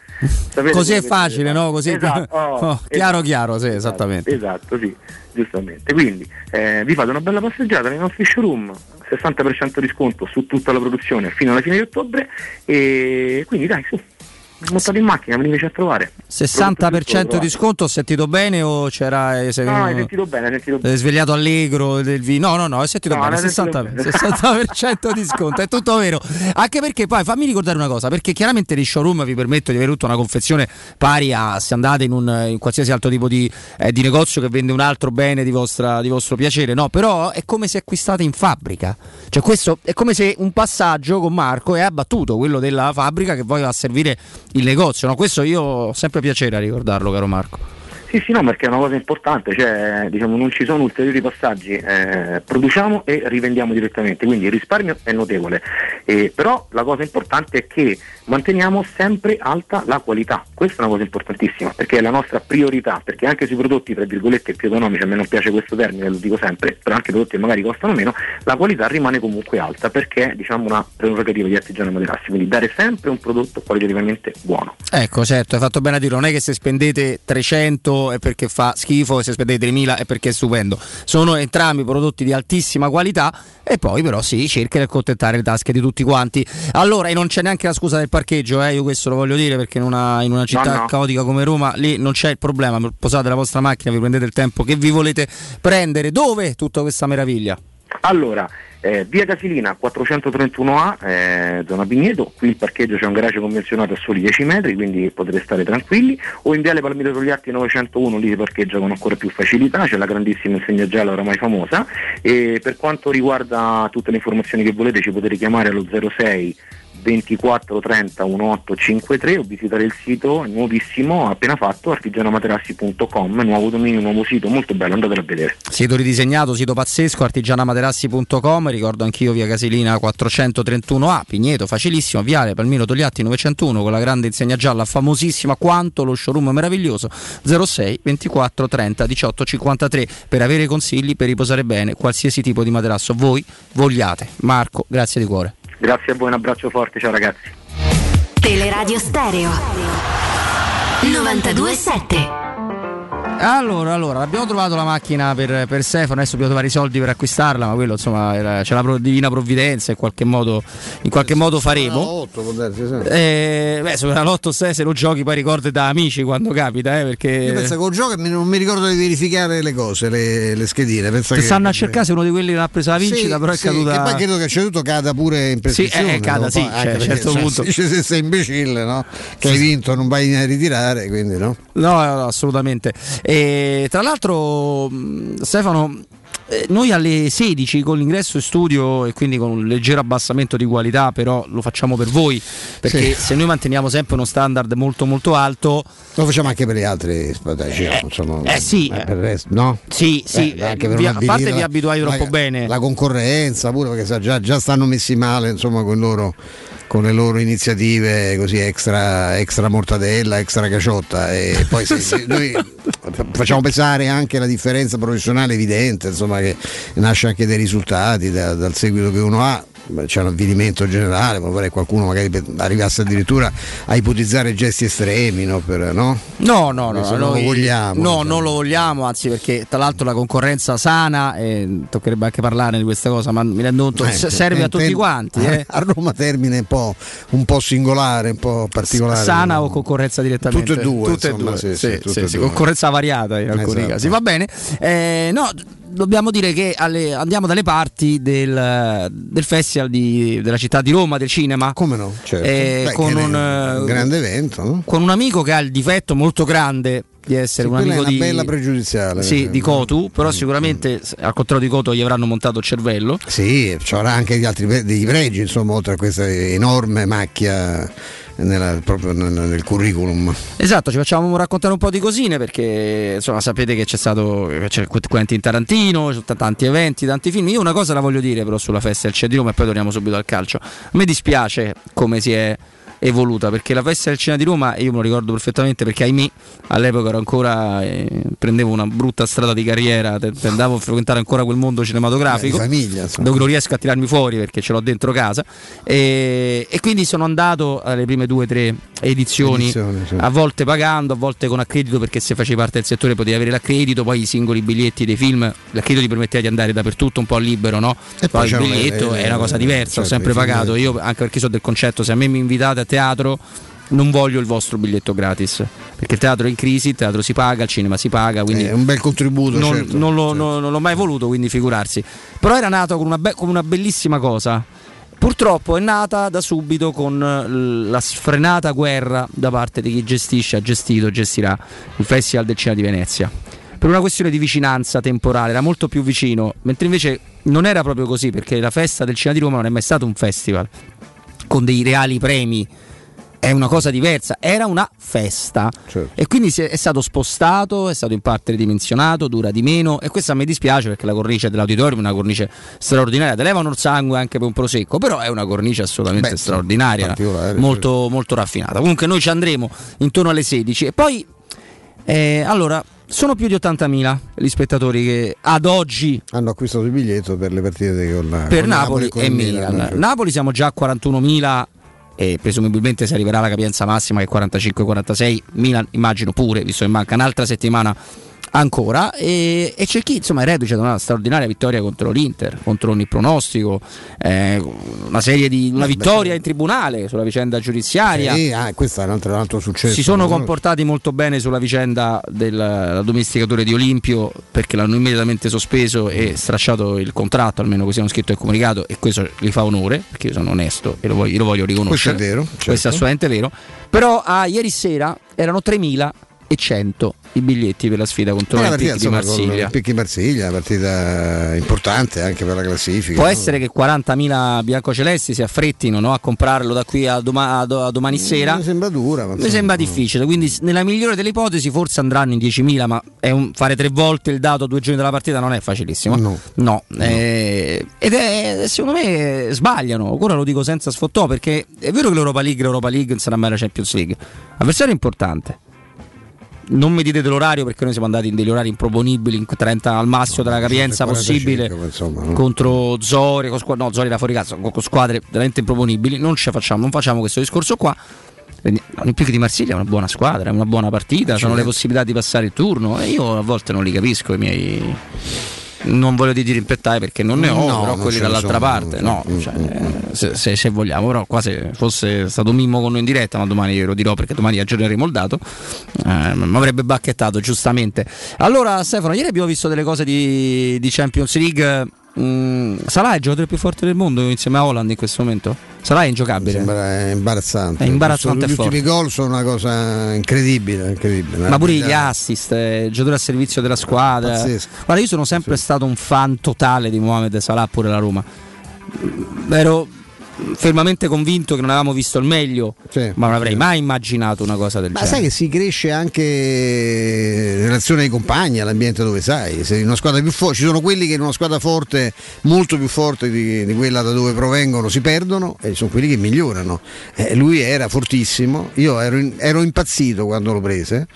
[SPEAKER 1] così è facile, no? Così esatto, oh, [LAUGHS] oh, chiaro, esatto, chiaro, sì, esattamente.
[SPEAKER 24] Esatto, sì, giustamente. Quindi eh, vi fate una bella passeggiata nei nostri showroom, 60% di sconto su tutta la produzione fino alla fine di ottobre e quindi dai, su montato in macchina, veniteci a trovare.
[SPEAKER 1] 60% di sconto, ho sentito bene o c'era...
[SPEAKER 24] Eh, no, hai sentito bene, hai sentito bene.
[SPEAKER 1] Svegliato allegro del vino. No, no, no, hai sentito no, bene, 60%, bene. 60% [LAUGHS] di sconto, è tutto vero. Anche perché poi fammi ricordare una cosa, perché chiaramente gli showroom vi permettono di avere tutta una confezione pari a se andate in, un, in qualsiasi altro tipo di, eh, di, negozio che vende un altro bene di, vostra, di vostro piacere, no, però è come se acquistate in fabbrica. Cioè questo è come se un passaggio con Marco è abbattuto, quello della fabbrica che poi va a servire il negozio. No? Questo io ho sempre piacere a ricordarlo, caro Marco.
[SPEAKER 24] Sì, sì, no, perché è una cosa importante, cioè diciamo, non ci sono ulteriori passaggi, eh, produciamo e rivendiamo direttamente, quindi il risparmio è notevole, eh, però la cosa importante è che manteniamo sempre alta la qualità, questa è una cosa importantissima, perché è la nostra priorità, perché anche sui prodotti tra virgolette più economici, a me non piace questo termine, lo dico sempre, però anche prodotti che magari costano meno, la qualità rimane comunque alta perché è diciamo, una prerogativa di artigiani materassi, quindi dare sempre un prodotto qualitativamente buono.
[SPEAKER 1] Ecco, certo, hai fatto bene a dire, non è che se spendete 300 è perché fa schifo, se spendete 3000 è perché è stupendo. Sono entrambi prodotti di altissima qualità e poi però sì, cerca di accontentare le tasche di tutti quanti. Allora, e non c'è neanche la scusa del parcheggio, eh? io questo lo voglio dire perché in una, in una città no, no. caotica come Roma lì non c'è il problema, posate la vostra macchina, vi prendete il tempo che vi volete prendere. Dove tutta questa meraviglia?
[SPEAKER 24] Allora, eh, via Casilina 431A, eh, zona Pigneto, qui il parcheggio c'è un garage convenzionato a soli 10 metri, quindi potrete stare tranquilli, o in viale Palmiro Togliatti 901, lì si parcheggia con ancora più facilità, c'è la grandissima insegna gialla oramai famosa, e per quanto riguarda tutte le informazioni che volete ci potete chiamare allo 06 24 30 1853 o visitare il sito nuovissimo appena fatto artigianamaterassi.com nuovo dominio, nuovo sito molto bello andatelo a vedere.
[SPEAKER 1] Sito ridisegnato, sito pazzesco artigianamaterassi.com ricordo anch'io via Casilina 431A Pigneto, facilissimo, Viale Palmiro Togliatti 901 con la grande insegna gialla famosissima quanto lo showroom meraviglioso 06 24 30 18 53 per avere consigli per riposare bene qualsiasi tipo di materasso voi vogliate. Marco, grazie di cuore
[SPEAKER 24] Grazie a voi, un abbraccio forte, ciao ragazzi.
[SPEAKER 25] Teleradio Stereo 927
[SPEAKER 1] allora, allora, abbiamo trovato la macchina per, per Stefano, adesso dobbiamo trovare i soldi per acquistarla, ma quello insomma era, c'è la pro, divina provvidenza, in qualche modo, in qualche modo faremo. Lotto, eh, beh, sulla lotto se, se lo giochi poi ricordi da amici quando capita, eh, perché...
[SPEAKER 2] Io penso che con gioco non mi ricordo di verificare le cose, le, le schedine. Penso che
[SPEAKER 1] stanno a cercare se uno di quelli che ha presa la vincita, sì, però è sì, caduta...
[SPEAKER 2] Che poi credo che ceduto cada pure in prescrizione.
[SPEAKER 1] Sì, eh, cada, sì, cioè, a certo cioè, punto.
[SPEAKER 2] Dice se sei imbecille, no? Che hai vinto, non vai a ritirare, quindi no?
[SPEAKER 1] No, assolutamente. E, tra l'altro, Stefano, eh, noi alle 16 con l'ingresso in studio e quindi con un leggero abbassamento di qualità, però lo facciamo per voi, perché sì. se noi manteniamo sempre uno standard molto molto alto...
[SPEAKER 2] Lo facciamo anche per gli altri spadaci,
[SPEAKER 1] eh, insomma, eh sì, eh, per il resto, no? Sì, sì, Beh, anche per vi, a parte vi abituati troppo
[SPEAKER 2] la,
[SPEAKER 1] bene.
[SPEAKER 2] La concorrenza pure, perché già, già stanno messi male, insomma, con loro con le loro iniziative così extra, extra mortadella, extra caciotta e poi se, se noi facciamo pensare anche la differenza professionale evidente, insomma che nasce anche dai risultati, da, dal seguito che uno ha c'è un avvenimento generale, ma vorrei qualcuno magari arrivasse addirittura a ipotizzare gesti estremi, no? Per, no?
[SPEAKER 1] no, no, no,
[SPEAKER 2] non lo vogliamo.
[SPEAKER 1] No, diciamo. non lo vogliamo, anzi perché tra l'altro la concorrenza sana, e toccherebbe anche parlare di questa cosa, ma mi rendo conto, eh, serve a tutti quanti. Eh.
[SPEAKER 2] A Roma termine un po', un po', singolare, un po' particolare.
[SPEAKER 1] Sana o concorrenza direttamente?
[SPEAKER 2] Tutte e due.
[SPEAKER 1] Tutte
[SPEAKER 2] insomma,
[SPEAKER 1] e due, sì, sì, sì, sì, concorrenza variata in alcuni esatto. casi. Va bene. Eh, no, dobbiamo dire che alle, andiamo dalle parti del, del festival di, della città di Roma, del cinema.
[SPEAKER 2] Come no? Certo. Eh,
[SPEAKER 1] con un,
[SPEAKER 2] un, grande evento. No?
[SPEAKER 1] Con un amico che ha il difetto molto grande di essere
[SPEAKER 2] Sì,
[SPEAKER 1] un amico di
[SPEAKER 2] bella pregiudiziale.
[SPEAKER 1] Sì, di Cotu, però sicuramente al contrario di Cotu gli avranno montato il cervello.
[SPEAKER 2] Sì, ci avrà anche gli altri dei pregi, insomma, oltre a questa enorme macchia nella- proprio nel, nel curriculum.
[SPEAKER 1] Esatto, ci facciamo raccontare un po' di cosine perché insomma sapete che c'è stato c'è Quentin Tarantino, sono tanti eventi, tanti film. Io una cosa la voglio dire però sulla festa del Roma e poi torniamo subito al calcio. A me dispiace come si è evoluta perché la festa del Cinema di Roma io me lo ricordo perfettamente perché ahimè all'epoca ero ancora eh, prendevo una brutta strada di carriera andavo a frequentare ancora quel mondo cinematografico
[SPEAKER 2] Eh, famiglia,
[SPEAKER 1] dove non riesco a tirarmi fuori perché ce l'ho dentro casa. E, e quindi sono andato alle prime due o tre edizioni,
[SPEAKER 2] Edizioni,
[SPEAKER 1] a volte pagando a volte con accredito perché se facevi parte del settore potevi avere l'accredito poi i singoli biglietti dei film l'accredito ti permetteva di andare dappertutto un po' libero no?
[SPEAKER 2] E poi
[SPEAKER 1] poi il
[SPEAKER 2] le-
[SPEAKER 1] biglietto
[SPEAKER 2] le-
[SPEAKER 1] è una cosa diversa ho
[SPEAKER 2] certo,
[SPEAKER 1] sempre
[SPEAKER 2] i film-
[SPEAKER 1] pagato. Io anche perché so del concetto se a me mi invitate a teatro non voglio il vostro biglietto gratis perché il teatro è in crisi, il teatro si paga, il cinema si paga, quindi
[SPEAKER 2] È un bel contributo,
[SPEAKER 1] non,
[SPEAKER 2] certo.
[SPEAKER 1] non l'ho, non- non l'ho mai voluto, quindi figurarsi. Però era nato con una, be- con una bellissima cosa. Purtroppo è nata da subito con eh, la sfrenata guerra da parte di chi gestisce, ha gestito, gestirà il Festival del Cinema di Venezia. Per una questione di vicinanza temporale, era molto più vicino, mentre invece non era proprio così, perché la festa del Cinema di Roma non è mai stato un festival con dei reali premi. È una cosa diversa, era una festa. E quindi è, stato spostato, è stato in parte ridimensionato, dura di meno. E questo a me dispiace perché la cornice dell'auditorium è una cornice straordinaria, te levano il sangue anche per un prosecco, però è una cornice assolutamente
[SPEAKER 2] Beh,
[SPEAKER 1] straordinaria, molto, molto raffinata. Comunque noi ci andremo intorno alle 16 e poi eh, allora sono più di 80.000 gli spettatori che ad oggi
[SPEAKER 2] hanno acquistato il biglietto per le partite con la,
[SPEAKER 1] per
[SPEAKER 2] con
[SPEAKER 1] Napoli,
[SPEAKER 2] con
[SPEAKER 1] e
[SPEAKER 2] il
[SPEAKER 1] Milan.
[SPEAKER 2] Milan, cioè.
[SPEAKER 1] Napoli siamo già a 41.000 e presumibilmente si arriverà alla capienza massima che è 45-46. Milan immagino pure, visto che manca un'altra settimana ancora e, e c'è chi insomma è reduce da una straordinaria vittoria contro l'Inter contro ogni pronostico eh, una serie di una vittoria in tribunale sulla vicenda giudiziaria
[SPEAKER 2] Sì, ah, questo è un altro, un altro successo.
[SPEAKER 1] si sono
[SPEAKER 2] no?
[SPEAKER 1] comportati molto bene sulla vicenda del domesticatore di Olimpio perché l'hanno immediatamente sospeso e stracciato il contratto, almeno così hanno scritto il comunicato e questo gli fa onore perché io sono onesto e lo voglio, io lo voglio riconoscere.
[SPEAKER 2] Questo è vero,
[SPEAKER 1] Questo è
[SPEAKER 2] certo.
[SPEAKER 1] assolutamente vero. Però ah, ieri sera erano 3.100 i biglietti per la sfida contro
[SPEAKER 2] una partita insomma,
[SPEAKER 1] Marsiglia.
[SPEAKER 2] di Marsiglia, una partita importante anche per la classifica.
[SPEAKER 1] Può
[SPEAKER 2] no?
[SPEAKER 1] essere che 40.000 biancocelesti si affrettino no, a comprarlo da qui a, doma- a do- a domani sera.
[SPEAKER 2] Mi sembra dura,
[SPEAKER 1] Mi
[SPEAKER 2] insomma,
[SPEAKER 1] sembra difficile, quindi nella migliore delle ipotesi forse andranno in 10.000, ma è un- fare tre volte il dato due giorni dalla partita non è facilissimo.
[SPEAKER 2] No.
[SPEAKER 1] eh, ed è secondo me sbagliano, ora lo dico senza sfottò perché è vero che l'Europa League, l'Europa League non sarà mai la Champions League, avversario importante. Non mi dite l'orario perché noi siamo andati in degli orari improponibili, in 30 al massimo della capienza
[SPEAKER 2] 45,
[SPEAKER 1] possibile
[SPEAKER 2] insomma, no?
[SPEAKER 1] contro Zori, con squa- no Zori era fuori casa, con, con squadre veramente improponibili, non ce facciamo, non facciamo questo discorso qua. L'Olimpico di Marsiglia è una buona squadra, è una buona partita, sono le possibilità di passare il turno e io a volte non li capisco i miei non voglio di dire impettai perché non ne ho,
[SPEAKER 2] No,
[SPEAKER 1] però quelli dall'altra
[SPEAKER 2] sono,
[SPEAKER 1] parte, no, cioè, se, se- se vogliamo, però qua se fosse stato Mimmo con noi in diretta, ma domani glielo dirò perché domani aggiorneremo il dato, eh, mi avrebbe bacchettato giustamente. Allora Stefano, ieri abbiamo visto delle cose di, di Champions League, mm, Salah è il giocatore più forte del mondo insieme a Holland in questo momento? Salah è ingiocabile.
[SPEAKER 2] Sembra imbarazzante.
[SPEAKER 1] È imbarazzante
[SPEAKER 2] Gli ultimi gol sono una cosa incredibile. incredibile
[SPEAKER 1] Ma pure gli
[SPEAKER 2] Una-
[SPEAKER 1] assist, eh, il giocatore a servizio della squadra.
[SPEAKER 2] Pazzesco.
[SPEAKER 1] Guarda, io sono sempre stato un fan totale di Mohamed Salah, pure la Roma. Ero fermamente convinto che non avevamo visto il meglio, ma non avrei mai immaginato una cosa del
[SPEAKER 2] Ma
[SPEAKER 1] genere.
[SPEAKER 2] sai che si cresce anche in relazione ai compagni, all'ambiente dove sai. Se in una squadra più forte, ci sono quelli che in una squadra forte, molto più forte di, di quella da dove provengono, si perdono e sono quelli che migliorano. Eh, lui era fortissimo, io ero, in- ero impazzito quando lo prese,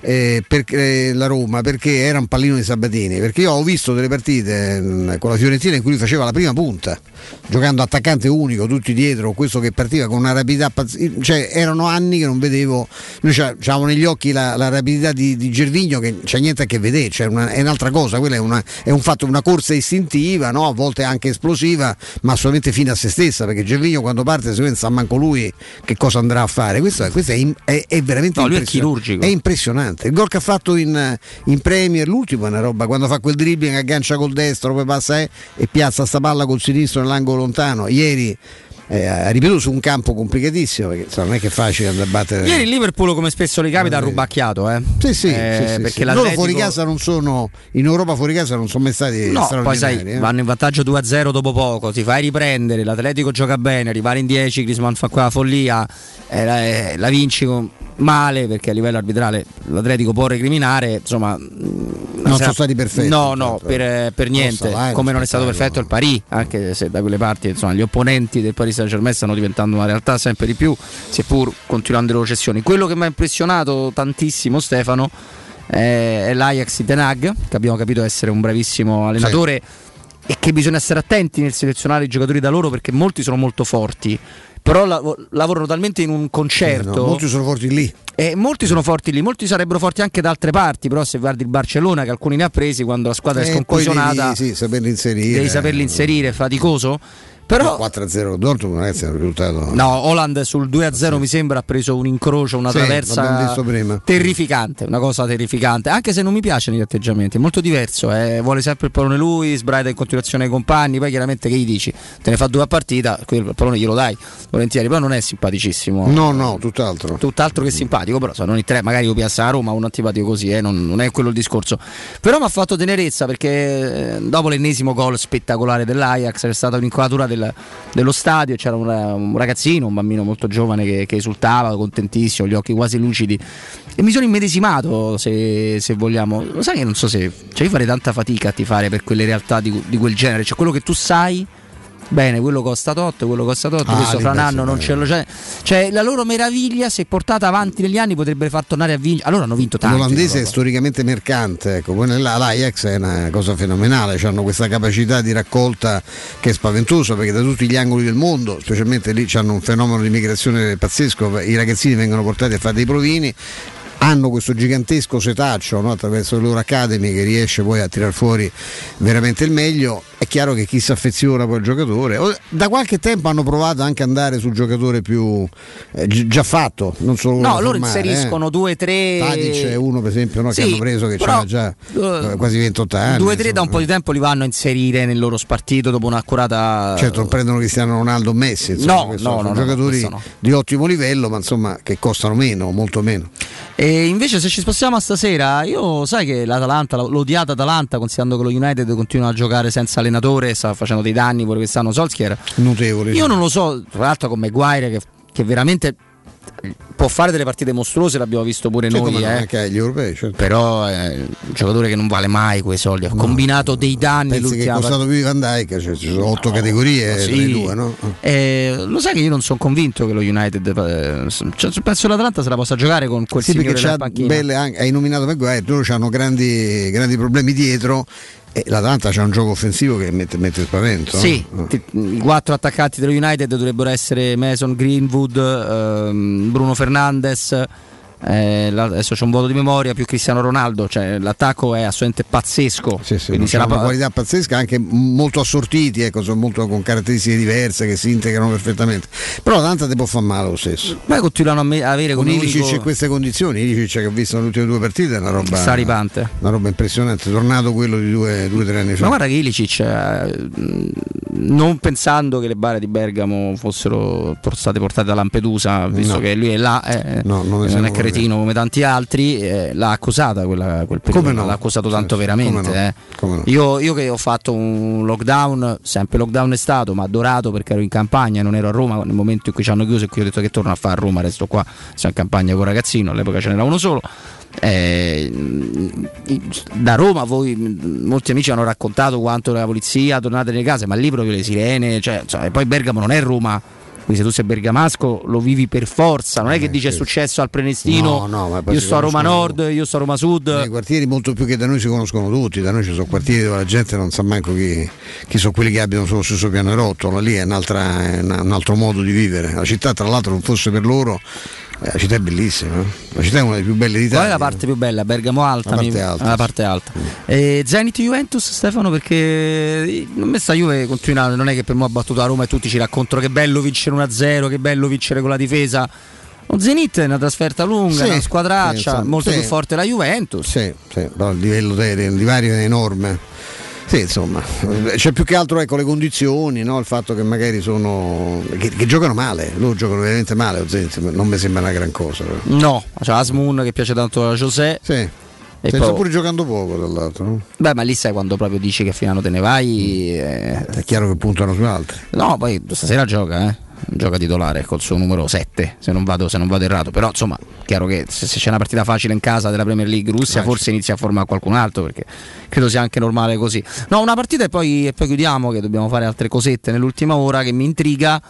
[SPEAKER 2] eh, perché, la Roma, perché era un pallino di Sabatini, perché io ho visto delle partite mh, con la Fiorentina in cui lui faceva la prima punta, giocando attaccante unico, tutti dietro, questo che partiva con una rapidità pazzesca, cioè erano anni che non vedevo, noi c'avevamo negli occhi la, la rapidità di, di Gervigno che c'è niente a che vedere, cioè una- è un'altra cosa, quella è, una- è un fatto, una corsa istintiva, no? a volte anche esplosiva, ma assolutamente fine a se stessa, perché Gervigno quando parte si pensa manco lui che cosa andrà a fare, questo, è- questo è, è- è veramente
[SPEAKER 1] No, è
[SPEAKER 2] impressionante.
[SPEAKER 1] chirurgico.
[SPEAKER 2] È impressionante. Il gol che ha fatto in, in Premier, l'ultimo è una roba, quando fa quel dribbling aggancia col destro, poi passa eh, e piazza sta palla col sinistro nell'angolo lontano. Ieri eh, ripetuto su un campo complicatissimo perché insomma, non è che è facile andare a battere.
[SPEAKER 1] Ieri il Liverpool, come spesso li capita, ha rubacchiato. Eh.
[SPEAKER 2] Sì, sì,
[SPEAKER 1] Eh,
[SPEAKER 2] sì, sì,
[SPEAKER 1] perché
[SPEAKER 2] sì. loro fuori casa non sono in Europa fuori casa non sono mai stati
[SPEAKER 1] No, poi sai,
[SPEAKER 2] eh.
[SPEAKER 1] vanno in vantaggio 2-0 dopo poco, ti fai riprendere, l'Atletico gioca bene, arrivare in 10, Griezmann fa quella follia, eh, la, eh, la vinci con- male perché a livello arbitrale l'Atletico può recriminare, insomma...
[SPEAKER 2] Non sono stati perfetti,
[SPEAKER 1] No, no, per, per niente,
[SPEAKER 2] Salai,
[SPEAKER 1] come non è stato perfetto il Paris, anche se da quelle parti insomma, gli opponenti del Paris Saint Germain stanno diventando una realtà sempre di più, seppur continuando le loro cessioni. Quello che mi ha impressionato tantissimo Stefano è, è l'Ajax di Ten Hag, che abbiamo capito essere un bravissimo allenatore e che bisogna stare attenti nel selezionare i giocatori da loro perché molti sono molto forti. Però la- lavorano talmente in un concerto.
[SPEAKER 2] no, molti sono forti lì.
[SPEAKER 1] E molti sono forti lì, molti sarebbero forti anche da altre parti. Però, se guardi il Barcellona, che alcuni ne ha presi quando la squadra è
[SPEAKER 2] Eh, poi
[SPEAKER 1] sconclusionata,
[SPEAKER 2] devi, sì, saperli inserire.
[SPEAKER 1] devi saperli inserire, è faticoso. Però,
[SPEAKER 2] 4-0 Dortmund ragazzi è un risultato.
[SPEAKER 1] no, Holland sul 2-0 mi sembra ha preso un incrocio, una
[SPEAKER 2] Sì,
[SPEAKER 1] traversa
[SPEAKER 2] visto prima.
[SPEAKER 1] terrificante, una cosa terrificante. Anche se non mi piacciono gli atteggiamenti, è molto diverso. eh. Vuole sempre il pallone lui, sbraita in continuazione ai compagni. Poi chiaramente che gli dici? Te ne fa due a partita, quel il pallone glielo dai volentieri, però non è simpaticissimo.
[SPEAKER 2] No, no, tutt'altro.
[SPEAKER 1] Tutt'altro che simpatico, però sono i tre, magari io piazza a Roma, un antipatico così, eh, non, non è quello il discorso. Però mi ha fatto tenerezza perché eh, dopo l'ennesimo gol spettacolare dell'Ajax c'è stata un'inquadratura del- dello stadio, c'era un, un ragazzino, un bambino molto giovane che, che esultava, contentissimo, gli occhi quasi lucidi. E mi sono immedesimato, se, se vogliamo. Lo sai che non so se. Cioè, io farei tanta fatica a tifare per quelle realtà di, di quel genere. Cioè, quello che tu sai. Bene, quello costa tot, quello costa tot,
[SPEAKER 2] Ah,
[SPEAKER 1] questo fra un anno non ce lo c'è. Cioè, la loro meraviglia, se portata avanti negli anni, potrebbe far tornare a vincere. Allora hanno vinto tanto.
[SPEAKER 2] L'olandese è storicamente mercante, ecco. poi nella- l'Ajax è una cosa fenomenale, hanno questa capacità di raccolta che è spaventosa perché da tutti gli angoli del mondo, specialmente lì hanno un fenomeno di migrazione pazzesco, i ragazzini vengono portati a fare dei provini. Hanno questo gigantesco setaccio no, attraverso le loro academy che riesce poi a tirar fuori veramente il meglio. È chiaro che chi si affeziona poi al giocatore, da qualche tempo hanno provato anche ad andare sul giocatore più eh, gi- già fatto, non solo
[SPEAKER 1] No,
[SPEAKER 2] da
[SPEAKER 1] loro
[SPEAKER 2] formare, eh.
[SPEAKER 1] inseriscono due, tre.
[SPEAKER 2] Tadic è uno per esempio no,
[SPEAKER 1] Sì,
[SPEAKER 2] che hanno preso che
[SPEAKER 1] però,
[SPEAKER 2] già eh, quasi 28 anni.
[SPEAKER 1] Due, tre da un po' di tempo li vanno a inserire nel loro spartito dopo un'accurata.
[SPEAKER 2] Certo, non prendono Cristiano Ronaldo o Messi, insomma,
[SPEAKER 1] No, no,
[SPEAKER 2] sono
[SPEAKER 1] no,
[SPEAKER 2] giocatori
[SPEAKER 1] no.
[SPEAKER 2] di ottimo livello, ma insomma che costano meno, molto meno.
[SPEAKER 1] E invece, se ci spostiamo a stasera, io sai che l'Atalanta, l'odiata Atalanta, considerando che lo United continua a giocare senza allenatore, sta facendo dei danni pure quest'anno Solskjaer.
[SPEAKER 2] Notevoli.
[SPEAKER 1] Io non lo so, tra l'altro con Maguire che, che veramente può fare delle partite mostruose, l'abbiamo visto pure
[SPEAKER 2] Sì,
[SPEAKER 1] noi.
[SPEAKER 2] no,
[SPEAKER 1] eh.
[SPEAKER 2] anche agli europei, certo.
[SPEAKER 1] Però è un giocatore che non vale mai quei soldi. Ha combinato dei danni
[SPEAKER 2] Pensi che è costato più di Van Dijk, cioè, ci sono otto categorie
[SPEAKER 1] sì.
[SPEAKER 2] tra i due, no?
[SPEAKER 1] Eh, lo sai che io non sono convinto che lo United eh, cioè, penso che l'Atalanta se la possa giocare con quel
[SPEAKER 2] Sì, perché
[SPEAKER 1] nella
[SPEAKER 2] c'ha
[SPEAKER 1] panchina.
[SPEAKER 2] belle hai nominato Maguire, loro hanno grandi, grandi problemi dietro l'Atalanta c'ha un gioco offensivo che mette, mette spavento.
[SPEAKER 1] Sì, i quattro attaccanti dello United dovrebbero essere Mason Greenwood, ehm, Bruno Fernandes. Eh, la- adesso c'è un voto di memoria più Cristiano Ronaldo, cioè l'attacco è assolutamente pazzesco.
[SPEAKER 2] Sì,
[SPEAKER 1] quindi
[SPEAKER 2] c'è
[SPEAKER 1] se la
[SPEAKER 2] una
[SPEAKER 1] pa-
[SPEAKER 2] qualità pazzesca, anche molto assortiti, ecco, molto con caratteristiche diverse che si integrano perfettamente. Però l'Atalanta ti può fare male lo stesso.
[SPEAKER 1] Poi continuano a me- avere
[SPEAKER 2] Con Ilicic
[SPEAKER 1] unico-
[SPEAKER 2] in queste condizioni, Ilicic che ho visto nelle ultime due partite è una roba,
[SPEAKER 1] Sta ripante.
[SPEAKER 2] una roba impressionante, tornato quello di due o tre anni fa.
[SPEAKER 1] Ma guarda che Ilicic, eh, non pensando che le bare di Bergamo fossero state portate da Lampedusa, visto
[SPEAKER 2] No.
[SPEAKER 1] che lui è là, eh,
[SPEAKER 2] No, non
[SPEAKER 1] non è cretino come tanti altri, eh, l'ha accusata quella, quel periodo,
[SPEAKER 2] no?
[SPEAKER 1] l'ha accusato tanto
[SPEAKER 2] sì,
[SPEAKER 1] veramente.
[SPEAKER 2] no,
[SPEAKER 1] eh.
[SPEAKER 2] no.
[SPEAKER 1] Io, io che ho fatto un lockdown, sempre lockdown è stato, ma adorato perché ero in campagna, non ero a Roma nel momento in cui ci hanno chiuso e qui ho detto che torno a fare a Roma, resto qua, sono in campagna con un ragazzino, all'epoca ce n'era uno solo. Eh, da Roma voi molti amici hanno raccontato quanto la polizia tornate nelle case ma lì proprio le sirene cioè, insomma, e poi Bergamo non è Roma quindi se tu sei bergamasco lo vivi per forza non è che dice è successo al Prenestino
[SPEAKER 2] No, no,
[SPEAKER 1] io sto a Roma Nord io sto a Roma Sud
[SPEAKER 2] Nei quartieri molto più che da noi si conoscono tutti, da noi ci sono quartieri dove la gente non sa manco chi, chi sono quelli che abitano sullo stesso piano erottolo, lì è, è un altro modo di vivere. La città tra l'altro non fosse per loro, eh, la città è bellissima, eh. la città è una delle più belle
[SPEAKER 1] qual è
[SPEAKER 2] d'Italia.
[SPEAKER 1] la parte più bella? Bergamo alta,
[SPEAKER 2] La parte
[SPEAKER 1] mi-
[SPEAKER 2] alta,
[SPEAKER 1] la
[SPEAKER 2] sì.
[SPEAKER 1] parte alta. E Zenit Juventus Stefano perché a me sta Juve continua non è che per me ha battuto la Roma e tutti ci raccontano che bello vincere 1-0 che bello vincere con la difesa lo Zenit è una trasferta lunga,
[SPEAKER 2] Sì,
[SPEAKER 1] una squadraccia,
[SPEAKER 2] sì,
[SPEAKER 1] molto
[SPEAKER 2] sì.
[SPEAKER 1] più forte la Juventus.
[SPEAKER 2] Sì, sì, però il livello de- del divario è enorme. Sì, insomma, c'è più che altro ecco, le condizioni, no? il fatto che magari sono. Che, che, giocano male, loro giocano veramente male, non mi sembra una gran cosa.
[SPEAKER 1] No, c'è Asmun che piace tanto a José.
[SPEAKER 2] Sì. E poi... pure giocando poco dall'altro. No?
[SPEAKER 1] Beh, ma lì sai quando proprio dici che fino a te ne vai.
[SPEAKER 2] Eh... È chiaro che puntano su altri.
[SPEAKER 1] No, poi stasera gioca, eh gioca titolare col suo numero 7 se non vado, se non vado errato. Però insomma chiaro che se, se, c'è una partita facile in casa della Premier League Russia forse inizia a formare qualcun altro perché credo sia anche normale così. No una partita e poi, e poi chiudiamo che dobbiamo fare altre cosette nell'ultima ora che mi intriga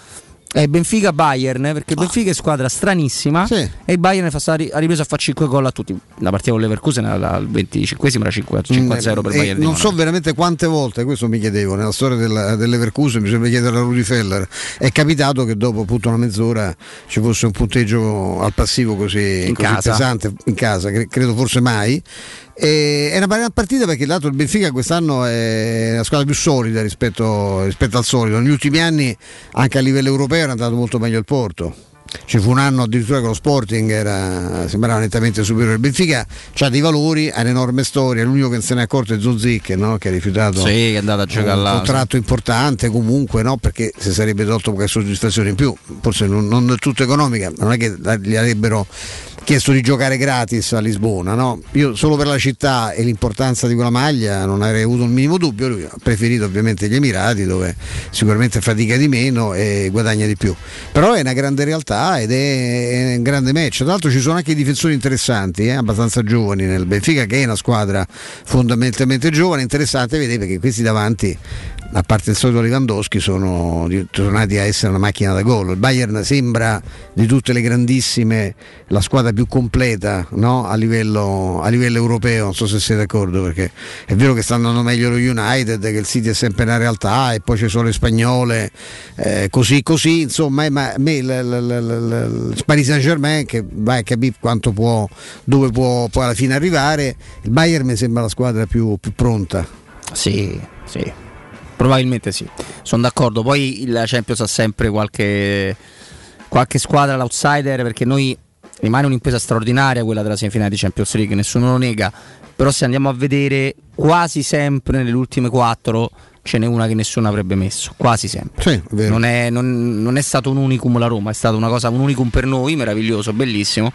[SPEAKER 1] è Benfica Bayern perché il Benfica è squadra stranissima sì. e il Bayern ha ripreso a fare 5 gol a tutti. La partita con Leverkusen al 25 era 5, 5 a 0 per
[SPEAKER 2] mm,
[SPEAKER 1] Bayern
[SPEAKER 2] non so veramente quante volte questo mi chiedevo nella storia del, del Leverkusen bisogna chiedere a Rudy Feller. È capitato che dopo appunto una mezz'ora ci fosse un punteggio al passivo così, così pesante in casa credo forse mai e è una partita perché dato il Benfica quest'anno è la squadra più solida rispetto, rispetto al solito. Negli ultimi anni anche a livello europeo era andato molto meglio il Porto. Ci fu un anno addirittura che lo Sporting era, sembrava nettamente superiore. Il Benfica ha dei valori, ha un'enorme storia. L'unico che se ne è accorto è Zuzic no? che ha rifiutato
[SPEAKER 1] sì, che è andato a giocare
[SPEAKER 2] un là, contratto sì. importante comunque, no? perché si sarebbe tolto qualche soddisfazione in più, forse non, non tutto economica, non è che gli avrebbero chiesto di giocare gratis a Lisbona. No? Io solo per la città e l'importanza di quella maglia non avrei avuto un minimo dubbio. Lui ha preferito ovviamente gli Emirati dove sicuramente fatica di meno e guadagna di più. Però è una grande realtà ed è un grande match. Tra l'altro ci sono anche difensori interessanti, eh? abbastanza giovani nel Benfica che è una squadra fondamentalmente giovane, interessante vedere perché questi davanti a parte il solito Lewandowski sono tornati a essere una macchina da gol. Il Bayern sembra di tutte le grandissime la squadra più completa no? a, livello, a, livello, europeo, non so se siete d'accordo perché è vero che sta andando meglio lo United, che il City è sempre una realtà e poi ci sono le spagnole, eh, così così, insomma, eh, ma a me il Paris Saint Germain che vai a capire quanto può, dove può poi alla fine arrivare, il Bayern mi sembra la squadra più, più pronta.
[SPEAKER 1] Sì, sì Probabilmente sì, sono d'accordo. Poi la Champions ha sempre qualche, qualche squadra l'outsider perché noi rimane un'impresa straordinaria quella della semifinale di Champions League, nessuno lo nega, però se andiamo a vedere quasi sempre nelle ultime quattro ce n'è una che nessuno avrebbe messo, quasi sempre.
[SPEAKER 2] Sì,
[SPEAKER 1] non, è, non, non, è, stato un unicum la Roma, è stato una cosa, un unicum per noi, meraviglioso, bellissimo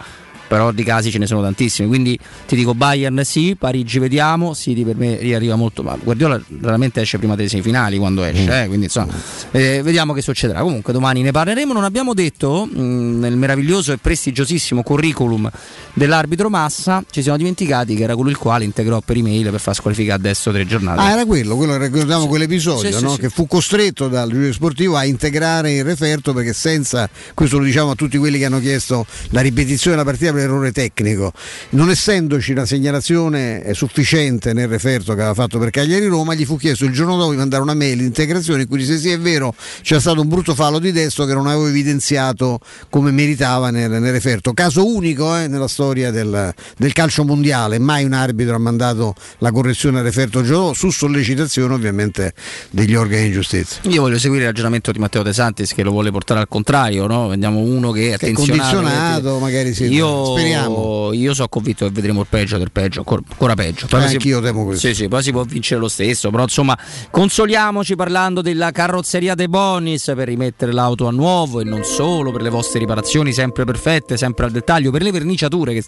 [SPEAKER 1] però di casi ce ne sono tantissimi. Quindi ti dico Bayern sì, Parigi vediamo, City per me riarriva molto, ma Guardiola raramente esce prima delle semifinali quando esce, mm. eh, quindi insomma eh, vediamo che succederà. Comunque domani ne parleremo, non abbiamo detto mh, mm, nel meraviglioso e prestigiosissimo curriculum dell'arbitro Massa, ci siamo dimenticati che era quello il quale integrò per email per far squalificare adesso tre giornate.
[SPEAKER 2] Ah, era quello, quello ricordiamo sì. quell'episodio, sì, no? sì, che fu costretto dal giudice sportivo a integrare il referto perché senza, questo lo diciamo a tutti quelli che hanno chiesto la ripetizione della partita errore tecnico. Non essendoci una segnalazione sufficiente nel referto che aveva fatto per Cagliari Roma, gli fu chiesto il giorno dopo di mandare una mail di integrazione in cui disse sì è vero c'è stato un brutto fallo di destro che non avevo evidenziato come meritava nel, nel referto. Caso unico eh, nella storia del, del, calcio mondiale, mai un arbitro ha mandato la correzione al referto giorno su sollecitazione ovviamente degli organi di giustizia.
[SPEAKER 1] Io voglio seguire il ragionamento di Matteo De Santis che lo vuole portare al contrario, no? vediamo uno che è attenzionato.
[SPEAKER 2] condizionato, magari sì.
[SPEAKER 1] Io Speriamo. Io sono convinto che vedremo il peggio del peggio, ancora peggio.
[SPEAKER 2] Poi eh, anch'io temo questo.
[SPEAKER 1] Sì, sì, poi si può vincere lo stesso. Però insomma, consoliamoci parlando della carrozzeria dei Bonis per rimettere l'auto a nuovo e non solo, per le vostre riparazioni sempre perfette, sempre al dettaglio, per le verniciature, che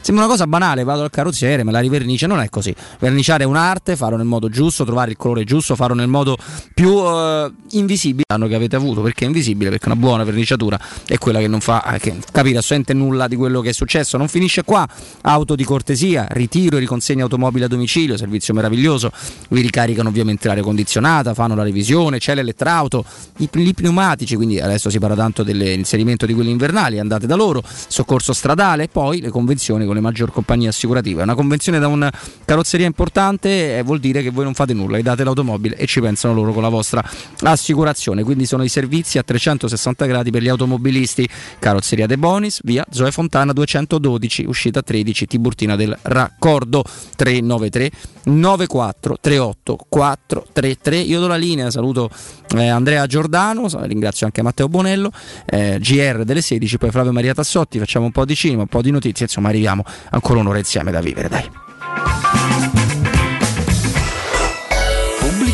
[SPEAKER 1] sembra una cosa banale, vado al carrozziere, me la rivernice, non è così. Verniciare è un'arte, farlo nel modo giusto, trovare il colore giusto, farlo nel modo più uh, invisibile che avete avuto, perché è invisibile, perché una buona verniciatura è quella che non fa eh, che capire assolutamente nulla di quello che successo non finisce qua. Auto di cortesia, ritiro e riconsegna automobili a domicilio, servizio meraviglioso. Vi ricaricano ovviamente l'aria condizionata, fanno la revisione, c'è l'elettrauto, i, i pneumatici, quindi adesso si parla tanto dell'inserimento di quelli invernali, andate da loro, soccorso stradale e poi le convenzioni con le maggiori compagnie assicurative. Una convenzione da una carrozzeria importante eh, vuol dire che voi non fate nulla, gli date l'automobile e ci pensano loro con la vostra assicurazione. Quindi sono i servizi a 360 gradi per gli automobilisti. Carrozzeria De Bonis, via Zoe Fontana 200 112, uscita 13, Tiburtina del Raccordo 393 94 38 433. Io do la linea, saluto eh, Andrea Giordano, ringrazio anche Matteo Bonello, eh, GR delle 16, poi Flavio Maria Tassotti, facciamo un po' di cinema, un po' di notizie, insomma arriviamo ancora un'ora insieme da vivere, dai.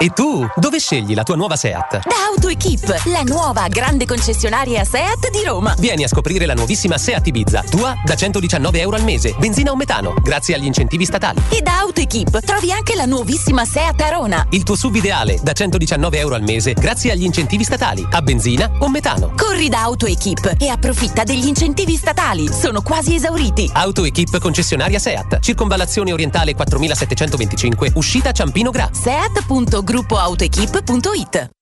[SPEAKER 6] E tu, dove scegli la tua nuova SEAT?
[SPEAKER 10] Da AutoEquip, la nuova grande concessionaria SEAT di Roma.
[SPEAKER 6] Vieni a scoprire la nuovissima SEAT Ibiza, tua da 119 euro al mese, benzina o metano, grazie agli incentivi statali.
[SPEAKER 10] E da AutoEquip trovi anche la nuovissima SEAT Arona.
[SPEAKER 6] Il tuo sub ideale, da 119 euro al mese, grazie agli incentivi statali, a benzina o metano.
[SPEAKER 10] Corri da AutoEquip e approfitta degli incentivi statali, sono quasi esauriti.
[SPEAKER 6] AutoEquip concessionaria SEAT, circonvallazione orientale 4725, uscita Ciampino Gra.
[SPEAKER 10] SEAT.group gruppoautoequip.it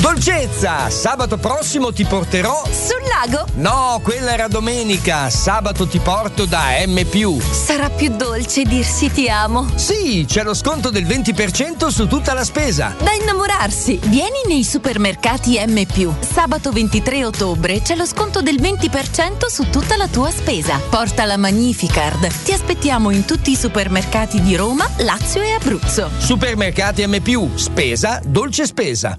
[SPEAKER 12] Dolcezza! Sabato prossimo ti porterò.
[SPEAKER 10] Sul lago?
[SPEAKER 12] No, quella era domenica. Sabato ti porto da M.
[SPEAKER 10] Sarà più dolce dirsi ti amo.
[SPEAKER 12] Sì, c'è lo sconto del 20% su tutta la spesa.
[SPEAKER 10] Da innamorarsi! Vieni nei supermercati M. Sabato 23 ottobre c'è lo sconto del 20% su tutta la tua spesa. Porta la Magnificard. Ti aspettiamo in tutti i supermercati di Roma, Lazio e Abruzzo.
[SPEAKER 12] Supermercati M. Spesa, dolce spesa.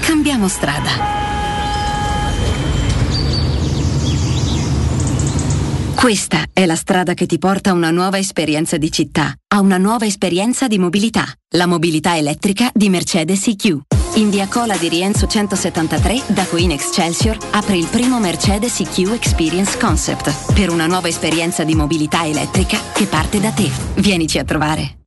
[SPEAKER 26] Cambiamo strada. Questa è la strada che ti porta a una nuova esperienza di città, a una nuova esperienza di mobilità, la mobilità elettrica di Mercedes EQ. In via Cola di Rienzo 173, da Queen Excelsior, apre il primo Mercedes EQ Experience Concept per una nuova esperienza di mobilità elettrica che parte da te. Vienici a trovare.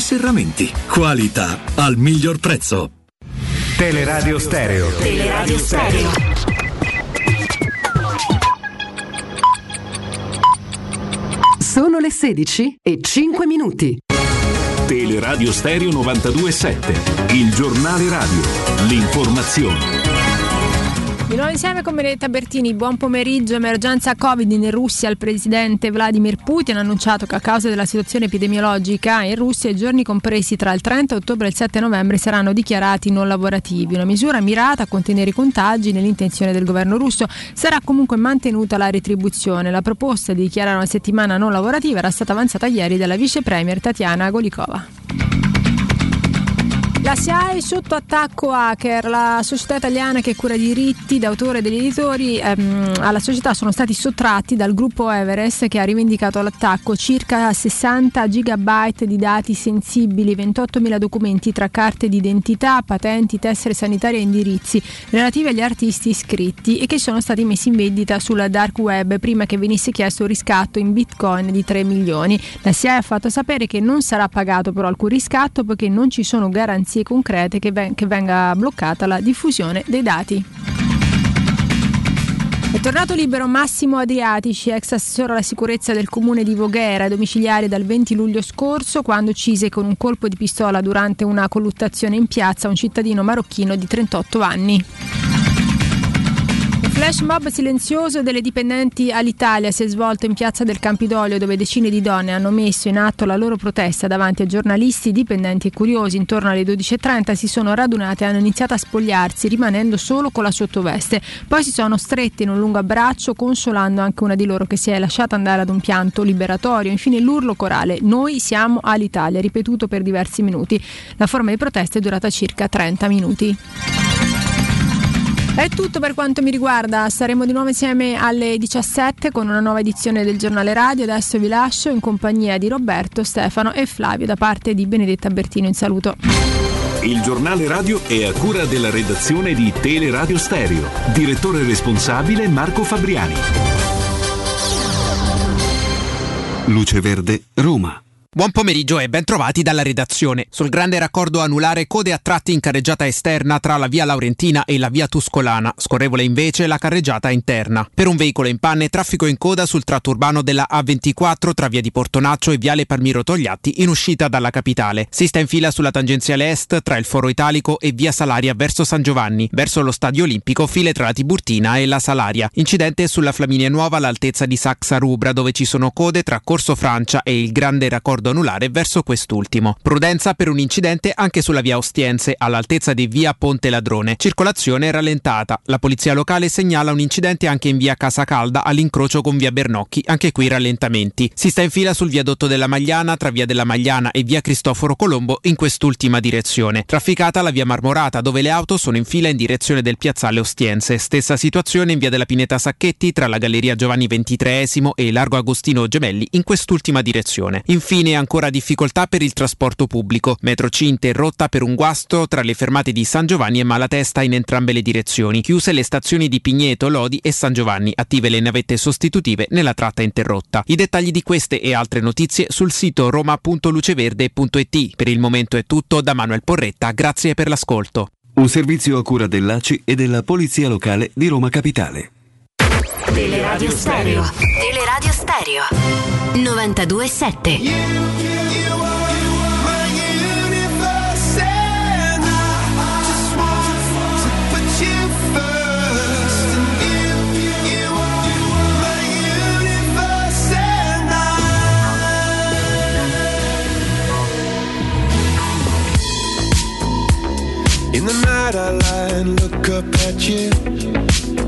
[SPEAKER 21] Serramenti. Qualità al miglior prezzo.
[SPEAKER 15] Teleradio Stereo.
[SPEAKER 26] Teleradio Stereo.
[SPEAKER 27] Sono le 16 e 5 minuti.
[SPEAKER 15] Teleradio Stereo 927. Il giornale radio. L'informazione.
[SPEAKER 28] Di nuovo insieme con Benedetta Bertini, buon pomeriggio. Emergenza Covid in Russia. Il presidente Vladimir Putin ha annunciato che a causa della situazione epidemiologica in Russia i giorni compresi tra il 30 ottobre e il 7 novembre saranno dichiarati non lavorativi. Una misura mirata a contenere i contagi nell'intenzione del governo russo. Sarà comunque mantenuta la retribuzione. La proposta di dichiarare una settimana non lavorativa era stata avanzata ieri dalla vice premier Tatiana Golikova. La SIAE sotto attacco hacker, la società italiana che cura i diritti d'autore degli editori, ehm, alla società sono stati sottratti dal gruppo Everest che ha rivendicato l'attacco circa 60 gigabyte di dati sensibili, 28.000 documenti tra carte d'identità, patenti, tessere sanitarie e indirizzi relativi agli artisti iscritti e che sono stati messi in vendita sulla dark web prima che venisse chiesto un riscatto in bitcoin di 3 milioni. La SIAE ha fatto sapere che non sarà pagato però alcun riscatto perché non ci sono garanzie garanzie concrete che, ven- che venga bloccata la diffusione dei dati. È tornato libero Massimo Adriatici, ex assessore alla sicurezza del comune di Voghera, domiciliare dal 20 luglio scorso, quando uccise con un colpo di pistola durante una colluttazione in piazza un cittadino marocchino di 38 anni. Flash mob silenzioso delle dipendenti all'Italia si è svolto in piazza del Campidoglio dove decine di donne hanno messo in atto la loro protesta davanti a giornalisti, dipendenti e curiosi. Intorno alle 12.30 si sono radunate e hanno iniziato a spogliarsi rimanendo solo con la sottoveste. Poi si sono strette in un lungo abbraccio consolando anche una di loro che si è lasciata andare ad un pianto liberatorio. Infine l'urlo corale Noi siamo all'Italia ripetuto per diversi minuti. La forma di protesta è durata circa 30 minuti. È tutto per quanto mi riguarda, saremo di nuovo insieme alle 17 con una nuova edizione del giornale radio. Adesso vi lascio in compagnia di Roberto, Stefano e Flavio da parte di Benedetta Bertino. In saluto.
[SPEAKER 8] Il giornale radio è a cura della redazione di Teleradio Stereo. Direttore responsabile Marco Fabriani. Luce Verde, Roma.
[SPEAKER 29] Buon pomeriggio e ben trovati dalla redazione. Sul grande raccordo anulare code a tratti in carreggiata esterna tra la via Laurentina e la via Tuscolana, scorrevole invece la carreggiata interna. Per un veicolo in panne traffico in coda sul tratto urbano della A24 tra via di Portonaccio e viale Palmiro Togliatti in uscita dalla capitale. Si sta in fila sulla tangenziale est tra il Foro Italico e via Salaria verso San Giovanni, verso lo Stadio Olimpico file tra la Tiburtina e la Salaria. Incidente sulla Flaminia Nuova all'altezza di Saxa Rubra dove ci sono code tra Corso Francia e il grande raccordo raccordo anulare verso quest'ultimo. Prudenza per un incidente anche sulla via Ostiense, all'altezza di via Ponte Ladrone. Circolazione rallentata. La polizia locale segnala un incidente anche in via Casa Calda all'incrocio con via Bernocchi, anche qui rallentamenti. Si sta in fila sul viadotto della Magliana tra via della Magliana e via Cristoforo Colombo in quest'ultima direzione. Trafficata la via Marmorata dove le auto sono in fila in direzione del piazzale Ostiense. Stessa situazione in via della Pineta Sacchetti tra la Galleria Giovanni XXIII e Largo Agostino Gemelli in quest'ultima direzione. Infine Infine ancora difficoltà per il trasporto pubblico. Metro C interrotta per un guasto tra le fermate di San Giovanni e Malatesta in entrambe le direzioni. Chiuse le stazioni di Pigneto, Lodi e San Giovanni. Attive le navette sostitutive nella tratta interrotta. I dettagli di queste e altre notizie sul sito roma.luceverde.it. Per il momento è tutto da Manuel Porretta. Grazie per l'ascolto.
[SPEAKER 8] Un servizio a cura dell'ACI e della Polizia Locale di Roma Capitale.
[SPEAKER 25] Teleradio Stereo. Teleradio Stereo. 927.
[SPEAKER 30] In the night I lie and look up at you.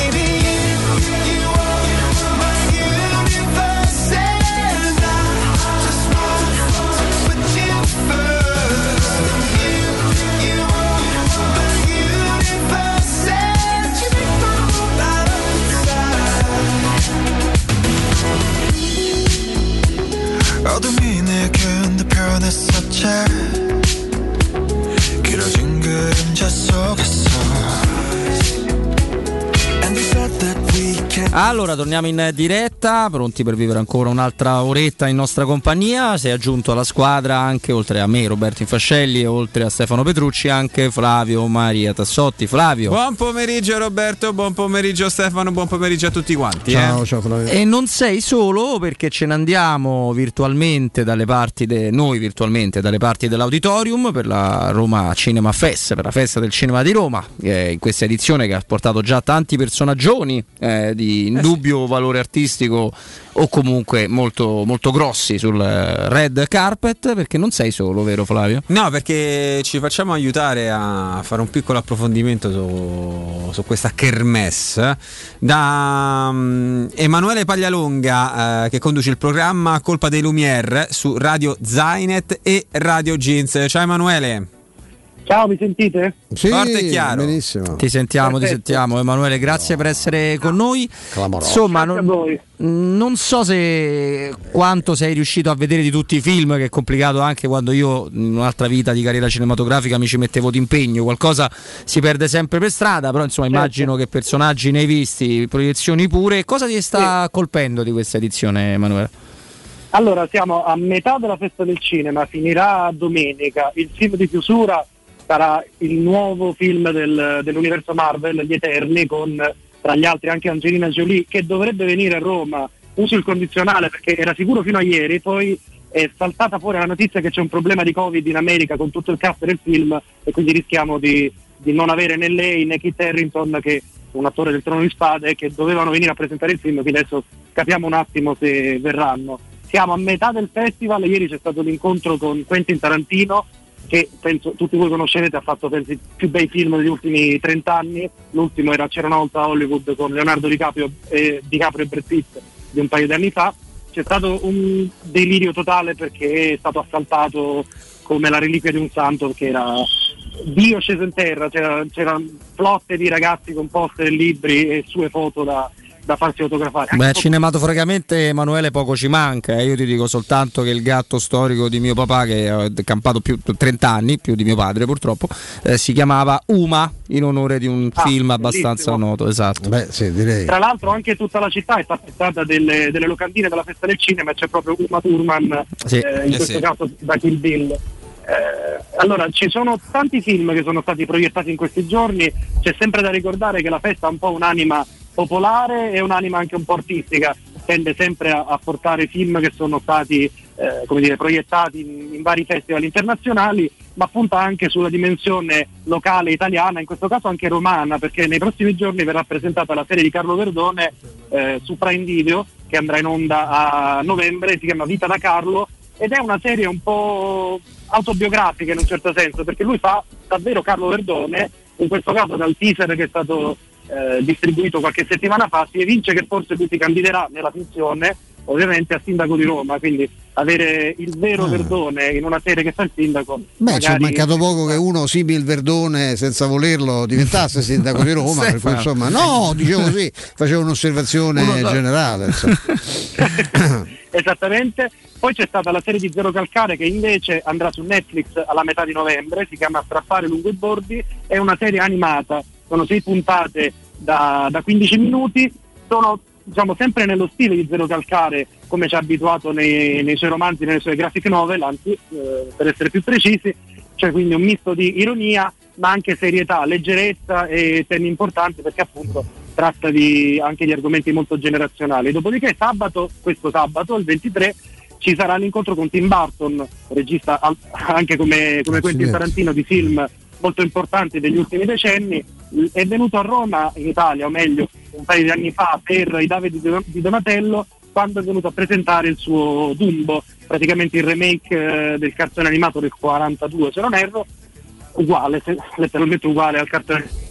[SPEAKER 30] 자 길어진 그림자 속에서
[SPEAKER 1] Allora, torniamo in diretta, pronti per vivere ancora un'altra oretta in nostra compagnia. Si è aggiunto alla squadra anche, oltre a me, Roberto Infascelli, e oltre a Stefano Petrucci, anche Flavio Maria Tassotti. Flavio.
[SPEAKER 31] Buon pomeriggio Roberto, buon pomeriggio Stefano, buon pomeriggio a tutti quanti.
[SPEAKER 2] Ciao,
[SPEAKER 31] eh.
[SPEAKER 2] ciao Flavio.
[SPEAKER 1] E non sei solo perché ce ne andiamo virtualmente dalle parti, de, noi virtualmente dalle parti dell'auditorium per la Roma Cinema Fest, per la festa del cinema di Roma, eh, in questa edizione che ha portato già tanti personaggioni eh, di indubbio valore artistico o comunque molto, molto grossi sul red carpet perché non sei solo, vero Flavio?
[SPEAKER 31] No, perché ci facciamo aiutare a fare un piccolo approfondimento su, su questa kermesse da um, Emanuele Paglialonga eh, che conduce il programma Colpa dei Lumière su Radio Zainet e Radio Jeans. Ciao Emanuele.
[SPEAKER 20] Ciao, mi sentite?
[SPEAKER 2] Sì,
[SPEAKER 31] Forte e chiaro.
[SPEAKER 2] benissimo.
[SPEAKER 1] Ti sentiamo, ti
[SPEAKER 20] Perfetto.
[SPEAKER 1] sentiamo Emanuele, grazie per essere con noi.
[SPEAKER 2] Clamoroso.
[SPEAKER 1] Insomma, non, non so se quanto sei riuscito a vedere di tutti i film, che è complicato anche quando io in un'altra vita di carriera cinematografica mi ci mettevo d'impegno, qualcosa si perde sempre per strada, però insomma
[SPEAKER 20] Certo.
[SPEAKER 1] immagino che personaggi ne hai visti, proiezioni pure. Cosa ti sta colpendo di questa edizione Emanuele?
[SPEAKER 20] Allora, siamo a metà della festa del cinema, finirà domenica. Il film di chiusura sarà il nuovo film del- dell'universo Marvel, Gli Eterni, con tra gli altri anche Angelina Jolie, che dovrebbe venire a Roma. Uso il condizionale perché era sicuro fino a ieri, poi è saltata fuori la notizia che c'è un problema di Covid in America con tutto il cast del film e quindi rischiamo di, di non avere né lei né Kit Harrington che un attore del Trono di Spade che dovevano venire a presentare il film, quindi adesso capiamo un attimo se verranno. Siamo a metà del festival, ieri c'è stato l'incontro con Quentin Tarantino che penso tutti voi conoscerete, ha fatto penso, i più bei film degli ultimi 30 anni, l'ultimo era C'era una volta a Hollywood con Leonardo DiCaprio e, DiCaprio e Brad Pitt di un paio di anni fa, c'è stato un delirio totale perché è stato assaltato come la reliquia di un santo perché era Dio sceso in terra, c'era, c'erano flotte di ragazzi con poster libri e sue foto da, da farsi autografare. Anche
[SPEAKER 1] Beh, cinematograficamente Emanuele poco ci manca, eh. io ti dico soltanto che il gatto storico di mio papà, che ha campato più 30 anni, più di mio padre purtroppo, eh, si chiamava Uma in onore di un
[SPEAKER 20] Ah,
[SPEAKER 1] film abbastanza
[SPEAKER 20] bellissimo.
[SPEAKER 1] noto, esatto.
[SPEAKER 2] Beh, sì, direi.
[SPEAKER 20] Tra l'altro anche tutta la città è tappezzata delle, delle locandine della festa del cinema c'è proprio Uma Thurman,
[SPEAKER 1] Sì.
[SPEAKER 20] eh, in
[SPEAKER 31] Eh
[SPEAKER 20] questo
[SPEAKER 31] sì.
[SPEAKER 20] caso da Kill Bill. Eh, allora, ci sono tanti film che sono stati proiettati in questi giorni, c'è sempre da ricordare che la festa ha un po' un'anima popolare e un'anima anche un po' artistica, tende sempre a, a portare film che sono stati eh, come dire, proiettati in, in vari festival internazionali, ma punta anche sulla dimensione locale italiana, in questo caso anche romana, perché nei prossimi giorni verrà presentata la serie di Carlo Verdone eh, su Prime Video, che andrà in onda a novembre, si chiama Vita da Carlo, ed è una serie un po' autobiografica in un certo senso, perché lui fa davvero Carlo Verdone, in questo caso dal teaser che è stato eh, distribuito qualche settimana fa, si evince che forse lui si candiderà nella finzione ovviamente a sindaco di Roma, quindi avere il vero
[SPEAKER 2] Ah.
[SPEAKER 20] Verdone in una serie che fa il sindaco.
[SPEAKER 2] Beh, ci è mancato poco che uno simil Verdone senza volerlo diventasse [LAUGHS] sindaco di Roma, per cui insomma, no, dicevo così, facevo un'osservazione
[SPEAKER 20] Uno-
[SPEAKER 2] generale. [LAUGHS]
[SPEAKER 20] Esattamente. Poi c'è stata la serie di Zero Calcare che invece andrà su Netflix alla metà di novembre, si chiama Strappare lungo i bordi, è una serie animata, sono sei puntate da, da 15 minuti, sono diciamo sempre nello stile di Zero Calcare come ci ha abituato nei, nei suoi romanzi, nelle sue graphic novel, anzi eh, per essere più precisi, cioè quindi un misto di ironia ma anche serietà, leggerezza e temi importanti perché appunto tratta di, anche di argomenti molto generazionali. Dopodiché sabato, questo sabato, il 23, ci sarà l'incontro con Tim Burton, regista anche come, come Quentin
[SPEAKER 2] Accidenti.
[SPEAKER 20] Tarantino di film molto importanti degli ultimi decenni, è venuto a Roma, in Italia, o meglio, un paio di anni fa per i Davide di Don- di Donatello, quando è venuto a presentare il suo Dumbo, praticamente il remake eh, del cartone animato del 42, se non erro, uguale, letteralmente uguale al cartone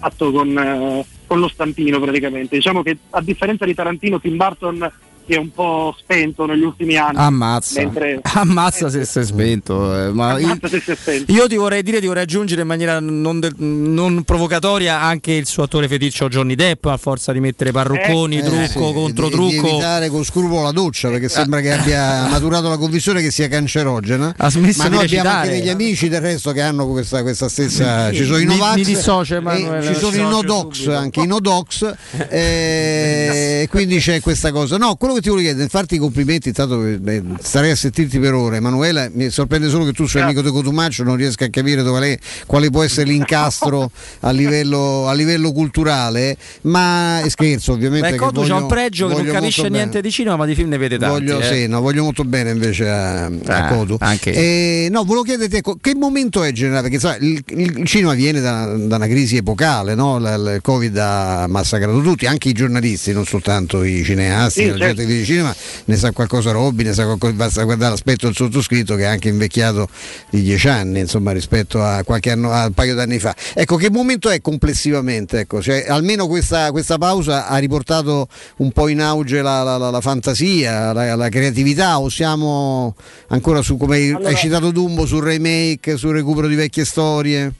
[SPEAKER 20] fatto con, eh, con lo stampino praticamente. Diciamo che a differenza di Tarantino, Tim Burton si è un po' spento negli ultimi anni.
[SPEAKER 1] Ammazza,
[SPEAKER 20] mentre... [LAUGHS]
[SPEAKER 1] ammazza se si è spento. Eh, ma io,
[SPEAKER 20] se si è spento.
[SPEAKER 1] io ti vorrei dire, ti vorrei aggiungere in maniera non, de- non provocatoria anche il suo attore feticcio Johnny Depp a forza di mettere parrucconi,
[SPEAKER 2] Eh,
[SPEAKER 1] trucco
[SPEAKER 2] sì,
[SPEAKER 1] contro
[SPEAKER 2] di- Di
[SPEAKER 1] trucco.
[SPEAKER 2] evitare con scrupolo la doccia perché sembra che abbia maturato la convinzione che sia cancerogena.
[SPEAKER 1] Ha smesso
[SPEAKER 2] Ma
[SPEAKER 1] di
[SPEAKER 2] noi abbiamo
[SPEAKER 1] recitare.
[SPEAKER 2] anche degli amici del resto che hanno questa, questa stessa. Ci sono i
[SPEAKER 1] Mi-
[SPEAKER 2] Novax.
[SPEAKER 1] mi dissocio,
[SPEAKER 2] e
[SPEAKER 1] Emanuele,
[SPEAKER 2] ci sono i Nodox,
[SPEAKER 1] subito.
[SPEAKER 2] anche i Nodox. eh, quindi c'è questa cosa. No, quello che ti volevo chiedere, farti i complimenti, intanto eh, starei a sentirti per ore. Emanuela, mi sorprende solo che tu sei amico di Cotumaccio, non riesca a capire dove lei- quale può essere l'incastro [LAUGHS] a livello, a livello culturale. Ma scherzo, ovviamente.
[SPEAKER 1] Beh, Cotu c'ha
[SPEAKER 2] voglio-
[SPEAKER 1] un pregio che non
[SPEAKER 2] voglio
[SPEAKER 1] capisce niente
[SPEAKER 2] bene.
[SPEAKER 1] di cinema, ma di film ne vede tanti.
[SPEAKER 2] Voglio,
[SPEAKER 1] eh.
[SPEAKER 2] sì, no, voglio molto bene invece a, a
[SPEAKER 1] Ah,
[SPEAKER 2] Cotu.
[SPEAKER 1] anche io.
[SPEAKER 2] Eh, no, volevo chiederti ecco, che momento è generale? Perché sai, il, il cinema viene da, da una crisi epocale, no? La- il Covid ha massacrato tutti, anche i giornalisti, non soltanto i cineasti,
[SPEAKER 20] Sì,
[SPEAKER 2] la gente
[SPEAKER 20] certo.
[SPEAKER 2] Che dice cinema, ne sa qualcosa Robby, ne sa qualcosa, basta guardare l'aspetto del sottoscritto che è anche invecchiato di dieci anni, insomma, rispetto a qualche anno, a un paio d'anni fa. Ecco, che momento è complessivamente? Ecco? Cioè, almeno questa, questa pausa ha riportato un po' in auge la, la- la- la fantasia, la, creatività o siamo ancora su, come
[SPEAKER 20] Allora-
[SPEAKER 2] hai citato Dumbo, sul remake, sul recupero di vecchie storie?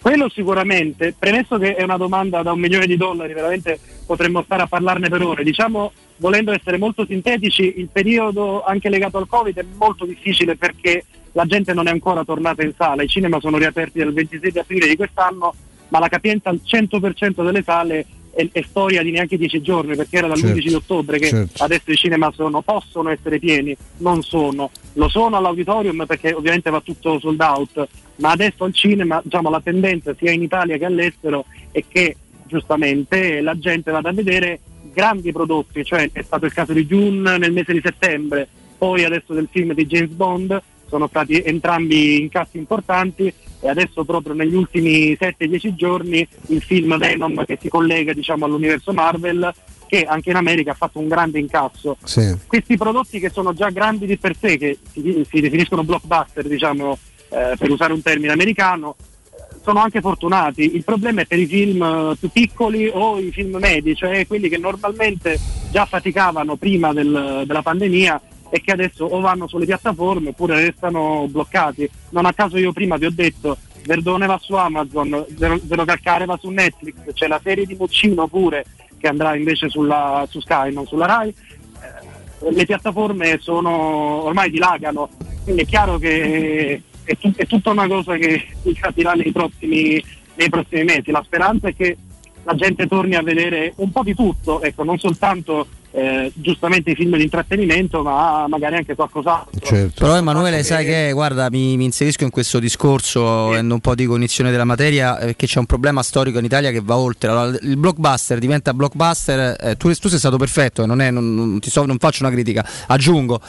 [SPEAKER 20] Quello sicuramente, premesso che è una domanda da un milione di dollari, veramente potremmo stare a parlarne per ore. Diciamo, volendo essere molto sintetici, il periodo anche legato al Covid è molto difficile perché la gente non è ancora tornata in sala, i cinema sono riaperti dal 26 aprile di quest'anno, ma la capienza al 100% delle sale è, è storia di neanche 10 giorni perché era dall'11
[SPEAKER 2] Certo,
[SPEAKER 20] di ottobre che
[SPEAKER 2] certo.
[SPEAKER 20] adesso i cinema sono, possono essere pieni, non sono. Lo sono all'auditorium perché ovviamente va tutto sold out, ma adesso al cinema diciamo, la tendenza sia in Italia che all'estero è che giustamente la gente vada a vedere grandi prodotti, cioè è stato il caso di June nel mese di settembre, poi adesso del film di James Bond, sono stati entrambi incassi importanti e adesso proprio negli ultimi 7-10 giorni il film Venom che si collega diciamo, all'universo Marvel che anche in America ha fatto un grande incasso
[SPEAKER 2] Sì.
[SPEAKER 20] questi prodotti che sono già grandi di per sé, che si, si definiscono blockbuster, diciamo, eh, per usare un termine americano, sono anche fortunati. Il problema è per i film eh, più piccoli o i film medi, cioè quelli che normalmente già faticavano prima del- della pandemia e che adesso o vanno sulle piattaforme oppure restano bloccati. Non a caso io prima vi ho detto Verdone va su Amazon, Zero, Calcare va su Netflix, c'è la serie di Muccino pure che andrà invece sulla, su Sky, non sulla Rai le piattaforme sono ormai dilagano, quindi è chiaro che è, tut- è tutta una cosa che si capirà nei prossimi, nei prossimi mesi. La speranza è che la gente torni a vedere un po' di tutto, ecco, non soltanto eh, giustamente i film di intrattenimento, ma magari anche qualcos'altro.
[SPEAKER 1] Però Emanuele sai che guarda mi, mi inserisco in questo discorso avendo un po' di cognizione della materia eh, perché c'è un problema storico in Italia che va oltre. Allora, il blockbuster diventa blockbuster eh, tu, tu sei stato perfetto eh, non, è- non- non ti so- non faccio una critica aggiungo.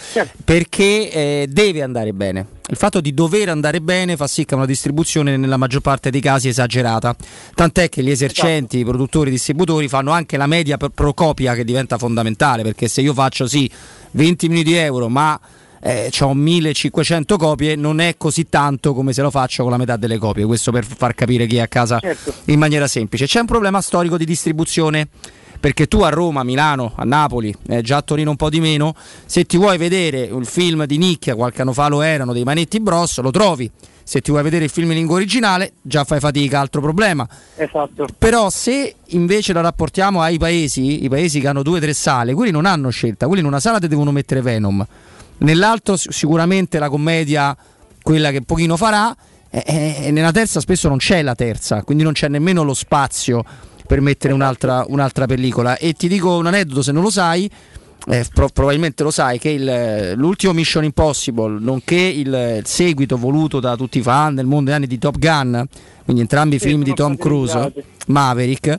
[SPEAKER 1] Perché eh, deve andare bene il fatto di dover andare bene fa sì che una distribuzione nella maggior parte dei casi è esagerata tant'è che gli esercenti i produttori i distributori fanno anche la media pro copia che diventa fondamentale perché se io faccio sì 20 milioni di euro ma eh, ho 1500 copie, non è così tanto come se lo faccio con la metà delle copie. Questo per far capire chi è a casa in maniera semplice. C'è un problema storico di distribuzione. Perché tu a Roma, a Milano, a Napoli, eh, già a Torino un po' di meno, se ti vuoi vedere un film di nicchia, qualche anno fa lo erano, dei Manetti Bros, lo trovi. Se ti vuoi vedere il film in lingua originale, già fai fatica, altro problema.
[SPEAKER 20] Esatto.
[SPEAKER 1] Però se invece la rapportiamo ai paesi, i paesi che hanno due o tre sale, quelli non hanno scelta, quelli in una sala ti devono mettere Venom, nell'altro sicuramente la commedia, quella che pochino farà, e, e- e nella terza spesso non c'è la terza, quindi non c'è nemmeno lo spazio per mettere un'altra, un'altra pellicola. E ti dico un aneddoto se non lo sai. eh, pro- probabilmente lo sai che il- l'ultimo Mission Impossible, nonché il, il seguito voluto da tutti i fan del mondo degli anni di Top Gun, quindi entrambi i film di Tom Cruise, Maverick,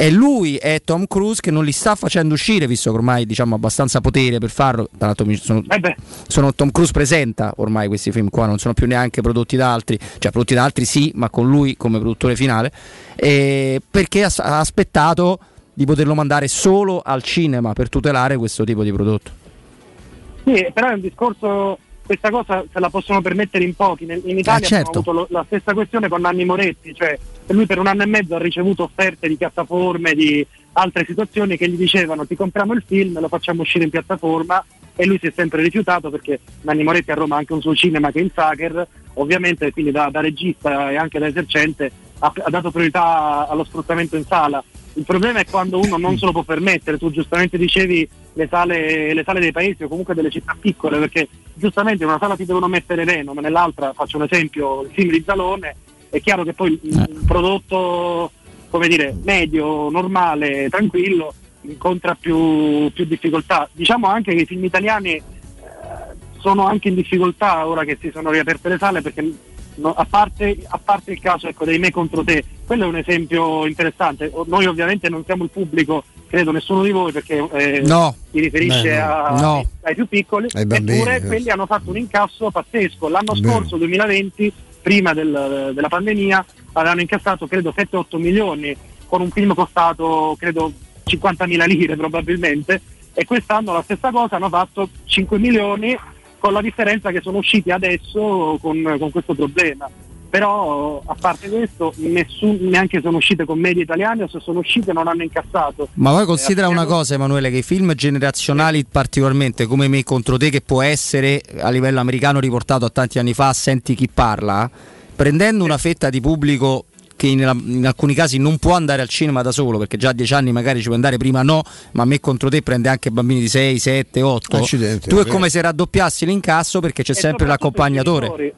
[SPEAKER 1] è lui è Tom Cruise che non li sta facendo uscire, visto che ormai diciamo abbastanza potere per farlo. Tra l'altro sono, sono Tom Cruise presenta ormai questi film qua, non sono più neanche prodotti da altri, cioè prodotti da altri sì, ma con lui come produttore finale, eh, perché ha, ha aspettato di poterlo mandare solo al cinema per tutelare questo tipo di prodotto.
[SPEAKER 20] Sì, però è un discorso, questa cosa se la possono permettere in pochi. In Italia
[SPEAKER 1] Eh, certo.
[SPEAKER 20] abbiamo avuto lo- la stessa questione con Nanni Moretti, cioè lui per un anno e mezzo ha ricevuto offerte di piattaforme, di, altre situazioni che gli dicevano ti compriamo il film, lo facciamo uscire in piattaforma e lui si è sempre rifiutato perché Nanni Moretti a Roma ha anche un suo cinema che è in Sacher, ovviamente quindi da, da regista e anche da esercente ha, ha dato priorità allo sfruttamento in sala. Il problema è quando uno non se lo può permettere, tu giustamente dicevi le sale, le sale dei paesi o comunque delle città piccole, perché giustamente in una sala ti devono mettere Venom, nell'altra faccio un esempio, il film di Zalone, è chiaro che poi un prodotto come dire, medio, normale, tranquillo, incontra più, più difficoltà. Diciamo anche che i film italiani eh, sono anche in difficoltà ora che si sono riaperte le sale perché no, a, parte, a, parte, il caso ecco, dei me contro te, quello è un esempio interessante. Noi ovviamente non siamo il pubblico, credo nessuno di voi perché eh,
[SPEAKER 1] no.
[SPEAKER 20] si riferisce
[SPEAKER 1] Beh, no.
[SPEAKER 20] a,
[SPEAKER 1] No.
[SPEAKER 20] ai più piccoli,
[SPEAKER 1] Ai bambini,
[SPEAKER 20] eppure
[SPEAKER 1] eh.
[SPEAKER 20] quelli hanno fatto un incasso pazzesco. L'anno
[SPEAKER 1] Bene.
[SPEAKER 20] scorso, 2020, prima del- della pandemia, avevano incassato credo 7-8 milioni con un film costato credo 50.000 lire probabilmente e quest'anno la stessa cosa hanno fatto 5 milioni con la differenza che sono usciti adesso con, con questo problema. Però a parte questo nessun- neanche sono uscite commedie italiane o se sono uscite non hanno incassato.
[SPEAKER 1] Ma poi
[SPEAKER 20] Eh,
[SPEAKER 1] considera una
[SPEAKER 20] abbiamo-
[SPEAKER 1] cosa, Emanuele, che i film generazionali, particolarmente come me contro te, che può essere a livello americano riportato a tanti anni fa, senti chi parla, prendendo una fetta di pubblico che in, in alcuni casi non può andare al cinema da solo, perché già a 10 anni magari ci può andare, prima no, ma me contro te prende anche bambini di 6, 7, 8.
[SPEAKER 2] Accidenti,
[SPEAKER 1] tu è come se raddoppiassi l'incasso perché c'è
[SPEAKER 20] E
[SPEAKER 1] sempre l'accompagnatore.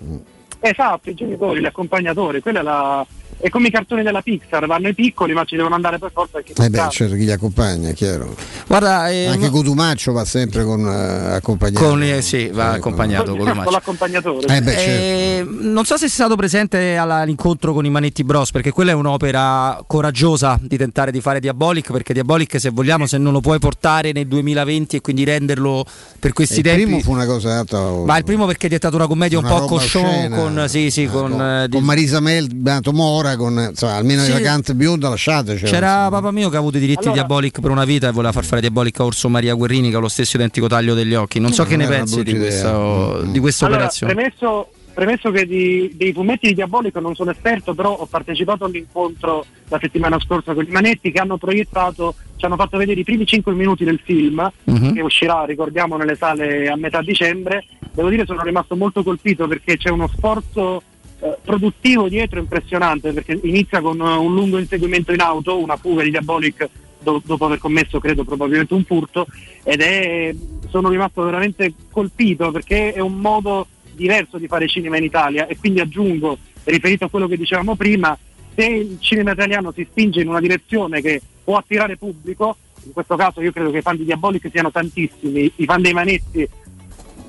[SPEAKER 20] Esatto, i genitori, gli accompagnatori, quella è la. È come i cartoni della Pixar, vanno i piccoli ma ci devono andare per forza
[SPEAKER 2] Eh beh,
[SPEAKER 20] grandi.
[SPEAKER 2] certo, chi li accompagna, è chiaro.
[SPEAKER 1] Guarda, eh,
[SPEAKER 2] Anche Cotumaccio va sempre con eh, accompagnato.
[SPEAKER 1] Con, eh, sì, va accompagnato con
[SPEAKER 20] con l'accompagnatore.
[SPEAKER 2] Eh beh, certo.
[SPEAKER 1] Eh, non so se sei stato presente all'incontro con i Manetti Bros, perché quella è un'opera coraggiosa di tentare di fare Diabolic, perché Diabolic se vogliamo se non lo puoi portare nel 2020 e quindi renderlo per questi
[SPEAKER 2] il
[SPEAKER 1] tempi...
[SPEAKER 2] primo fu una cosa alta.
[SPEAKER 1] Ma il primo perché è diventato una commedia
[SPEAKER 2] Una
[SPEAKER 1] un po'
[SPEAKER 2] oscena.
[SPEAKER 1] con, sì, sì, con, eh, di-
[SPEAKER 2] con Marisa Mel, Beato Con insomma, almeno
[SPEAKER 1] Sì.
[SPEAKER 2] le vacanze bionda lasciatecelo.
[SPEAKER 1] C'era papà mio che ha avuto i diritti
[SPEAKER 20] Allora-
[SPEAKER 1] Diabolic per una vita e voleva far fare Diabolic a Orso Maria Guerrini che ha lo stesso identico taglio degli occhi. Non so
[SPEAKER 2] Non
[SPEAKER 1] che ne pensi di
[SPEAKER 2] brutta idea.
[SPEAKER 1] questa, di questa
[SPEAKER 20] Allora,
[SPEAKER 1] operazione.
[SPEAKER 20] premesso, premesso che di- dei fumetti di Diabolico non sono esperto, però ho partecipato all'incontro la settimana scorsa con i Manetti che hanno proiettato, ci hanno fatto vedere i primi 5 minuti del film
[SPEAKER 1] Mhm.
[SPEAKER 20] che uscirà, ricordiamo, nelle sale a metà dicembre. Devo dire sono rimasto molto colpito perché c'è uno sforzo eh, produttivo dietro impressionante perché inizia con eh, un lungo inseguimento in auto, una fuga di Diabolic do- dopo aver commesso credo probabilmente un furto ed è sono rimasto veramente colpito perché è un modo diverso di fare cinema in Italia e quindi aggiungo riferito a quello che dicevamo prima se il cinema italiano si spinge in una direzione che può attirare pubblico in questo caso io credo che i fan di Diabolic siano tantissimi i fan dei Manetti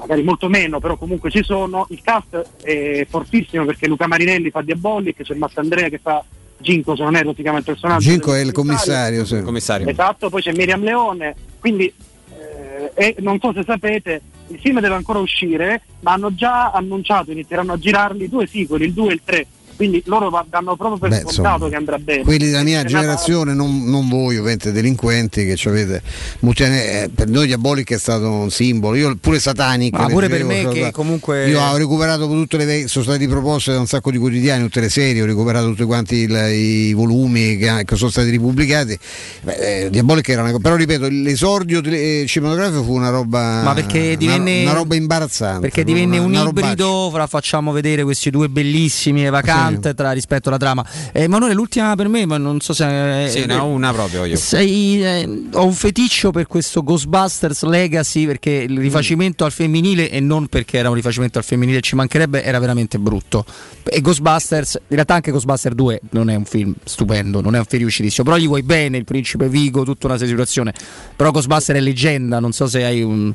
[SPEAKER 20] magari molto meno, però comunque ci sono. Il cast è fortissimo perché Luca Marinelli fa Diabolic, c'è Massandrea che fa Ginko, se non erro si chiama il personaggio.
[SPEAKER 2] Ginko è il commissario. sì.
[SPEAKER 31] commissario.
[SPEAKER 20] Esatto, poi c'è Miriam Leone, quindi eh, e non so se sapete, il film deve ancora uscire, ma hanno già annunciato, inizieranno a girarli due sequel, il 2 e il 3. Quindi loro danno proprio per
[SPEAKER 2] Beh,
[SPEAKER 20] scontato
[SPEAKER 2] insomma,
[SPEAKER 20] che andrà bene.
[SPEAKER 2] Quelli della mia generazione, non, non voi ovviamente delinquenti che ci avete eh, per noi Diabolic è stato un simbolo, io pure Satanic.
[SPEAKER 1] Ma pure per me
[SPEAKER 2] cioè,
[SPEAKER 1] che comunque-
[SPEAKER 2] Io ho recuperato tutte le sono stati riproposte da un sacco di quotidiani, tutte le serie, ho recuperato tutti quanti il- i volumi che, che sono stati ripubblicati. Beh, eh, Diabolic era una cosa, però ripeto, l'esordio eh, cinematografico fu una roba,
[SPEAKER 1] Ma perché divenne-
[SPEAKER 2] una, una roba imbarazzante.
[SPEAKER 1] Perché divenne
[SPEAKER 2] una-
[SPEAKER 1] un ibrido, fra facciamo vedere questi due bellissimi e vacante tra, rispetto alla trama. Eh, Emanuele, l'ultima per me, ma non so se.
[SPEAKER 31] Sì, no, una proprio io.
[SPEAKER 1] Sei, eh, ho un feticcio per questo Ghostbusters Legacy perché il rifacimento al femminile e non perché era un rifacimento al femminile ci mancherebbe era veramente brutto e Ghostbusters in realtà anche Ghostbusters 2 non è un film stupendo non è un film riuscitissimo però gli vuoi bene il principe Vigo tutta una situazioni però Ghostbusters è leggenda non so se hai un-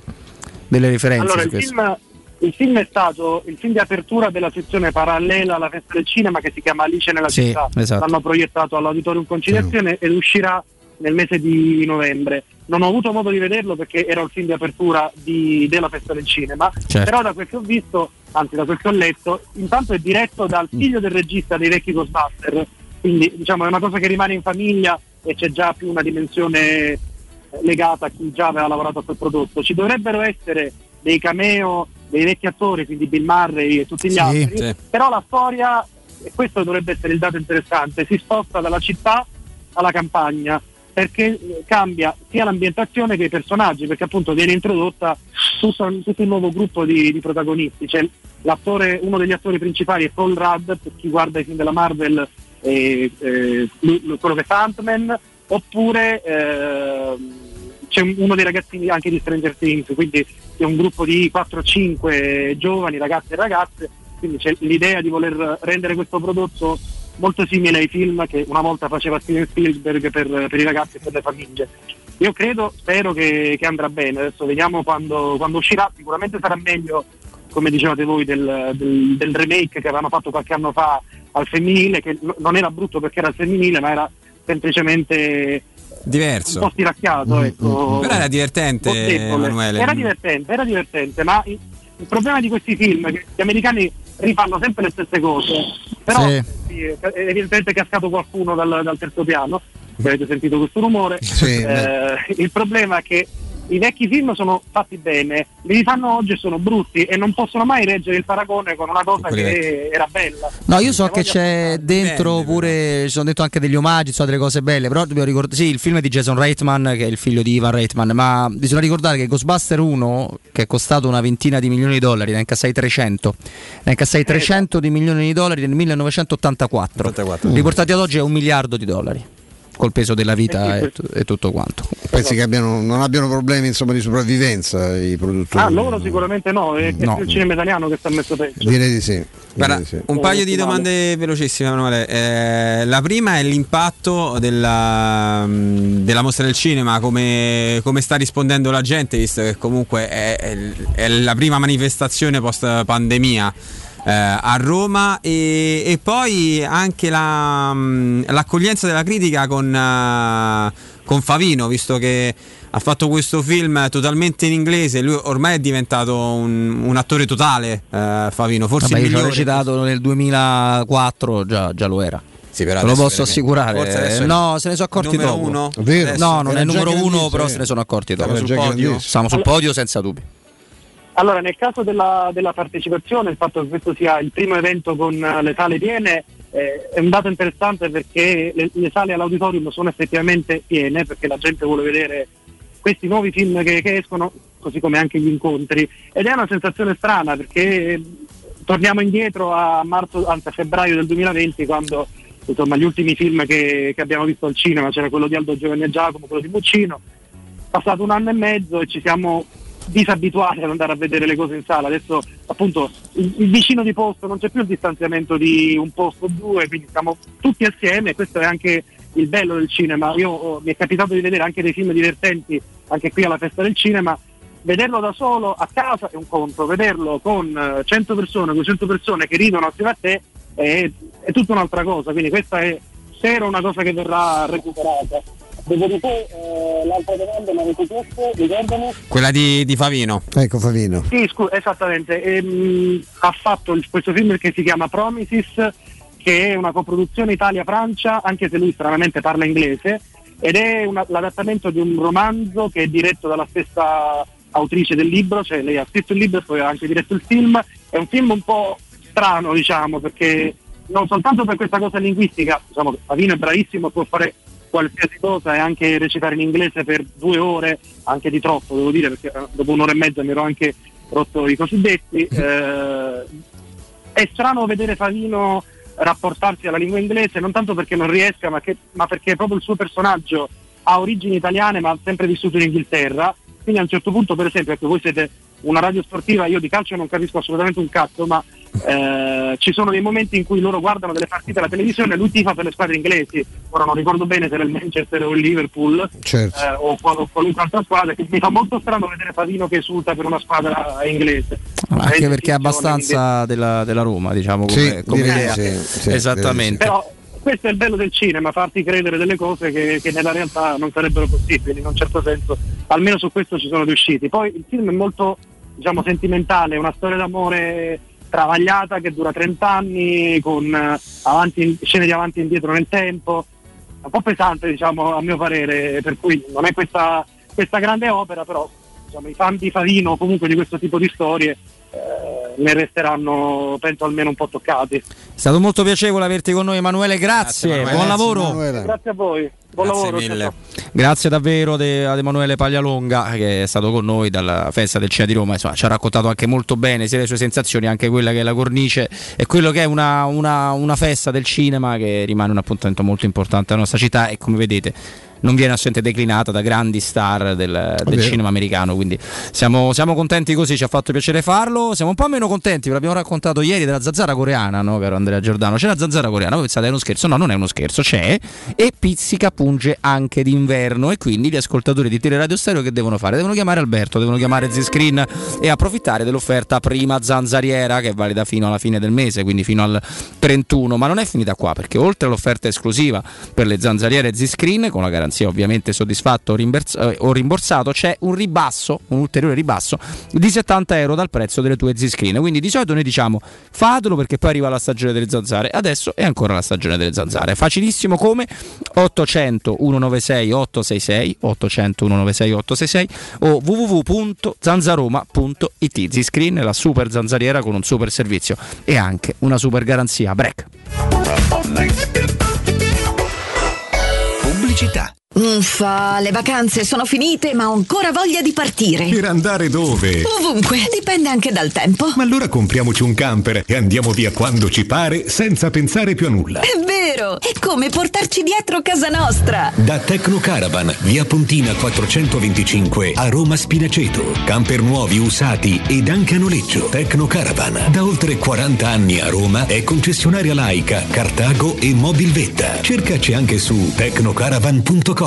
[SPEAKER 1] delle referenze
[SPEAKER 20] Allora,
[SPEAKER 1] su
[SPEAKER 20] il
[SPEAKER 1] questo
[SPEAKER 20] film, il film è stato il film di apertura della sezione parallela alla festa del cinema che si chiama Alice nella
[SPEAKER 1] Sì,
[SPEAKER 20] città.
[SPEAKER 1] esatto.
[SPEAKER 20] L'hanno proiettato all'Auditorium Conciliazione ed uscirà nel mese di novembre. Non ho avuto modo di vederlo perché era il film di apertura di- della festa del cinema,
[SPEAKER 1] Certo.
[SPEAKER 20] però da quel che ho visto, anzi da quel che ho letto, intanto è diretto dal figlio del regista dei vecchi Ghostbusters, quindi diciamo è una cosa che rimane in famiglia e c'è già più una dimensione eh, legata a chi già aveva lavorato a quel prodotto. Ci dovrebbero essere dei cameo dei vecchi attori, quindi Bill Murray e tutti gli
[SPEAKER 1] Sì,
[SPEAKER 20] altri,
[SPEAKER 31] sì.
[SPEAKER 20] però la storia, e questo dovrebbe essere il dato interessante, si sposta dalla città alla campagna. perché cambia sia l'ambientazione che i personaggi, perché appunto viene introdotta tutto, tutto un nuovo gruppo di, di protagonisti. C'è l'attore, uno degli attori principali è Paul Rudd, per chi guarda i film della Marvel, eh, eh, quello che fa Ant-Man, oppure eh, c'è uno dei ragazzini anche di Stranger Things, quindi è un gruppo di 4-5 giovani ragazzi e ragazze, quindi c'è l'idea di voler rendere questo prodotto molto simile ai film che una volta faceva Steven Spielberg per, per i ragazzi e per le famiglie. Io credo, spero che, che andrà bene, adesso vediamo quando, quando, uscirà, sicuramente sarà meglio, come dicevate voi, del, del, del, remake che avevano fatto qualche anno fa al femminile, che non era brutto perché era femminile, ma era semplicemente
[SPEAKER 31] diverso.
[SPEAKER 20] Un po' stiracchiato, mm, ecco.
[SPEAKER 31] Mm, Però era divertente, Emanuele.
[SPEAKER 20] Era divertente, era divertente, ma il, il problema di questi film è che gli americani rifanno sempre le stesse cose. Però sì. Sì, è evidentemente cascato qualcuno dal, dal terzo piano, avete sentito questo rumore.
[SPEAKER 2] Sì,
[SPEAKER 20] eh, il problema è che i vecchi film sono fatti bene, li rifanno oggi e sono brutti e non possono mai reggere il paragone con una cosa che vecchi. era bella.
[SPEAKER 1] No, io so che c'è dentro bene, pure, ci sono dentro anche degli omaggi, sono delle cose belle, però dobbiamo ricordare, sì, il film è di Jason Reitman, che è il figlio di Ivan Reitman, ma bisogna ricordare che Ghostbuster 1, che è costato una ventina di milioni di dollari, ne incassai 300, ne incassai 300 di milioni di dollari nel 1984, 84. riportati ad oggi è un miliardo di dollari col peso della vita e, e tutto quanto.
[SPEAKER 2] Pensi che abbiano, non abbiano problemi insomma, di sopravvivenza i produttori?
[SPEAKER 20] Ah, loro sicuramente no, è, no. il cinema italiano che sta messo peggio.
[SPEAKER 2] Direi di sì.
[SPEAKER 31] Guarda, sì. Un paio di domande velocissime, Emanuele. Eh, la prima è l'impatto della, della mostra del cinema, come, come, sta rispondendo la gente, visto che comunque è, è, è la prima manifestazione post pandemia eh, a Roma e, e poi anche la, mh, l'accoglienza della critica con, uh, con Favino, visto che ha fatto questo film totalmente in inglese. Lui ormai è diventato un, un attore totale. Eh, Favino, forse
[SPEAKER 1] Vabbè,
[SPEAKER 31] il migliore.
[SPEAKER 1] recitato nel 2004, già, già lo era. Sì, Te lo posso assicurare. No, se ne sono accorti dopo.
[SPEAKER 31] Uno?
[SPEAKER 1] No, non è il numero uno, però se ne sono accorti dopo.
[SPEAKER 31] Sul podio.
[SPEAKER 1] Siamo sul podio senza dubbi.
[SPEAKER 20] Allora, nel caso della, della, partecipazione, il fatto che questo sia il primo evento con le sale piene eh, è un dato interessante perché le, le, sale all'auditorium sono effettivamente piene perché la gente vuole vedere questi nuovi film che, che, escono, così come anche gli incontri. Ed è una sensazione strana perché torniamo indietro a marzo, a febbraio del 2020 quando insomma, gli ultimi film che, che abbiamo visto al cinema, c'era quello di Aldo Giovanni e Giacomo, quello di Muccino, passato un anno e mezzo e ci siamo disabituati ad andare a vedere le cose in sala. Adesso appunto il, il, vicino di posto non c'è più il distanziamento di un posto o due, quindi siamo tutti assieme questo è anche il bello del cinema. Io oh, mi è capitato di vedere anche dei film divertenti anche qui alla festa del cinema. Vederlo da solo a casa è un conto, vederlo con 100 persone, 200 persone che ridono assieme a te è, è tutta un'altra cosa. Quindi questa è spero una cosa che verrà recuperata. Dopodiché eh, l'altra domanda mi avete chiesto, ricordami?
[SPEAKER 31] Quella di, di, Favino.
[SPEAKER 2] Ecco Favino.
[SPEAKER 20] Sì, scusa, esattamente. Ehm, ha fatto il, questo film che si chiama Promises, che è una coproduzione Italia-Francia, anche se lui stranamente parla inglese, ed è una, l'adattamento di un romanzo che è diretto dalla stessa autrice del libro, cioè lei ha scritto il libro e poi ha anche diretto il film. È un film un po' strano, diciamo, perché non soltanto per questa cosa linguistica, diciamo Favino è bravissimo, può fare qualsiasi cosa e anche recitare in inglese per due ore, anche di troppo devo dire, perché eh, dopo un'ora e mezza mi ero anche rotto i cosiddetti. [LAUGHS] Eh, è strano vedere Favino rapportarsi alla lingua inglese, non tanto perché non riesca, ma, che, ma perché proprio il suo personaggio ha origini italiane ma ha sempre vissuto in Inghilterra. Quindi a un certo punto, per esempio, ecco, voi siete una radio sportiva, io di calcio non capisco assolutamente un cazzo, ma eh, ci sono dei momenti in cui loro guardano delle partite alla televisione e lui tifa per le squadre inglesi. Ora non ricordo bene se era il Manchester o il Liverpool
[SPEAKER 2] certo.
[SPEAKER 20] eh, o, o, qualunque altra squadra. Che mi fa molto strano vedere Favino che esulta per una squadra inglese.
[SPEAKER 1] Anche perché è abbastanza della, della, Roma, diciamo, come,
[SPEAKER 2] sì,
[SPEAKER 1] come
[SPEAKER 2] idea. Sì, sì,
[SPEAKER 1] Esattamente.
[SPEAKER 20] Però, questo è il bello del cinema, farti credere delle cose che, che, nella realtà non sarebbero possibili, in un certo senso, almeno su questo ci sono riusciti. Poi il film è molto diciamo, sentimentale, è una storia d'amore travagliata che dura 30 anni con eh, avanti, scene di avanti e indietro nel tempo, un po' pesante diciamo a mio parere, per cui non è questa, questa grande opera, però diciamo, i fan di Favino comunque di questo tipo di storie eh, ne resteranno penso almeno un po' toccati. È
[SPEAKER 1] stato molto piacevole averti con noi Emanuele, grazie, grazie buon lavoro.
[SPEAKER 20] Emanuele. Grazie a voi. Buon
[SPEAKER 1] grazie
[SPEAKER 20] lavoro.
[SPEAKER 1] Mille. Grazie davvero de, ad Emanuele Paglialonga che è stato con noi dalla festa del Cinema di Roma, Insomma, ci ha raccontato anche molto bene sia le sue sensazioni, anche quella che è la cornice e quello che è una, una, una festa del cinema che rimane un appuntamento molto importante nella nostra città e come vedete non viene assolutamente declinata da grandi star del, del cinema americano. Quindi siamo, siamo, contenti così, ci ha fatto piacere farlo. Siamo un po' meno contenti, ve l'abbiamo raccontato ieri della zanzara coreana, no, caro Andrea Giordano? C'è la zanzara coreana, voi pensate è uno scherzo? No, non è uno scherzo, c'è e pizzica punge anche d'inverno. E quindi gli ascoltatori di Teleradio Stereo che devono fare? Devono chiamare Alberto, devono chiamare Z-Screen e approfittare dell'offerta prima zanzariera che è valida fino alla fine del mese, quindi fino al 31. Ma non è finita qua perché oltre all'offerta esclusiva per le zanzariere Z-Screen con la garanzia garanzia ovviamente soddisfatto eh, o rimborsato, c'è un ribasso, un ulteriore ribasso di 70 euro dal prezzo delle tue Z-Screen. Quindi di solito noi diciamo fatelo perché poi arriva la stagione delle zanzare, adesso è ancora la stagione delle zanzare. Facilissimo come 800 196 866 800 196 866 o www.zanzaroma.it Z-Screen, la super zanzariera con un super servizio e anche una super garanzia. Break.
[SPEAKER 32] Pubblicità. Uffa, le vacanze sono finite, ma ho ancora voglia di partire.
[SPEAKER 15] Per andare dove?
[SPEAKER 32] Ovunque, dipende anche dal tempo.
[SPEAKER 15] Ma allora compriamoci un camper e andiamo via quando ci pare, senza pensare più a nulla.
[SPEAKER 32] È vero! È come portarci dietro casa nostra.
[SPEAKER 15] Da Tecno Caravan, via Pontina 425 a Roma Spinaceto. Camper nuovi, usati ed anche a noleggio. Tecno Caravan, da oltre 40 anni a Roma, è concessionaria laica, Cartago e Mobilvetta. Cercaci anche su tecnocaravan.com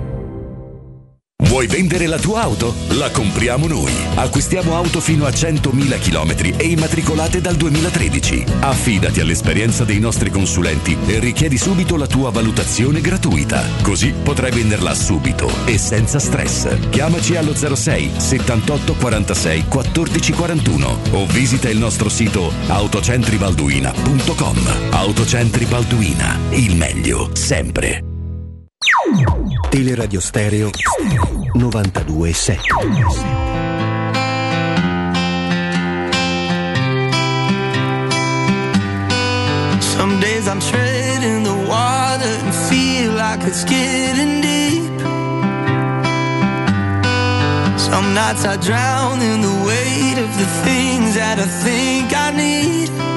[SPEAKER 33] Vuoi vendere la tua auto? La compriamo noi. Acquistiamo auto fino a 100.000 km e immatricolate dal 2013. Affidati all'esperienza dei nostri consulenti e richiedi subito la tua valutazione gratuita. Così potrai venderla subito e senza stress. Chiamaci allo 06 78 46 14 41 o visita il nostro sito autocentribalduina.com. Autocentri Balduina, il meglio sempre.
[SPEAKER 34] Teleradio Stereo 92.7
[SPEAKER 30] Some days I'm treading the water and feel like it's getting deep. Some nights I drown in the weight of the things that I think I need.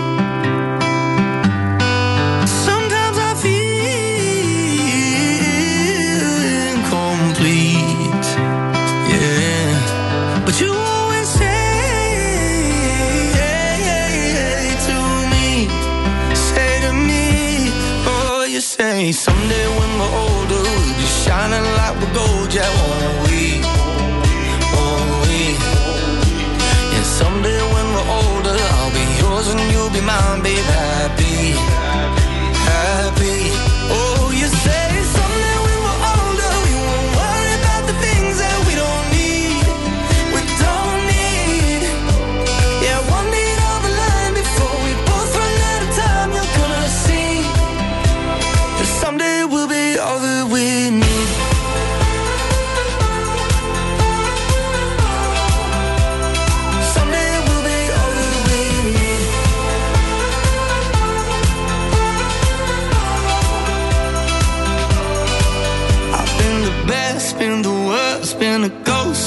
[SPEAKER 30] Say someday when we're older, we'll be shining like we're gold, yeah, won't we? Won't we? Yeah, someday when we're older, I'll be yours and you'll be mine, babe, happy.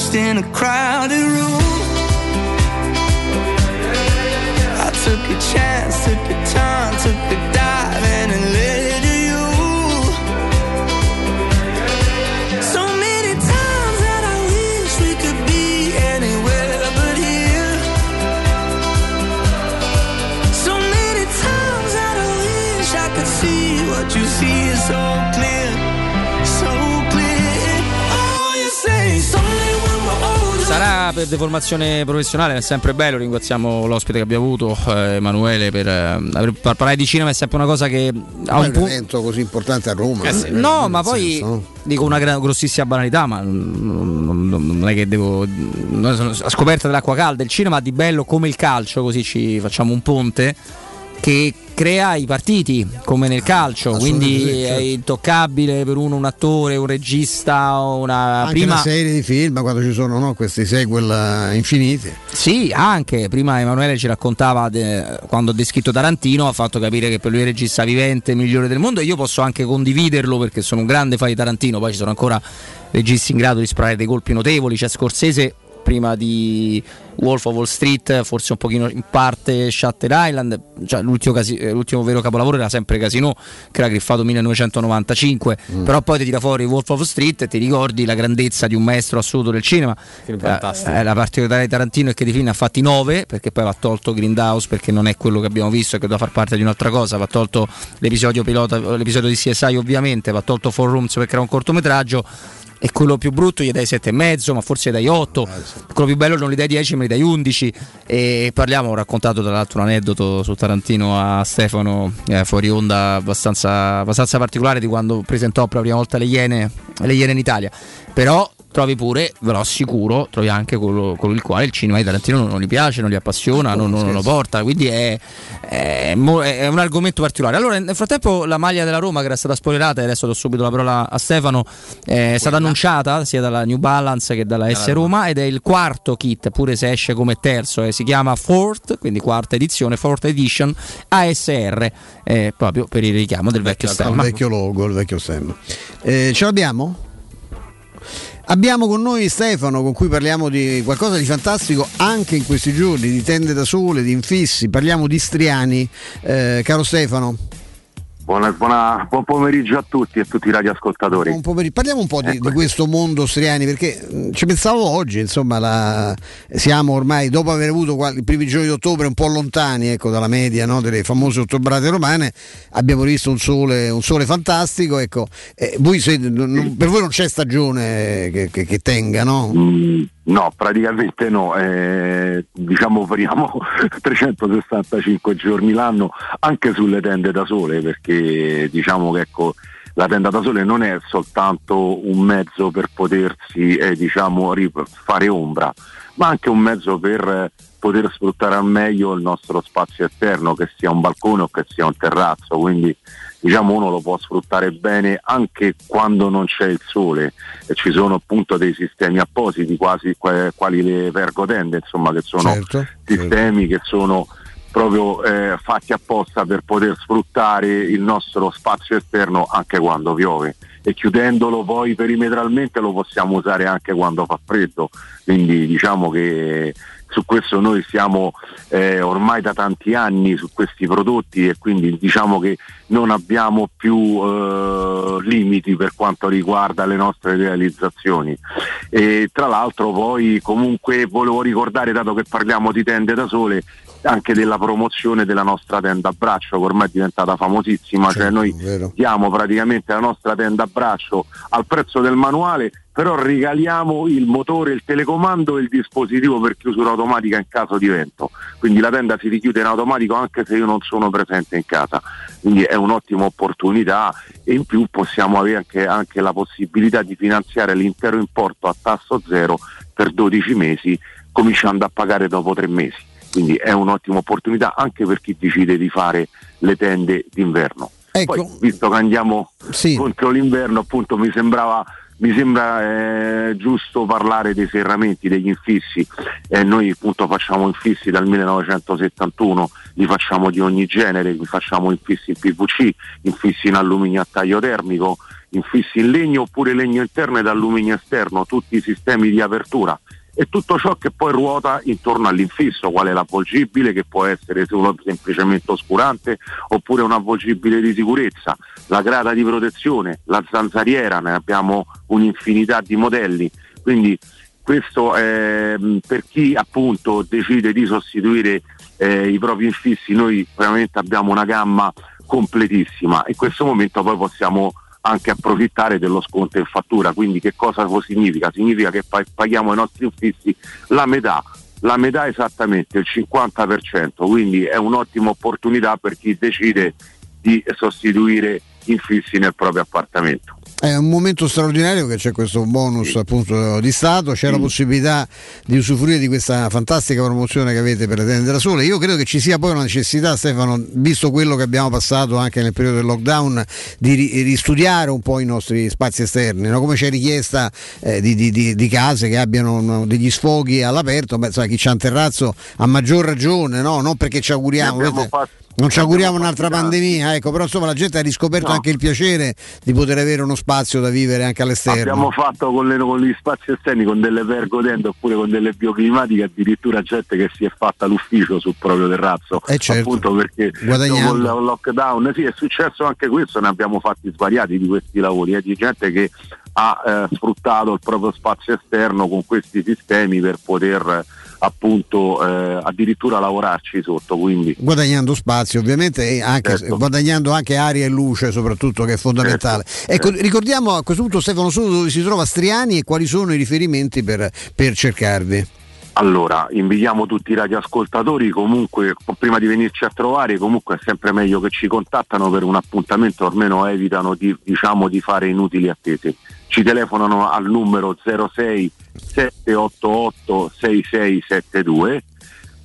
[SPEAKER 30] Ghost in a crowded room.
[SPEAKER 1] Per deformazione professionale, è sempre bello, ringraziamo l'ospite che abbiamo avuto, eh, Emanuele, per, eh, per parlare di cinema, è sempre una cosa che ha
[SPEAKER 2] Ma è
[SPEAKER 1] un
[SPEAKER 2] un evento così importante a Roma.
[SPEAKER 1] Eh sì,
[SPEAKER 2] eh,
[SPEAKER 1] no,
[SPEAKER 2] nel
[SPEAKER 1] ma poi
[SPEAKER 2] senso, no?
[SPEAKER 1] dico una grossissima banalità, ma non, non- non è che devo. non sono a scoperta dell'acqua calda. Il cinema ha di bello come il calcio, così ci facciamo un ponte. Che crea i partiti come nel calcio, quindi è
[SPEAKER 2] certo.
[SPEAKER 1] intoccabile per uno un attore, un regista, una
[SPEAKER 2] Anche
[SPEAKER 1] prima
[SPEAKER 2] una serie di film quando ci sono no, questi sequel eh, infiniti.
[SPEAKER 1] Sì, anche prima Emanuele ci raccontava de- quando ha descritto Tarantino, ha fatto capire che per lui è il regista vivente migliore del mondo e io posso anche condividerlo perché sono un grande fan di Tarantino, poi ci sono ancora registi in grado di sparare dei colpi notevoli, c'è Scorsese prima di Wolf of Wall Street, forse un pochino in parte Shutter Island, cioè l'ultimo, casi- eh, l'ultimo vero capolavoro era sempre Casino, che era griffato 1995, però poi ti tira fuori Wolf of Wall Street e ti ricordi la grandezza di un maestro assoluto del cinema.
[SPEAKER 31] Fantastico.
[SPEAKER 1] Eh, la particolarità di Tarantino è che di film ne ha fatti 9, perché poi va tolto Grindhouse perché non è quello che abbiamo visto e che doveva far parte di un'altra cosa, va tolto l'episodio pilota, l'episodio di CSI ovviamente, va tolto Four Rooms perché era un cortometraggio. E quello più brutto gli dai 7,5, ma forse gli dai 8. Quello più bello non gli dai 10, ma gli dai 11. E parliamo, ho raccontato tra l'altro un aneddoto su Tarantino a Stefano eh, fuori onda abbastanza, abbastanza particolare di quando presentò per la prima volta le Iene, le Iene in Italia. Però trovi pure, ve lo assicuro, trovi anche quello con il quale il cinema di Tarantino non, non gli piace, non gli appassiona, non, non, non lo porta, quindi è, è, è, un argomento particolare. Allora, nel frattempo la maglia della Roma che era stata spoilerata, e adesso do subito la parola a Stefano, è stata annunciata sia dalla New Balance che dalla S Roma ed è il quarto kit, pure se esce come terzo, eh, si chiama Fourth, quindi quarta edizione, Fourth Edition ASR, eh, proprio per il richiamo del vecchio stemma.
[SPEAKER 2] Il vecchio logo, il vecchio stemma. Eh, ce l'abbiamo? Abbiamo con noi Stefano con cui parliamo di qualcosa di fantastico anche in questi giorni, di tende da sole, di infissi, parliamo di Striani. Eh, caro Stefano.
[SPEAKER 35] Buona, buona, buon pomeriggio a tutti e a tutti i radioascoltatori.
[SPEAKER 2] Parliamo un po' di, ecco. di, questo mondo Striani perché mh, ci pensavo oggi, insomma, la, siamo ormai dopo aver avuto quali, i primi giorni di ottobre un po' lontani ecco, dalla media no, delle famose ottobrate romane, abbiamo visto un sole, un sole fantastico. Ecco. Eh, voi se, non, per voi non c'è stagione che, che, che tenga, no?
[SPEAKER 35] Mm No, praticamente no, eh, diciamo operiamo 365 [LAUGHS] giorni l'anno anche sulle tende da sole perché diciamo che ecco, la tenda da sole non è soltanto un mezzo per potersi eh, diciamo, fare ombra, ma anche un mezzo per eh, poter sfruttare al meglio il nostro spazio esterno, che sia un balcone o che sia un terrazzo, quindi diciamo uno lo può sfruttare bene anche quando non c'è il sole. E ci sono appunto dei sistemi appositi quasi quali le vergotende insomma che sono certo, sistemi certo. che sono proprio eh, fatti apposta per poter sfruttare il nostro spazio esterno anche quando piove. E chiudendolo poi perimetralmente lo possiamo usare anche quando fa freddo. Quindi diciamo che su questo noi siamo eh, ormai da tanti anni su questi prodotti e quindi diciamo che non abbiamo più eh, limiti per quanto riguarda le nostre realizzazioni. E tra l'altro poi comunque volevo ricordare, dato che parliamo di tende da sole, anche della promozione della nostra tenda a braccio che ormai è diventata famosissima, cioè certo, cioè noi diamo praticamente la nostra tenda a braccio al prezzo del manuale però regaliamo il motore, il telecomando e il dispositivo per chiusura automatica in caso di vento. Quindi la tenda si richiude in automatico anche se io non sono presente in casa. Quindi è un'ottima opportunità e in più possiamo avere anche, anche la possibilità di finanziare l'intero importo a tasso zero per 12 mesi, cominciando a pagare dopo tre mesi. Quindi è un'ottima opportunità anche per chi decide di fare le tende d'inverno. Ecco. Poi, visto che andiamo sì. contro l'inverno, appunto mi sembrava mi sembra eh, giusto parlare dei serramenti, degli infissi. Eh, noi appunto facciamo infissi dal 1971, li facciamo di ogni genere, li facciamo infissi in PVC, infissi in alluminio a taglio termico, infissi in legno oppure legno interno ed alluminio esterno, tutti i sistemi di apertura e tutto ciò che poi ruota intorno all'infisso, quale l'avvolgibile che può essere solo semplicemente oscurante oppure un avvolgibile di sicurezza, la grata di protezione, la zanzariera, ne abbiamo un'infinità di modelli, quindi questo è per chi appunto decide di sostituire eh, i propri infissi, noi veramente abbiamo una gamma completissima. E in questo momento poi possiamo anche approfittare dello sconto in fattura. Quindi che cosa significa? Significa che paghiamo i nostri infissi la metà, la metà esattamente, il 50%, quindi è un'ottima opportunità per chi decide di sostituire infissi nel proprio appartamento.
[SPEAKER 2] È un momento straordinario che c'è questo bonus appunto di Stato, c'è sì. la possibilità di usufruire di questa fantastica promozione che avete per le tende da sole. Io credo che ci sia poi una necessità, Stefano, visto quello che abbiamo passato anche nel periodo del lockdown, di ristudiare un po' i nostri spazi esterni, no? come c'è richiesta eh, di, di, di, case che abbiano no, degli sfoghi all'aperto, beh, sai, chi c'ha un terrazzo ha maggior ragione, no? non perché ci auguriamo. Non ci auguriamo un'altra pandemia, ecco, però insomma la gente ha riscoperto no. anche il piacere di poter avere uno spazio da vivere anche all'esterno.
[SPEAKER 35] Abbiamo fatto con, le, con gli spazi esterni, con delle vergotende oppure con delle bioclimatiche, addirittura gente che si è fatta l'ufficio sul proprio terrazzo.
[SPEAKER 2] Eh certo.
[SPEAKER 35] Appunto perché dopo il lockdown, sì, è successo anche questo, ne abbiamo fatti svariati di questi lavori, eh, di gente che ha eh, sfruttato il proprio spazio esterno con questi sistemi per poter appunto eh, addirittura lavorarci sotto. Quindi.
[SPEAKER 2] Guadagnando spazio ovviamente e anche, certo. guadagnando anche aria e luce soprattutto che è fondamentale. Certo. Ecco, certo. ricordiamo a questo punto Stefano Soto dove si trova Striani e quali sono i riferimenti per, per cercarvi.
[SPEAKER 35] Allora, invitiamo tutti i radioascoltatori, comunque prima di venirci a trovare, comunque è sempre meglio che ci contattano per un appuntamento, almeno evitano di, diciamo, di fare inutili attese. ci telefonano al numero 06 788 6672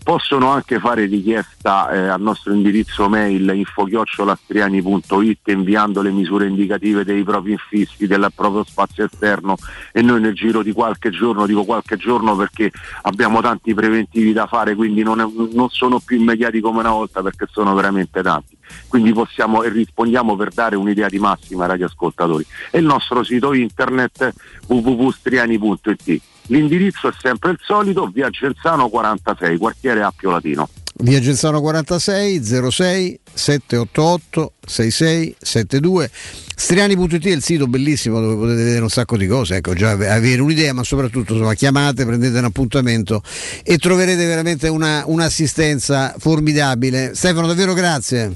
[SPEAKER 35] possono anche fare richiesta eh, al nostro indirizzo mail infochiocciolastriani.it inviando le misure indicative dei propri infissi del proprio spazio esterno. E noi nel giro di qualche giorno, dico qualche giorno perché abbiamo tanti preventivi da fare quindi non, è, non sono più immediati come una volta perché sono veramente tanti. Quindi possiamo e rispondiamo per dare un'idea di massima ai radioascoltatori e il nostro sito internet www.striani.it L'indirizzo è sempre il solito, via Genzano 46, quartiere Appio Latino.
[SPEAKER 2] Via Genzano 46 06 788 6672 Striani.it è il sito bellissimo dove potete vedere un sacco di cose, ecco, già avere un'idea, ma soprattutto insomma, chiamate, prendete un appuntamento e troverete veramente una, un'assistenza formidabile. Stefano, davvero grazie.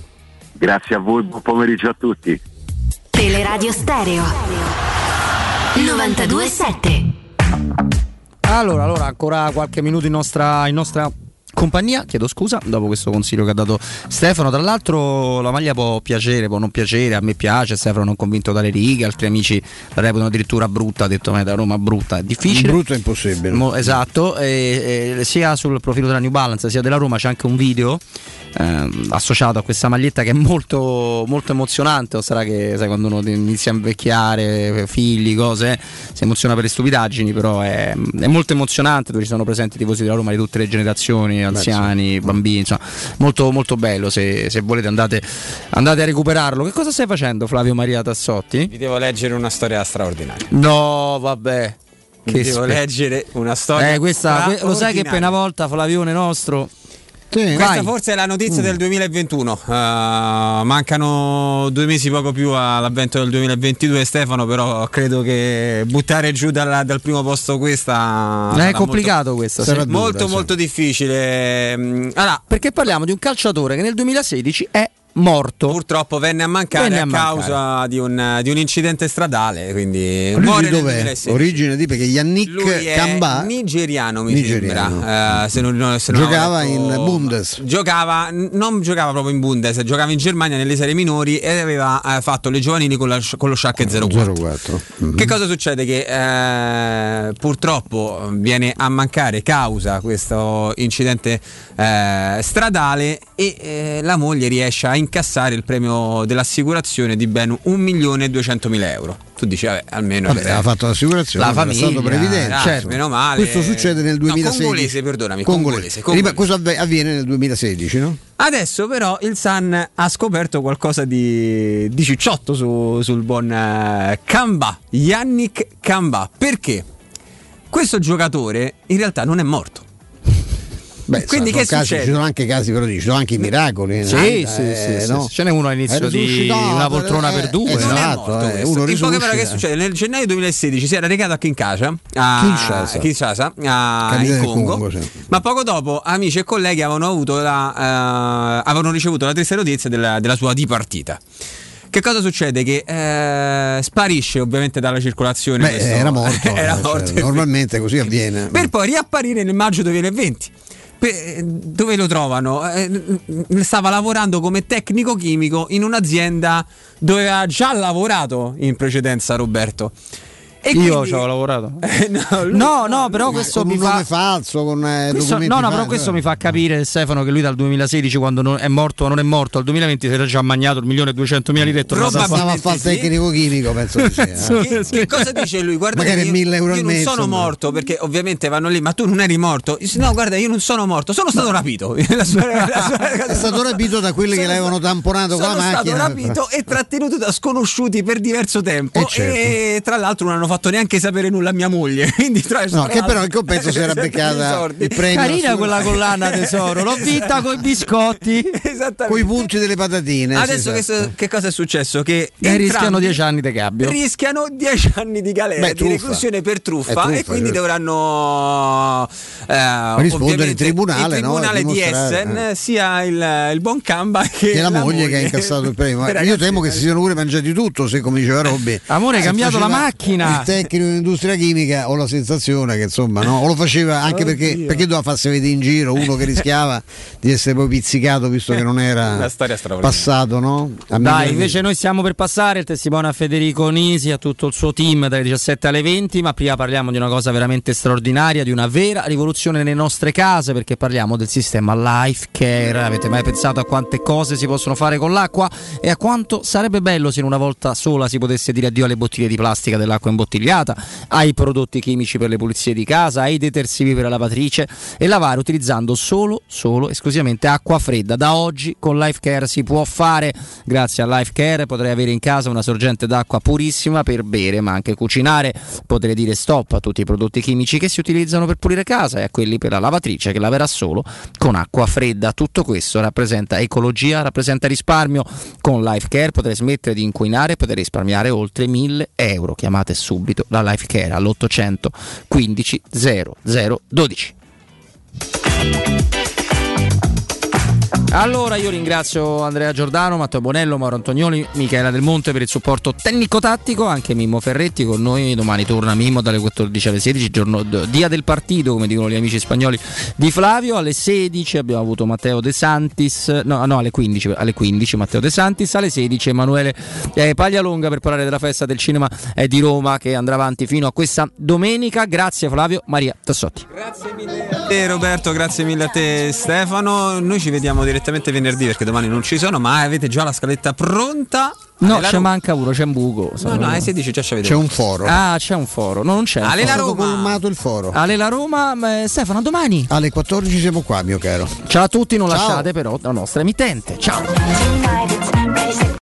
[SPEAKER 35] Grazie a voi, buon pomeriggio a tutti.
[SPEAKER 25] Teleradio Stereo 927
[SPEAKER 1] allora, allora, ancora qualche minuto in nostra, in nostra compagnia, chiedo scusa dopo questo consiglio che ha dato Stefano. Tra l'altro la maglia può piacere, può non piacere, a me piace, Stefano non convinto dalle righe, altri amici la reputano addirittura brutta, ha detto me da Roma brutta, è difficile.
[SPEAKER 2] Brutto è impossibile.
[SPEAKER 1] Mo, esatto, e, e, sia sul profilo della New Balance sia della Roma c'è anche un video eh, associato a questa maglietta che è molto, molto emozionante, o sarà che sai, quando uno inizia a invecchiare, figli, cose, si emoziona per le stupidaggini, però è, è molto emozionante dove ci sono presenti i tifosi della Roma di tutte le generazioni, anziani, Beh, bambini, insomma, molto, molto bello, se, se volete andate, andate, a recuperarlo. Che cosa stai facendo Flavio Maria Tassotti?
[SPEAKER 31] Vi devo leggere una storia straordinaria.
[SPEAKER 1] No, vabbè.
[SPEAKER 31] Che devo spe- leggere una storia.
[SPEAKER 1] Eh, questa, lo sai che per una volta Flavione nostro
[SPEAKER 31] sì, Questa vai. forse è la notizia mm. del 2021. Uh, mancano due mesi poco più all'avvento del 2022, Stefano. Però credo che buttare giù dal, dal primo posto questa
[SPEAKER 1] è complicato. Molto, questa
[SPEAKER 31] sì. molto, dura, molto sì. difficile.
[SPEAKER 1] Allora, perché parliamo di un calciatore che nel 2016 è morto.
[SPEAKER 31] Purtroppo venne a mancare venne a, a causa di un, di un, incidente stradale. Quindi
[SPEAKER 2] muore dov'è? Origine di perché Yannick Kamba
[SPEAKER 31] nigeriano mi nigeriano. sembra. Uh, se non, se
[SPEAKER 2] non giocava detto, in Bundes.
[SPEAKER 31] Giocava, non giocava proprio in Bundes, giocava in Germania nelle serie minori e aveva uh, fatto le giovanili con, la, con lo Schalke 04. 04. Mm-hmm. Che cosa succede? Che uh, purtroppo viene a mancare causa questo incidente stradale e la moglie riesce a incassare il premio dell'assicurazione di ben 1.200.000 euro. Tu dici, vabbè, almeno
[SPEAKER 2] vabbè, ha fatto l'assicurazione,
[SPEAKER 31] la famiglia,
[SPEAKER 2] stato previdente.
[SPEAKER 31] Ah, certo. Meno male.
[SPEAKER 2] Questo succede nel 2016. No,
[SPEAKER 31] congolese, perdonami, congolese.
[SPEAKER 2] congolese. Cosa avviene nel 2016, no?
[SPEAKER 31] Adesso però il Sun ha scoperto qualcosa di, di cicciotto su, sul buon uh, Kamba, Yannick Kamba. Perché? Questo giocatore in realtà non è morto
[SPEAKER 2] Beh, Quindi che casi, ci sono anche casi, però ci sono anche i miracoli.
[SPEAKER 1] Sì, eh, sì, eh, sì, no? sì, Ce n'è uno all'inizio di una poltrona per due.
[SPEAKER 2] Esatto,
[SPEAKER 31] eh, uno in poche parole che succede? Nel gennaio 2016 si era recato a Kinshasa, a Kinshasa, Kinshasa a, in Congo, Congo sì. ma poco dopo amici e colleghi avevano, avuto la, uh, avevano ricevuto la triste notizia della, della sua dipartita. Che cosa succede? Che eh, sparisce ovviamente dalla circolazione.
[SPEAKER 2] Beh, questo, era morto. [LAUGHS] era cioè, morto cioè, normalmente così avviene.
[SPEAKER 31] Per poi riapparire nel maggio 2020 dove lo trovano? Eh, stava lavorando come tecnico chimico in un'azienda dove aveva già lavorato in precedenza Roberto.
[SPEAKER 1] E Io quindi... ci ho lavorato. [LAUGHS] Eh, no, no, no, però questo mi
[SPEAKER 2] fa. falso, con eh, questo...
[SPEAKER 1] No, no, però questo mi fa capire, Stefano, che lui dal 2016, quando non è morto o non è morto, al 2020 si era già magnato il milione e duecentomila lire e
[SPEAKER 2] tornato Stava a fare il tecnico chimico, penso di sì.
[SPEAKER 31] Eh. che, che, cosa dice lui? Guarda,
[SPEAKER 2] Magari
[SPEAKER 31] io,
[SPEAKER 2] mille euro
[SPEAKER 31] io non
[SPEAKER 2] mezzo,
[SPEAKER 31] sono morto perché ovviamente vanno lì, ma tu non eri morto. No, guarda, io non sono morto, sono stato rapito. [LAUGHS]
[SPEAKER 2] la sua, la sua... è stato rapito da quelli che l'avevano tamponato con la macchina.
[SPEAKER 31] Sono stato rapito e trattenuto da sconosciuti per diverso tempo. E, certo. e tra l'altro non hanno fatto neanche sapere nulla a mia moglie. [LAUGHS] Quindi tra
[SPEAKER 2] no, che però il compenso si era [LAUGHS] beccata il premio.
[SPEAKER 1] Carina quella collana tesoro, l'ho vinta con i [LAUGHS] biscotti.
[SPEAKER 2] Esattamente. Con i punti delle patatine.
[SPEAKER 31] Adesso esatto. che, che, cosa è successo? Che
[SPEAKER 1] rischiano dieci anni di gabbio.
[SPEAKER 31] Rischiano dieci anni di galera, Beh, di reclusione per truffa, truffa e quindi certo. dovranno
[SPEAKER 2] eh, rispondere in tribunale,
[SPEAKER 31] il tribunale
[SPEAKER 2] no?
[SPEAKER 31] di Essen, eh. sia il, il, buon Camba che,
[SPEAKER 2] che la,
[SPEAKER 31] la
[SPEAKER 2] moglie, moglie, che ha incassato il premio. Io temo che si siano pure mangiati tutto, se come diceva Robby.
[SPEAKER 1] Amore, hai cambiato la macchina.
[SPEAKER 2] Il tecnico in industria chimica ho la sensazione che insomma no? o lo faceva anche perché, perché, doveva farsi vedere in giro uno che rischiava [LAUGHS] di essere poi pizzicato visto che non era passato no?
[SPEAKER 1] Dai, invece noi stiamo per passare il testimone a Federico Nisi, a tutto il suo team dalle 17 alle 20, ma prima parliamo di una cosa veramente straordinaria, di una vera rivoluzione nelle nostre case, perché parliamo del sistema Life Care. Avete mai pensato a quante cose si possono fare con l'acqua e a quanto sarebbe bello se in una volta sola si potesse dire addio alle bottiglie di plastica dell'acqua imbottigliata, ai prodotti chimici per le pulizie di casa, ai detersivi per la lavatrice e lavare utilizzando solo, solo, esclusivamente acqua fredda. Da oggi con Life Care si può fare, grazie a Life Care potrei avere in casa una sorgente d'acqua purissima per bere ma anche cucinare, potrei dire stop a tutti i prodotti chimici che si utilizzano per pulire casa e a quelli per la lavatrice che laverà solo con acqua fredda. Tutto questo rappresenta ecologia, rappresenta risparmio. Con Life Care potrei smettere di inquinare e potrei risparmiare oltre 1000 euro. Chiamate subito la Life Care all'800 15 0012. Allora io ringrazio Andrea Giordano, Matteo Bonello, Mauro Antonioli, Michela Del Monte per il supporto tecnico-tattico, anche Mimmo Ferretti con noi, domani torna Mimmo dalle 14 alle 16, giorno, dia del partito come dicono gli amici spagnoli di Flavio, alle 16 abbiamo avuto Matteo De Santis, no, no alle, 15, alle 15 Matteo De Santis, alle 16 Emanuele eh, Paglialonga per parlare della festa del cinema eh, di Roma che andrà avanti fino a questa domenica, grazie Flavio, Maria Tassotti.
[SPEAKER 31] Grazie mille a te Roberto, grazie mille a te Stefano, noi ci vediamo direttamente direttamente venerdì perché domani non ci sono, ma avete già la scaletta pronta?
[SPEAKER 1] No, c'è manca uno, c'è un buco.
[SPEAKER 31] No, no, ai 16 già
[SPEAKER 2] c'è un foro.
[SPEAKER 1] Ah, c'è un foro. No, non c'è.
[SPEAKER 31] Ale la Roma.
[SPEAKER 2] colmato il foro.
[SPEAKER 1] Ale la Roma, beh, Stefano, domani.
[SPEAKER 2] Alle 14 siamo qua, mio caro.
[SPEAKER 1] Ciao a tutti, non Ciao. lasciate però la nostra emittente. Ciao.